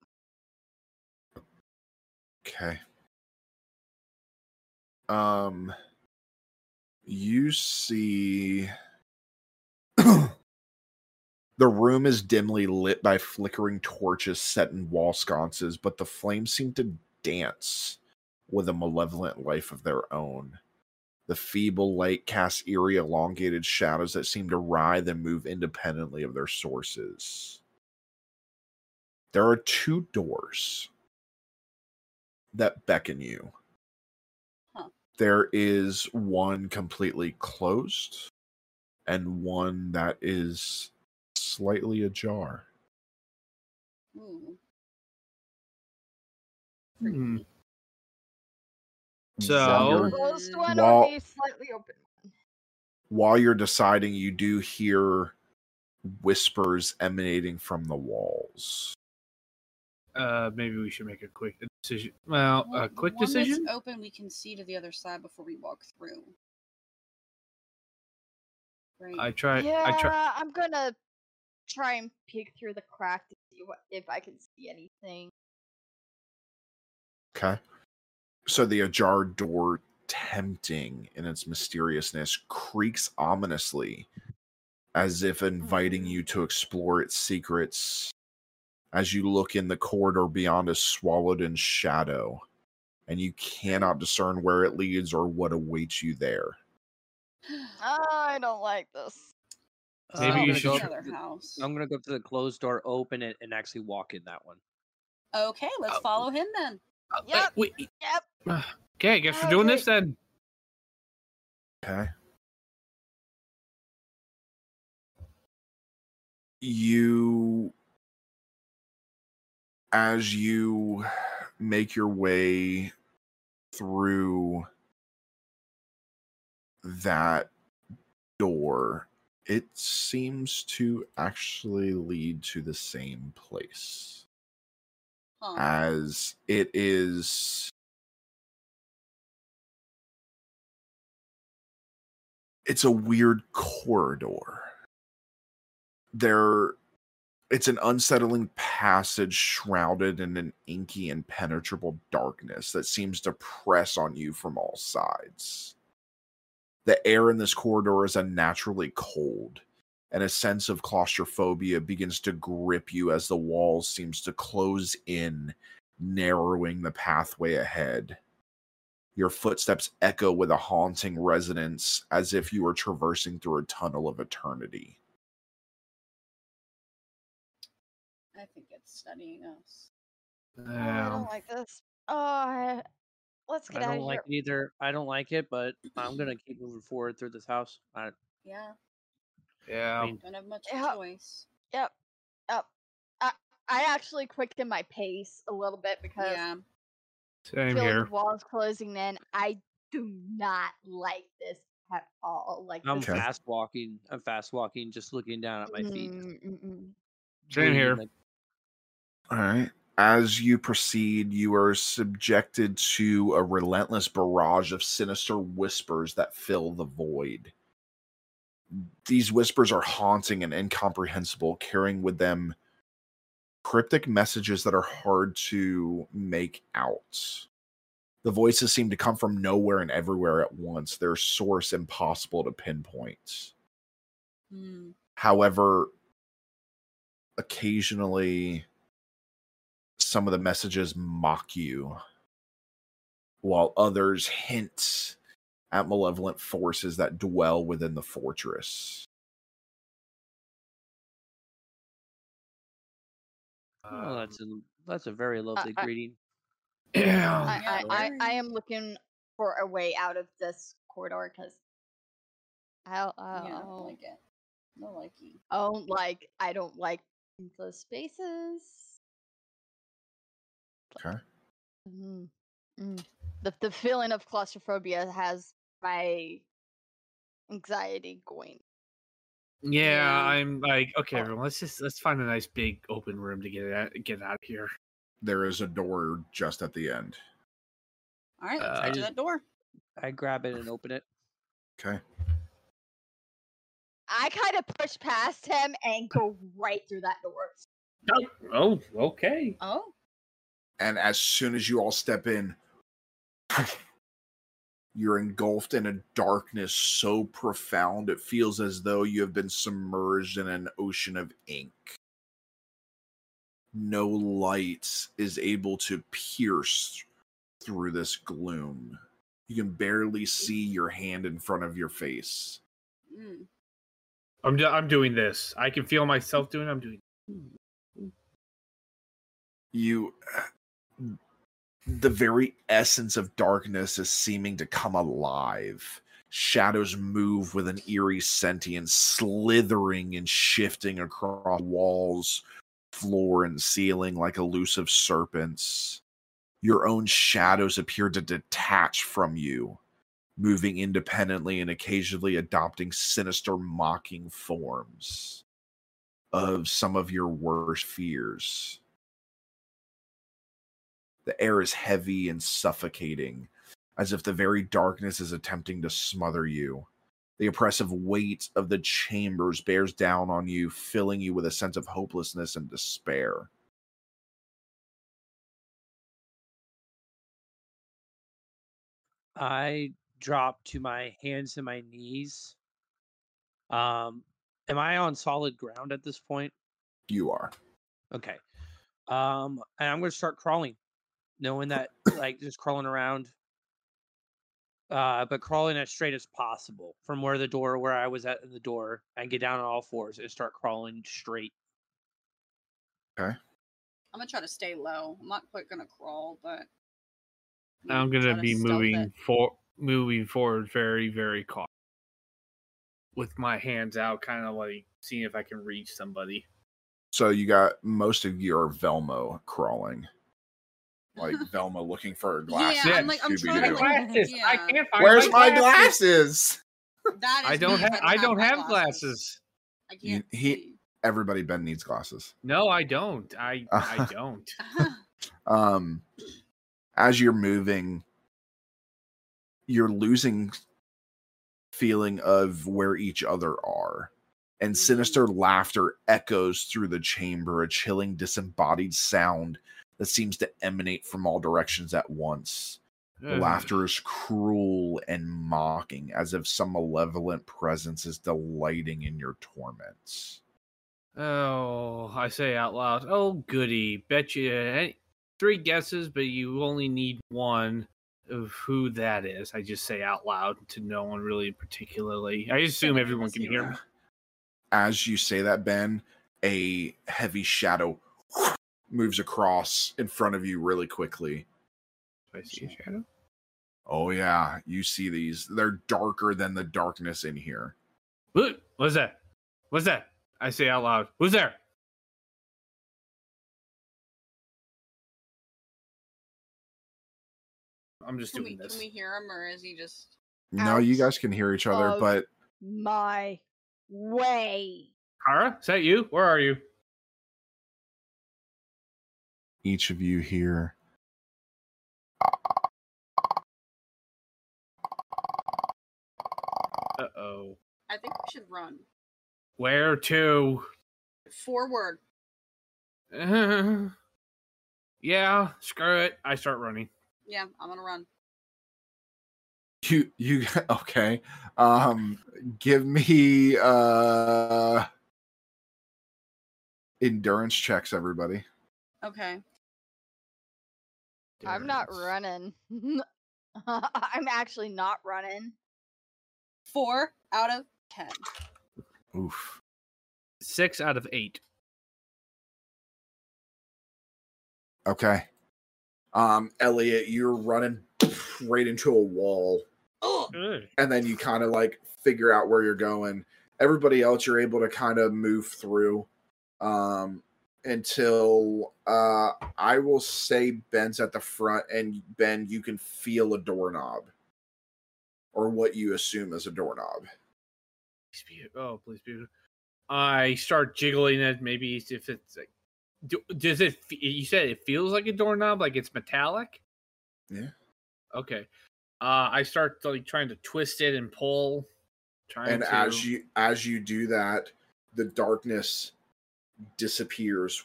Okay. Um, you see the room is dimly lit by flickering torches set in wall sconces, but the flames seem to dance with a malevolent life of their own. The feeble light casts eerie, elongated shadows that seem to writhe and move independently of their sources. There are two doors that beckon you. Huh. There is one completely closed and one that is slightly ajar. ooh. Hmm. While So you're- Closed one While- slightly open while you're deciding, you do hear whispers emanating from the walls. uh, maybe we should make a quick decision. Well, Well, a quick one that's decision. open, we can see to the other side before we walk through. Right. I try. yeah, I try. I'm gonna try and peek through the crack to see what if I can see anything. Okay. So the ajar door, tempting in its mysteriousness, creaks ominously as if inviting mm-hmm. you to explore its secrets. As you look in the corridor beyond is swallowed in shadow, and you cannot discern where it leads or what awaits you there. I don't like this. Maybe I'm you gonna should go tr- up Another to the- house. I'm gonna go up to the closed door, open it, and actually walk in that one. Okay, let's oh, follow him then. Oh, yep. Wait. Yep. Okay, I guess we're doing this then. Okay. You, as you make your way through that door, it seems to actually lead to the same place Huh. as it is it's a weird corridor there it's an unsettling passage shrouded in an inky impenetrable darkness that seems to press on you from all sides the air in this corridor is unnaturally cold and a sense of claustrophobia begins to grip you as the walls seems to close in narrowing the pathway ahead your footsteps echo with a haunting resonance as if you were traversing through a tunnel of eternity I think it's studying us. Oh, I don't like this. Oh, I... let's get I out don't of like here. it either. I don't like it, but I'm gonna keep moving forward through this house. I, Yeah, Yeah. I mean, don't have much Yeah. choice. Yep. Yep. I I actually quickened my pace a little bit because Yeah. Same feeling here. the walls closing in. I do not like this at all. Like I'm this Okay. is- fast walking. I'm fast walking, just looking down at my feet. Mm, mm, mm. Same Bleeding, here. like, All right. As you proceed, you are subjected to a relentless barrage of sinister whispers that fill the void. These whispers are haunting and incomprehensible, carrying with them cryptic messages that are hard to make out. The voices seem to come from nowhere and everywhere at once, their source impossible to pinpoint. Hmm. However, occasionally some of the messages mock you, while others hint at malevolent forces that dwell within the fortress. oh, that's a um, that's a very lovely I- greeting. Yeah. I, Yeah, I, I, I am looking for a way out of this corridor because I don't, I Yeah, I don't, oh. don't like it. No likey. I don't like I don't like the spaces. Okay. Mm, mm. The the feeling of claustrophobia has my anxiety going. Yeah, Yeah. I'm like, okay, everyone, let's just let's find a nice big open room to get out, get out of here. there is a door just at the end. All right, let's Uh, head to that door. I grab it and open it. Okay. I kind of push past him and go right through that door. Oh, okay. Oh. And as soon as you all step in, you're engulfed in a darkness so profound it feels as though you have been submerged in an ocean of ink. No light is able to pierce through this gloom. You can barely see your hand in front of your face. Mm. I'm do- I'm doing this. I can feel myself doing. I'm doing. you the very essence of darkness is seeming to come alive. Shadows move with an eerie sentience slithering and shifting across walls floor and ceiling like elusive serpents. Your own shadows appear to detach from you moving independently and occasionally adopting sinister mocking forms of some of your worst fears the air is heavy and suffocating, as if the very darkness is attempting to smother you. The oppressive weight of the chambers bears down on you, filling you with a sense of hopelessness and despair. I drop to my hands and my knees. Um, am I on solid ground at this point? You are. Okay. Um, and I'm going to start crawling, knowing that like just crawling around. Uh, but crawling as straight as possible from where the door, where I was at in the door, and get down on all fours and start crawling straight. Okay. I'm gonna try to stay low. I'm not quite gonna crawl, but I'm try gonna to be moving for moving forward very very cautious, with my hands out, kind of like seeing if I can reach somebody. So you got most of your Velma crawling. Like Velma looking for her glasses. Yeah, I'm like- I'm trying to, Scooby-Doo. Glasses. I can't find Where's my my glasses? That I don't have. I don't have glasses. I can't. he everybody Ben needs glasses. No, I don't. I I don't. um as you're moving you're losing feeling of where each other are and sinister laughter echoes through the chamber a chilling disembodied sound that seems to emanate from all directions at once the laughter is cruel and mocking as if some malevolent presence is delighting in your torments Oh, I say out loud. Oh, goody. Bet you any, three guesses, but you only need one of who that is. I just say out loud to no one really particularly. I assume everyone can hear me. as you say that, Ben, a heavy shadow moves across in front of you really quickly. Do I see a shadow? Oh yeah, you see these. They're darker than the darkness in here. What? What's that? What's that? I say out loud. Who's there? I'm just Can doing we, this. can we hear him, or is he just? No, you guys can hear each other, but My way. Kara, is that you? Where are you? Each of you here. Uh oh. I think we should run Where to? forward. yeah, screw it. I start running. Yeah, I'm gonna run. you you okay. Um give me uh endurance checks, everybody. Okay. I'm not running. I'm actually not running. Four out of ten. Oof. Six out of eight. Okay. Um, Elliot, you're running right into a wall. Good. and then you kind of like figure out where you're going. Everybody else, you're able to kind of move through um, until uh, I will say Ben's at the front, and Ben, you can feel a doorknob or what you assume is a doorknob. Please be. Oh, please be. I start jiggling it. Maybe if it's like Do, does it? You said it feels like a doorknob, like it's metallic. Yeah. Okay. Uh, I start like trying to twist it and pull. Trying and to... as you as you do that the darkness disappears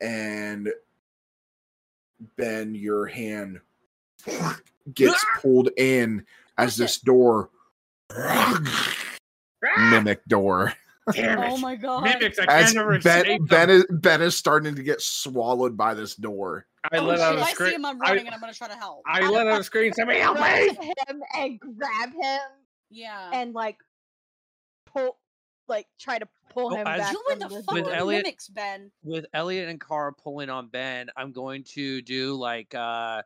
and ben your hand gets ah! pulled in as this door ah! mimic door Damn oh it. Oh my god. Mimics, I as can't ben, ben, is, ben is starting to get swallowed by this door I Oh, let shit, out a I see him. I'm I, running, and I'm gonna try to help. I let out a scream. Somebody help me! to him and grab him Yeah. and like pull, like try to pull him as- back you in the the fucking. Elliot- mimics, Ben. with Elliot and Kara pulling on Ben, I'm going to do like uh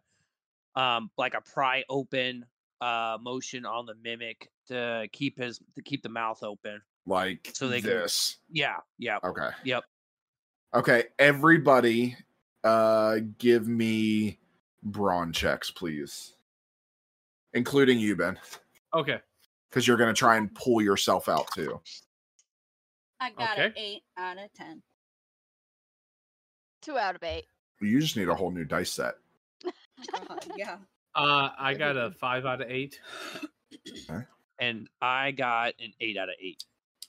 um like a pry open uh motion on the mimic to keep his to keep the mouth open. like So they can- this Yeah, yeah. okay Yep. okay everybody uh give me brawn checks please including you ben Okay. because you're going to try and pull yourself out too I got an eight out of ten. Two out of eight. you just need a whole new dice set God, yeah. Uh, I got a five out of eight. And I got an eight out of eight.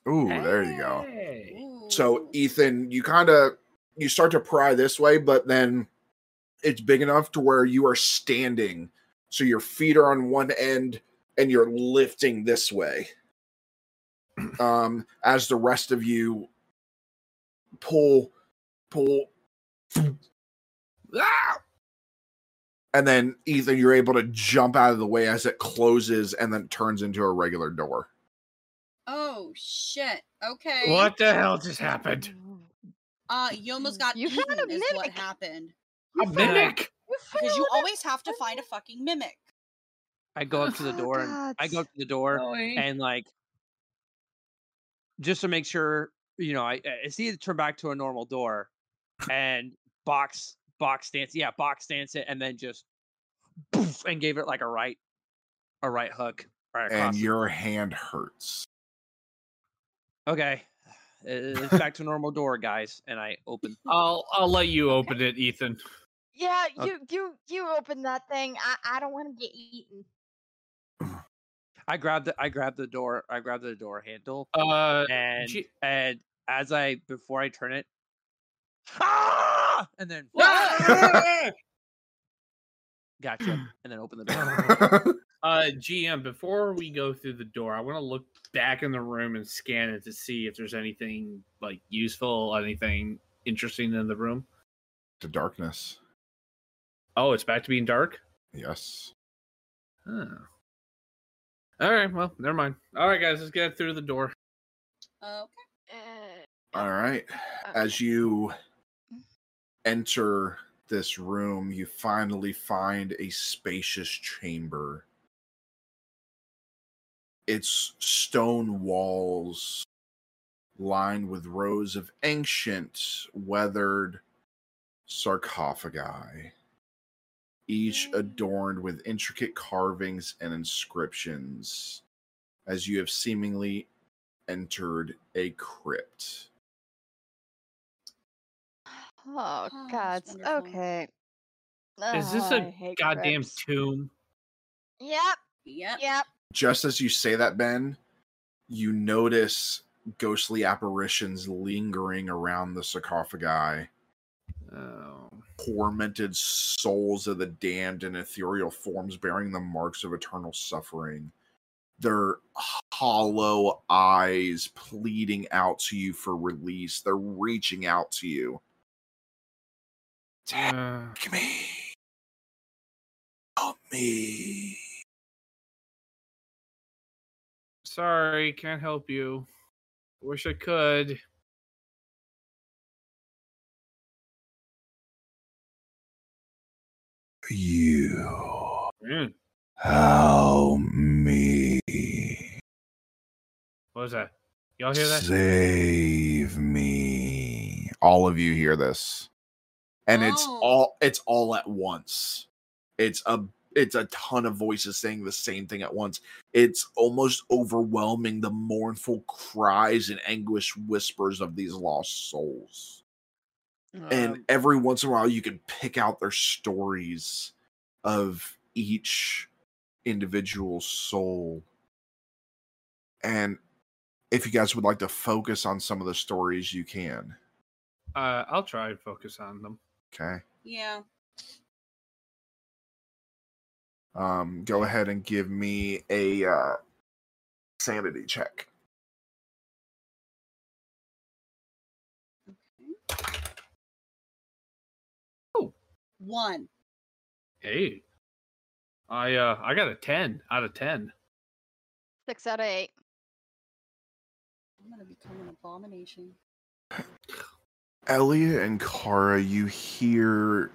Ooh, there you go. Hey. So Ethan, you kind of you start to pry this way, but then it's big enough to where you are standing. So your feet are on one end and you're lifting this way. Um, as the rest of you pull, pull, Ah! and then Ethan, you're able to jump out of the way as it closes and then turns into a regular door. Oh shit. Okay. What the hell just happened? Uh, you almost got You eaten. found a is what mimic. happened. A mimic? Because you always have to find a fucking mimic. I go up to the Oh, door and I go up to the door Really? and like just to make sure, you know, I, I see it turn back to a normal door and box box stance, yeah, box stance it and then just poof and gave it like a right a right hook right. And the- your hand hurts. okay. It's back to normal door, guys, and I open. I'll I'll let you open it, Ethan. Yeah, Okay. you you you open that thing. I I don't want to get eaten. I grabbed the I grabbed the door. I grabbed the door handle Uh, and G- and as I before I turn it, ah! and then gotcha, and then open the door. uh, GM. Before we go through the door, I want to look back in the room and scan it to see if there's anything like useful, anything interesting in the room. to darkness. Oh, it's back to being dark. Yes. Huh. All right. Well, never mind. All right, guys, let's get through the door. Okay. Uh, All right. As you enter this room, you finally find a spacious chamber. Its stone walls lined with rows of ancient, weathered sarcophagi, each adorned with intricate carvings and inscriptions, as you have seemingly entered a crypt. oh Oh, God. that's wonderful. Okay. Is this Oh, I a hate goddamn crypts. tomb? Yep. Yep. Yep. Just as you say that, Ben, you notice ghostly apparitions lingering around the sarcophagi, Oh. Tormented souls of the damned in ethereal forms bearing the marks of eternal suffering. Their hollow eyes pleading out to you for release. They're reaching out to you. Uh, me. Help me. sorry, can't help you. Wish I could. You Mm, help me. what was that? Y'all hear that? Save me. All of you hear this. And it's Oh. all it's all at once. It's a it's a ton of voices saying the same thing at once. It's almost overwhelming the mournful cries and anguish whispers of these lost souls. And Um, every once in a while you can pick out their stories of each individual soul and if you guys would like to focus on some of the stories you can Uh, I'll try and focus on them. okay Yeah. um go ahead and give me a uh sanity check One. Hey, I uh, I got a ten out of ten. Six out of eight. I'm gonna become an abomination. Elliot and Kara, you hear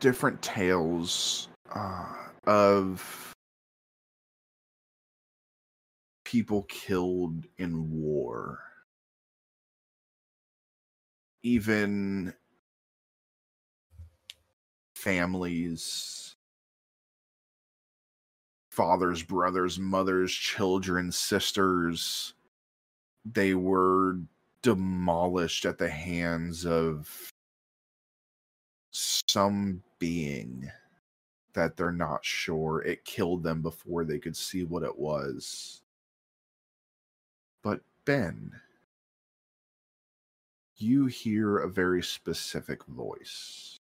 different tales uh, of people killed in war. Even families, fathers, brothers, mothers, children, sisters, they were demolished at the hands of some being that they're not sure. It killed them before they could see what it was. But Ben, you hear a very specific voice.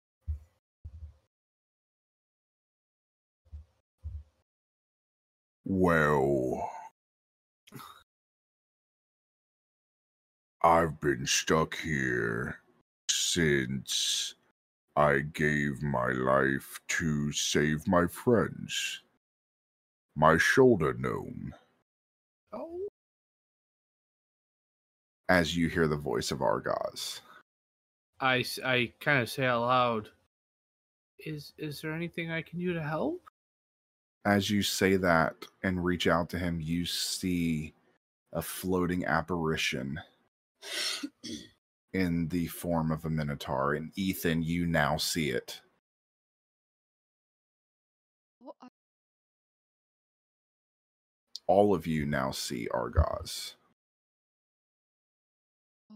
Well, I've been stuck here since I gave my life to save my friends. My shoulder gnome. Oh. As you hear the voice of Argos. I kind of say out loud, "Is is there anything I can do to help?" As you say that and reach out to him, you see a floating apparition in the form of a minotaur. And Ethan, you now see it. All of you now see Argos.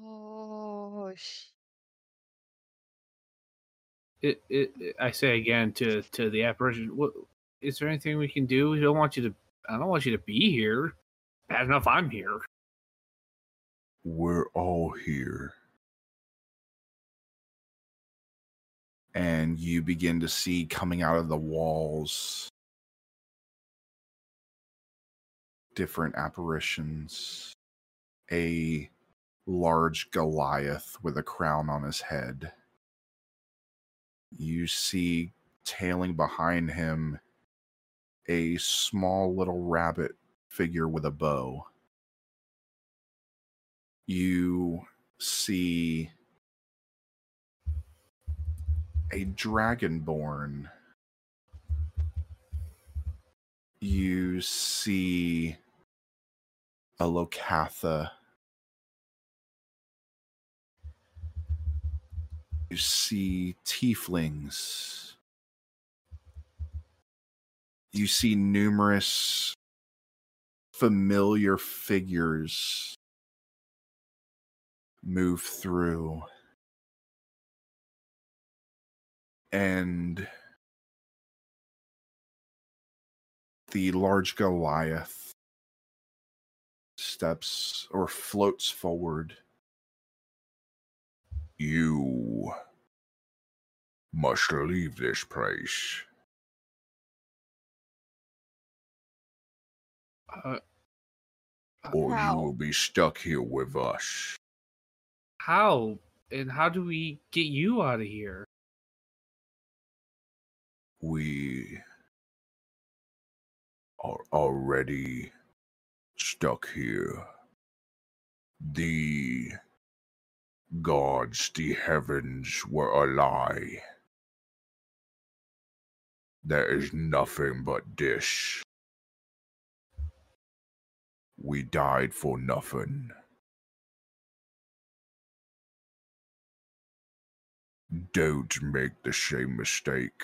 Oh, sh- It, it, it- I say again to to the apparition, "What is there anything we can do? We don't want you to. I don't want you to be here. Bad enough I'm here." We're all here. and you begin to see coming out of the walls different apparitions a large goliath with a crown on his head you see tailing behind him a small little rabbit figure with a bow you see a dragonborn. You see a Locathah. You see tieflings. You see numerous familiar figures move through and the large Goliath steps or floats forward. You must leave this place. Uh, or How? you will be stuck here with us. how and how do we get you out of here? We are already stuck here. The gods, the heavens were a lie. There is nothing but this. We died for nothing. Don't make the same mistake.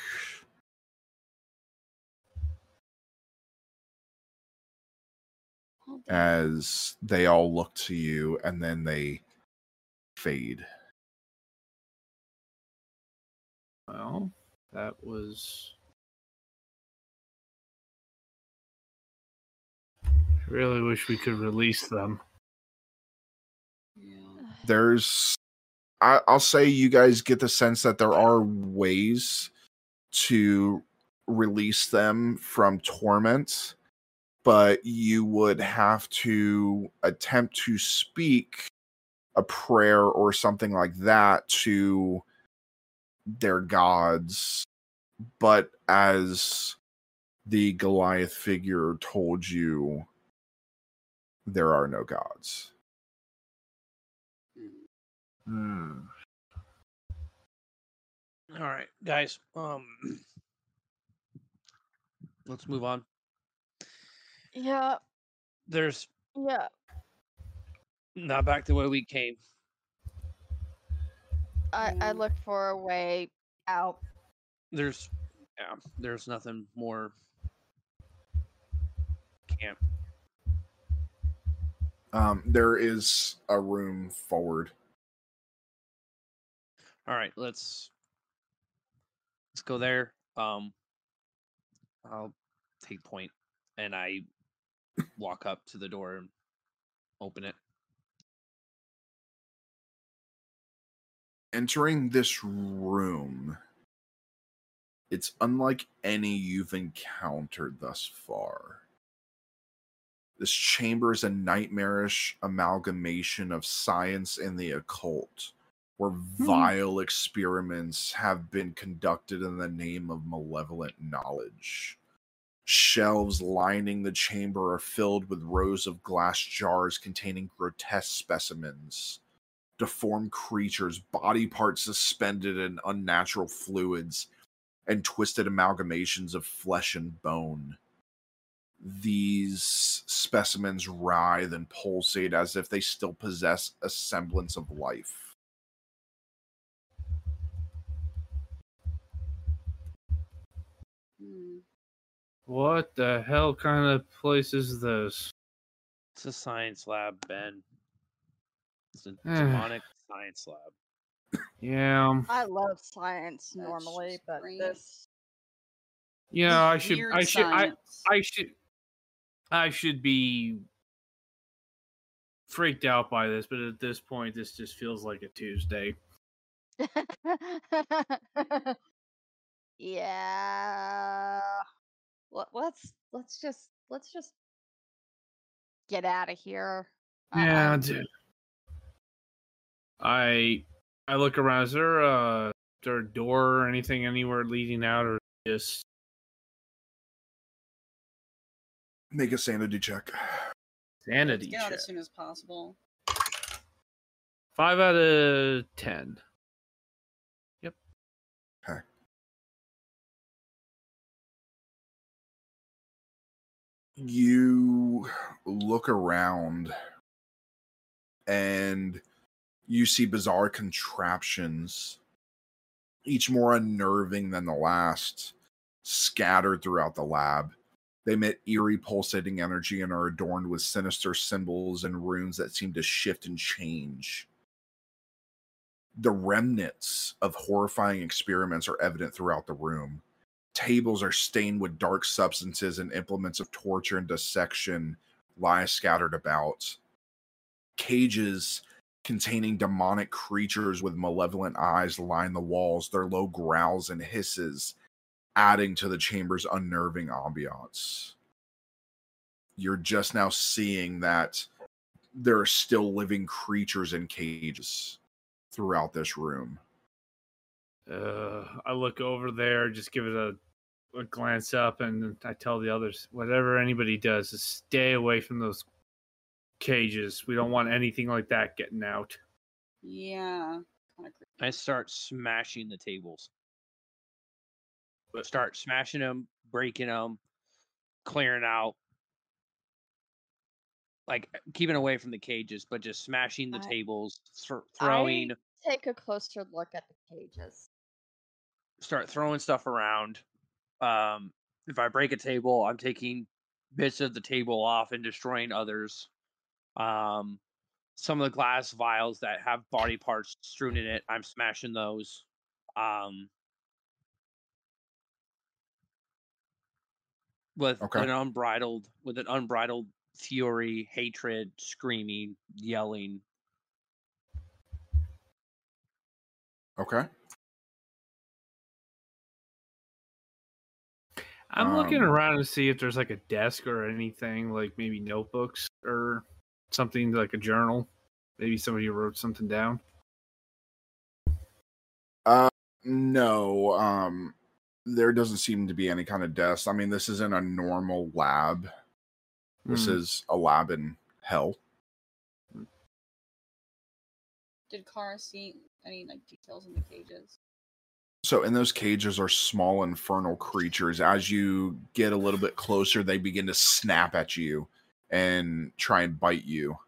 as they all look to you and then they fade. Well, that was. I really wish we could release them. There's, I, I'll say, you guys get the sense that there are ways to release them from torment, but you would have to attempt to speak a prayer or something like that to their gods. But as the Goliath figure told you, there are no gods. Hmm. All right, guys. Um, let's move on. Yeah, There's yeah. not back the way we came. I I look for a way out. There's yeah. There's nothing more. Camp. Um, there is a room forward. All right, let's let's go there. Um, I'll take point, and I walk up to the door and open it. entering this room, it's unlike any you've encountered thus far. This chamber is a nightmarish amalgamation of science and the occult, where hmm. vile experiments have been conducted in the name of malevolent knowledge. Shelves lining the chamber are filled with rows of glass jars containing grotesque specimens deformed creatures, body parts suspended in unnatural fluids, and twisted amalgamations of flesh and bone. These specimens writhe and pulsate as if they still possess a semblance of life. What the hell kind of place is this? It's a science lab, Ben. It's a Eh. demonic science lab. Yeah. I love science normally, but this Yeah, I should. I should. I. I should. I should be freaked out by this, but at this point, this just feels like a Tuesday. yeah. Let, let's let's just let's just get out of here. Yeah, Uh-uh. dude. I I look around. Is there a, is there a door or anything anywhere leading out, or just Make a sanity check. sanity Get out check? as soon as possible. Five out of ten. Yep. Okay. You look around and you see bizarre contraptions, each more unnerving than the last, scattered throughout the lab. They emit eerie pulsating energy and are adorned with sinister symbols and runes that seem to shift and change. The remnants of horrifying experiments are evident throughout the room. Tables are stained with dark substances, and implements of torture and dissection lie scattered about. Cages containing demonic creatures with malevolent eyes line the walls, their low growls and hisses adding to the chamber's unnerving ambiance. You're just now seeing that there are still living creatures in cages throughout this room. Uh, I look over there, just give it a, a glance up, and I tell the others, whatever anybody does, is stay away from those cages. We don't want anything like that getting out. Yeah. I start smashing the tables. But, start smashing them, breaking them, clearing out. Like keeping away from the cages, but just smashing the I- tables, thro- throwing, I take a closer look at the cages. start throwing stuff around. Um, if I break a table, I'm taking bits of the table off and destroying others. Um, some of the glass vials that have body parts strewn in it. I'm smashing those. Um, with Okay. an unbridled with an unbridled fury, hatred, screaming, yelling. Okay. I'm looking Um, around to see if there's like a desk or anything, like maybe notebooks or something like a journal. Maybe somebody wrote something down. Uh, no. Um, there doesn't seem to be any kind of desk. I mean, this isn't a normal lab. This Hmm. is a lab in hell. Did Kara see any like details in the cages? So, in those cages are small infernal creatures. As you get a little bit closer, they begin to snap at you and try and bite you.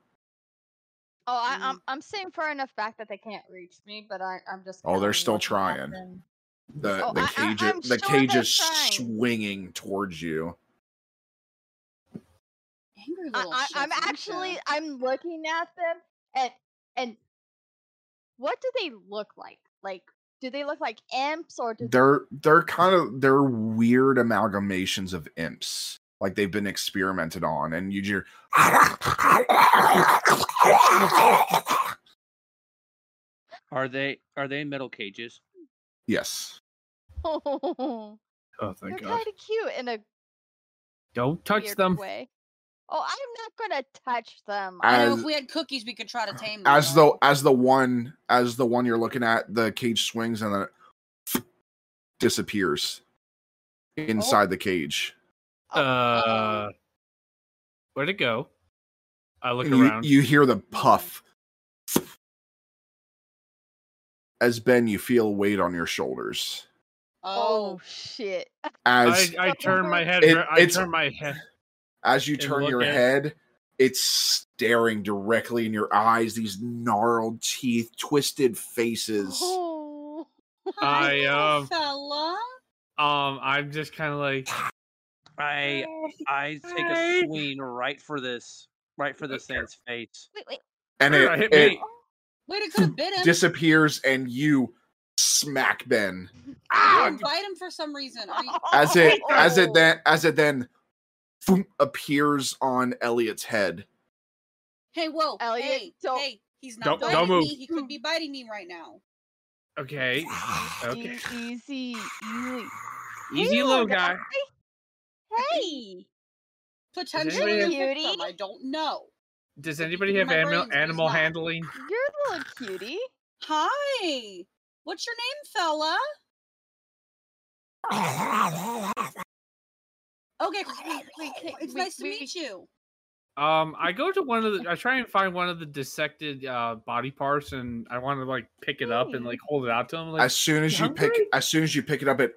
Oh, I, I'm I'm staying far enough back that they can't reach me, but I, I'm just. Oh, they're still trying. Them. The Oh, the I- I- cage I'm the sure cage is trying. swinging towards you. Angry I, little I, shits, I'm aren't ya? actually I'm looking at them and and what do they look like? Like, do they look like imps or do They're they're kind of they're weird amalgamations of imps. Like they've been experimented on, and you hear Are they are they metal cages? Yes. Oh, Oh, they're thank God! kind of cute in a Don't touch weird them. way. Oh, I'm not gonna touch them. I know if we had cookies, we could try to tame them. As the as the one as the one you're looking at, the cage swings and then it disappears inside the cage. Uh, where'd it go? I look And you, around. you hear the puff. As Ben, you feel weight on your shoulders. Oh shit! As I, I turn my head. It- I it's- turn my head. as you turn your at- head, it's staring directly in your eyes. These gnarled teeth, twisted faces. Oh, I um fella. um I'm just kind of like I I take a swing right for this right for this thing's face. wait, wait. and Sure, it, hit it me. Wait, it could have bit him. disappears, and you smack Ben I didn't ah! bite him for some reason. Are you... as it as Oh. it then as it then boom, appears on Elliot's head. Hey, whoa, Elliot, hey, don't- hey, he's not Don't- biting don't move. me. He could be biting me right now. okay, okay, E- easy, easy. easy, Hey, little little guy. Hey, Potentially anybody a victim. I don't know. Does anybody have animal brains, but he's animal handling? you're a little cutie. Hi. What's your name, fella? Okay, wait, wait, it's wait, nice to wait. meet you. Um, I go to one of the. I try and find one of the dissected uh body parts, and I want to like pick it up and like hold it out to him. Like, As soon as you pick as soon as you pick it up, it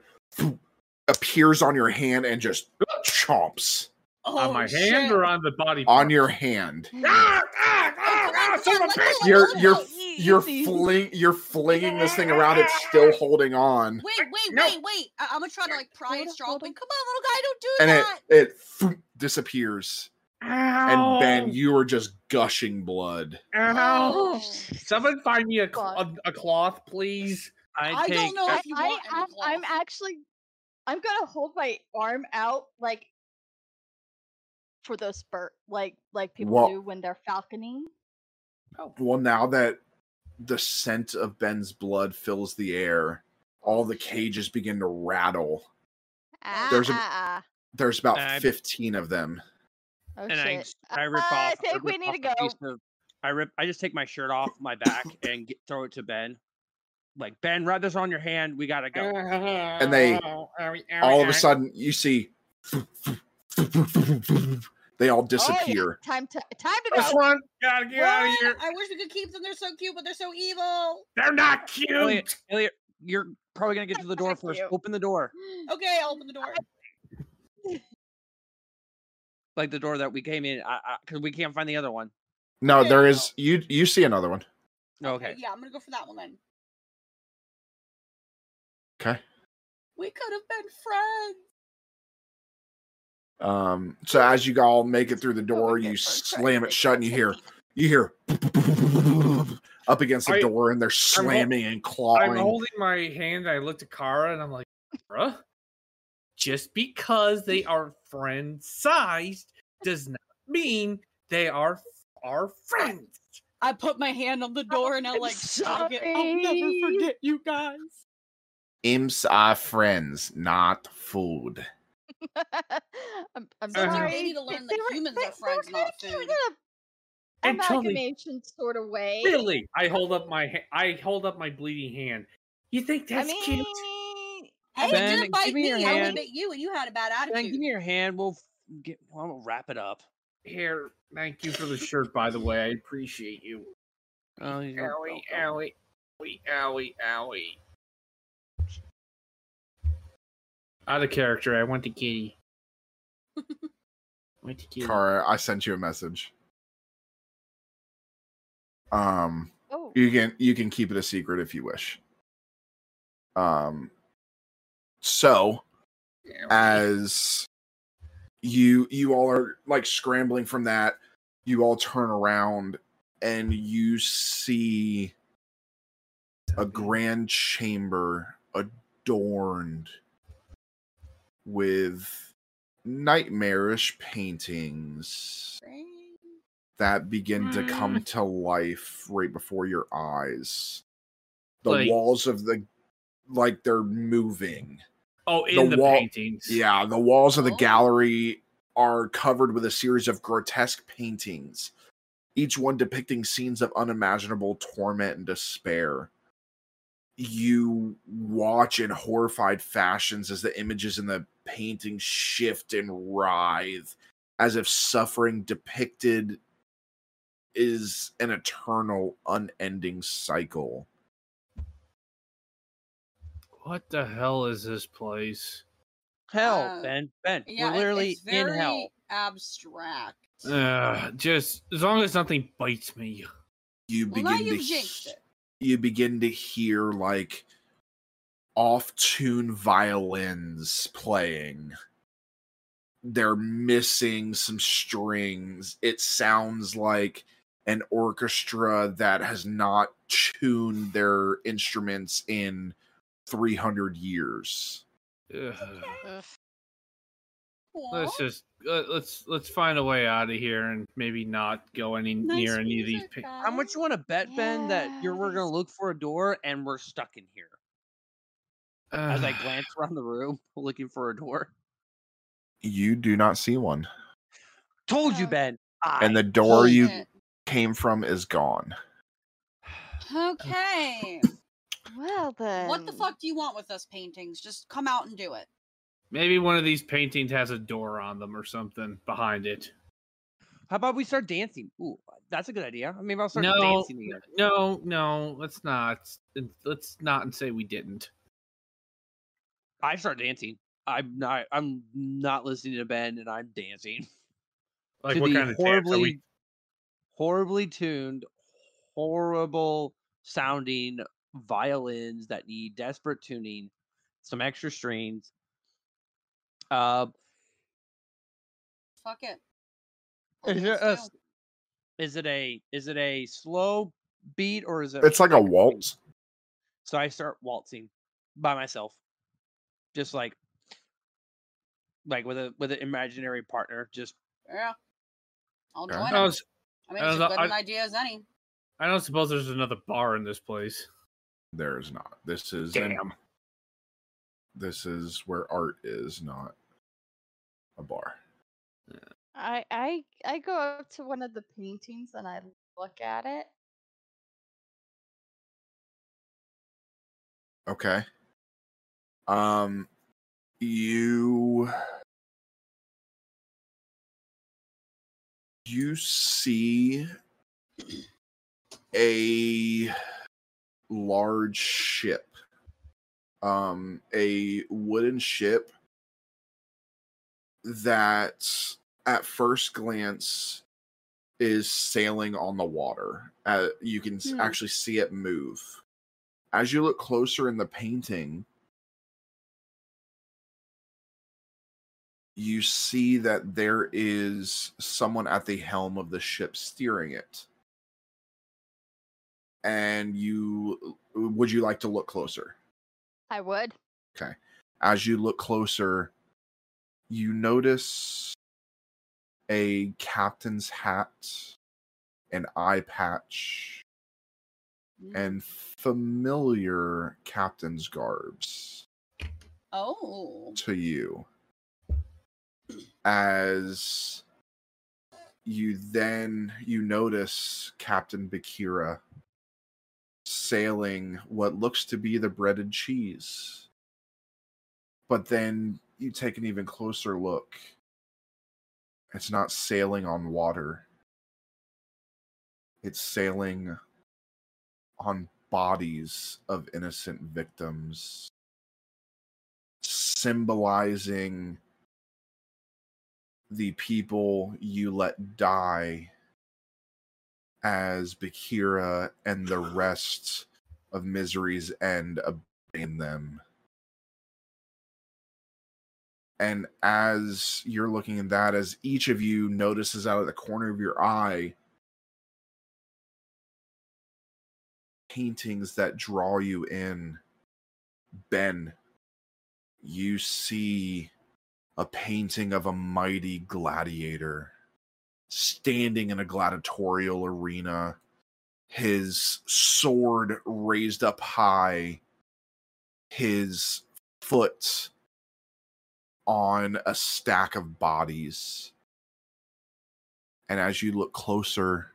appears on your hand and just chomps Oh, on my shit. hand or on the body? Part? on your hand. Ah, ah, ah, ah, son of a bitch! You're you're you're fling you're flinging this thing around. It's still holding on, Wait, wait, No. wait, wait. I- I'm gonna try to like pry Hold its on, jaw open. Come on, little guy, don't do and that. it it disappears. Ow. And Ben, you are just gushing blood. Ow. Oh. Someone find me a, cl- a, a cloth, please. I, I take don't know I- if you I, want any am I'm actually, I'm gonna hold my arm out like for the spurt, like like people Well- do when they're falconing. Well, now that the scent of Ben's blood fills the air, all the cages begin to rattle. Ah, There's a- ah, There's about And I- 15 of them. ah. Oh and I, shit! s- I rip Uh, off. I I think we need to go. of- I rip. I just take my shirt off my back and get, throw it to Ben. Like Ben, rub this on your hand. We gotta go. And they- All of a sudden, you see they all Oh, yeah. disappear. Time to time to go. This go. one, gotta get out of here. I wish we could keep them. They're so cute, but they're so evil. They're not cute. Elliot, Elliot, you're probably gonna get to the door first. you. Open the door, Okay, I'll open the door. like the door that we came in, because we can't find the other one. No, Okay, there no. is you you see another one. Oh, okay. Yeah, I'm gonna go for that one then. Okay. We could have been friends. Um so as you all make it through the door, you slam it shut and you hear You hear up against the I- door, and they're I'm slamming and clawing. I'm holding my hand. I look to Kara and I'm like, bruh, just because they are friend sized does not mean they are our friends. I put my hand on the door and I like tug it. I'll never forget you guys. Imps are friends, not food. I'm, I'm Sounds sorry. they need to learn They that were- humans they- are friends, they not kinda food. in And a amalgamation sort of way. Really? I hold up my ha- I hold up my bleeding hand. You think that's I cute? mean, Hey, Ben, it didn't bite me me. I only bit you, and you had a bad Ben, attitude. give me your hand. We'll get. Well, I'm gonna wrap it up. Here, thank you for the shirt, by the way. I appreciate you. Oh, you're Owie, welcome. owie, owie, owie, owie. Out of character, I went to Kitty. went to Kitty. Kara, I sent you a message. Um, Oh. you can you can keep it a secret if you wish. Um, so as you you all are like scrambling from that, you all turn around and you see a grand chamber adorned with nightmarish paintings that begin to come mm. to life right before your eyes. The Like- walls of the like they're moving. Oh, in the, wall- paintings. Yeah, the walls of the oh. gallery are covered with a series of grotesque paintings, each one depicting scenes of unimaginable torment and despair. You watch in horrified fashions as the images in the painting shift and writhe, as if suffering depicted is an eternal, unending cycle. What the hell is this place? Hell, Uh, Ben, Ben, Yeah, we're literally it's very in hell. abstract. Uh, just as long as nothing bites me. You Well, now begin to you've jinxed he- it. you begin to hear like off-tune violins playing they're missing some strings it sounds like an orchestra that has not tuned their instruments in 300 years Ugh. Ugh. Let's just uh, let's let's find a way out of here and maybe not go any near any of these. Pa- How much you want to bet, Ben, that you're we're gonna look for a door and we're stuck in here? As I glance around the room looking for a door. you do not see one Told you, Ben. and the door you it. came from is gone Okay. Well then. what the fuck do you want with us paintings? Just come out and do it. Maybe one of these paintings has a door on them or something behind it. How about we start dancing? Ooh, that's a good idea. Maybe I'll start No, dancing again. no, no. Let's not. Let's not and say we didn't. I start dancing. I'm not. I'm not listening to Ben, and I'm dancing. Like to what the kind of dance? Are we- horribly tuned, horrible sounding violins that need desperate tuning, some extra strings. Uh, Fuck it. is it a, s- is it a is it a slow beat or is it? it's like a waltz So I start waltzing by myself, just like like with a with an imaginary partner. Just Yeah. I'll Okay. join I was- I mean, I it's was- as good I- an idea as any. I don't suppose there's another bar in this place. there is not this is an- Damn. this is where art is not a bar I I I go up to one of the paintings and I look at it. Okay. Um you you see a large ship. Um a wooden ship that at first glance is sailing on the water. Uh, you can s Hmm. actually see it move. As you look closer in the painting, you see that there is someone at the helm of the ship steering it. and you would you like to look closer? I would. Okay. As you look closer, you notice a captain's hat, an eye patch, mm. and familiar captain's garbs Oh. to you. As you then you notice Captain Bakira sailing what looks to be the breaded cheese. But then you take an even closer look. It's not sailing on water. It's sailing on bodies of innocent victims, symbolizing the people you let die as Bakira and the rest of Misery's End abandon them. And as you're looking at that, as each of you notices out of the corner of your eye paintings that draw you in, Ben, you see a painting of a mighty gladiator standing in a gladiatorial arena, his sword raised up high, his foot on a stack of bodies. And as you look closer,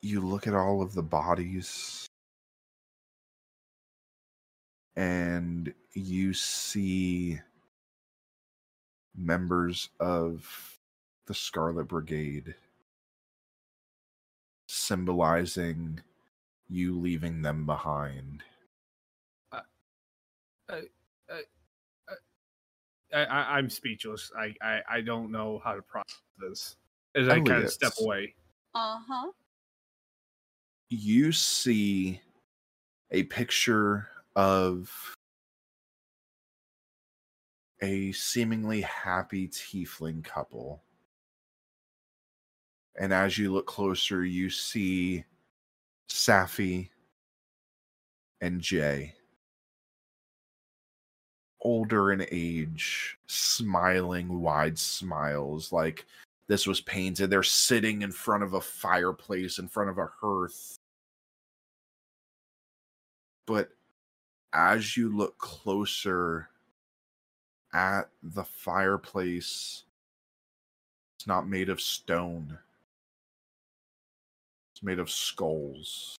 you look at all of the bodies and you see members of the Scarlet Brigade symbolizing you leaving them behind. I, I, I, I, I'm speechless. I, I, I don't know how to process this as I kind of step away. Uh huh. You see a picture of a seemingly happy tiefling couple. And as you look closer, you see Safi and Jay. Older in age, smiling wide smiles like this was painted. They're sitting in front of a fireplace, in front of a hearth. But as you look closer at the fireplace, it's not made of stone, it's made of skulls.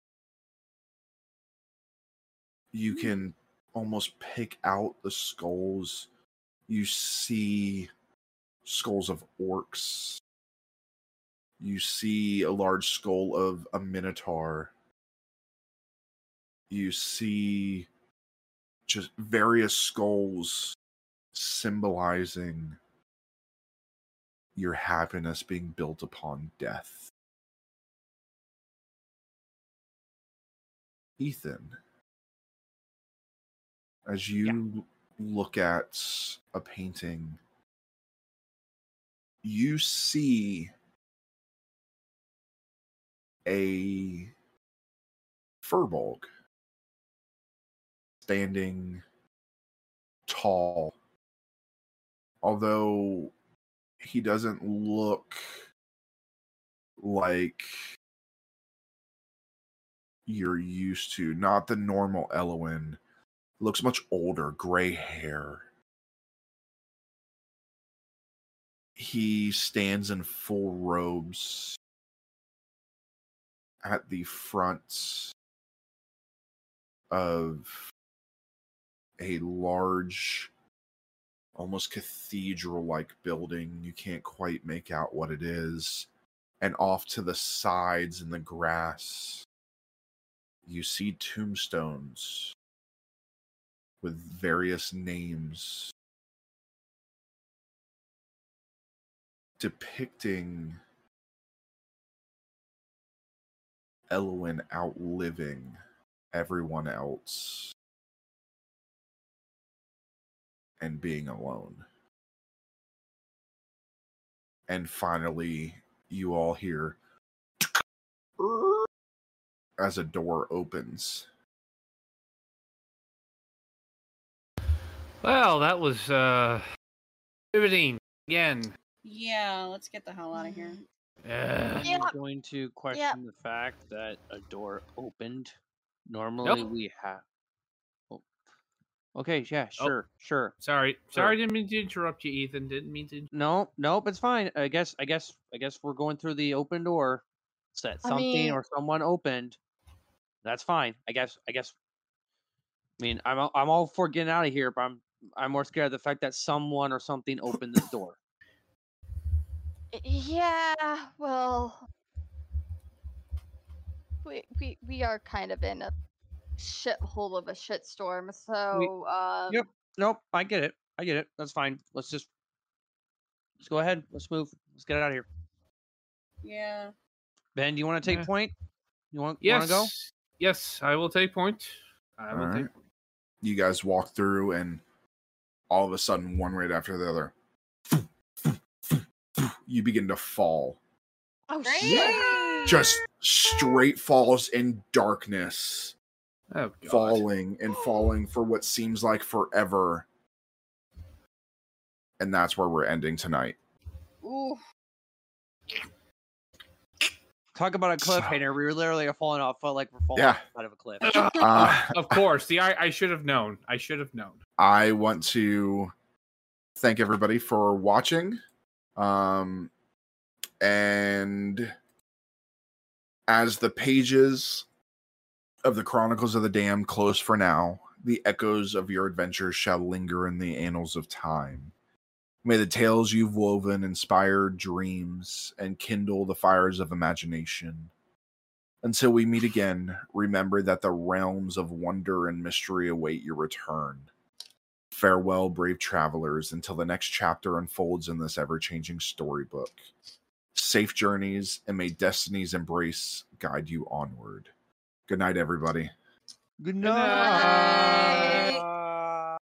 You hmm. can almost pick out the skulls. You see skulls of orcs. You see a large skull of a minotaur. You see just various skulls symbolizing your happiness being built upon death. Ethan, as you look at a painting, you see a furbolg standing tall. Although he doesn't look like you're used to, not the normal Elowin. Looks much older, gray hair. He stands in full robes at the front of a large, almost cathedral like building. You can't quite make out what it is. And off to the sides in the grass, you see tombstones with various names depicting Elwyn outliving everyone else and being alone. And finally, you all hear as a door opens. Well, that was uh riveting again. Yeah, let's get the hell out of here. Yeah. I'm Yeah. going to question Yeah. the fact that a door opened. Normally Nope. we have. Oh. Okay, yeah, Oh. sure, sure. Sorry. Sure. Sorry, didn't mean to interrupt you, Ethan. Didn't mean to No, nope, it's fine. I guess, I guess, I guess we're going through the open door. So that I something mean- or someone opened. That's fine. I guess. I guess. I mean, I'm all- I'm all for getting out of here, but I'm I'm more scared of the fact that someone or something opened the door. Yeah, well, we we we are kind of in a shithole of a shitstorm. So, um, Yep. Nope. I get it. I get it. That's fine. Let's just let's go ahead. Let's move. Let's get it out of here. Yeah. Ben, do you want to take Yeah. point? You want? Yes. Want to go? Yes, I will take point. I will All take right. You guys walk through, and all of a sudden, one right after the other, you begin to fall. oh Great. shit! Just straight falls in darkness, Oh god. falling and falling for what seems like forever. And that's where we're ending tonight. Ooh. Talk about a So- cliffhanger. We were literally falling off. Felt like we're falling Yeah. out of a cliff. Uh, of course. See, I, I should have known. I should have known. I want to thank everybody for watching. Um, and as the pages of the Chronicles of the Dam close for now, the echoes of your adventures shall linger in the annals of time. May the tales you've woven inspire dreams and kindle the fires of imagination. Until we meet again, remember that the realms of wonder and mystery await your return. Farewell, brave travelers, until the next chapter unfolds in this ever changing storybook. Safe journeys, and may destiny's embrace guide you onward. Good night, everybody. Good night.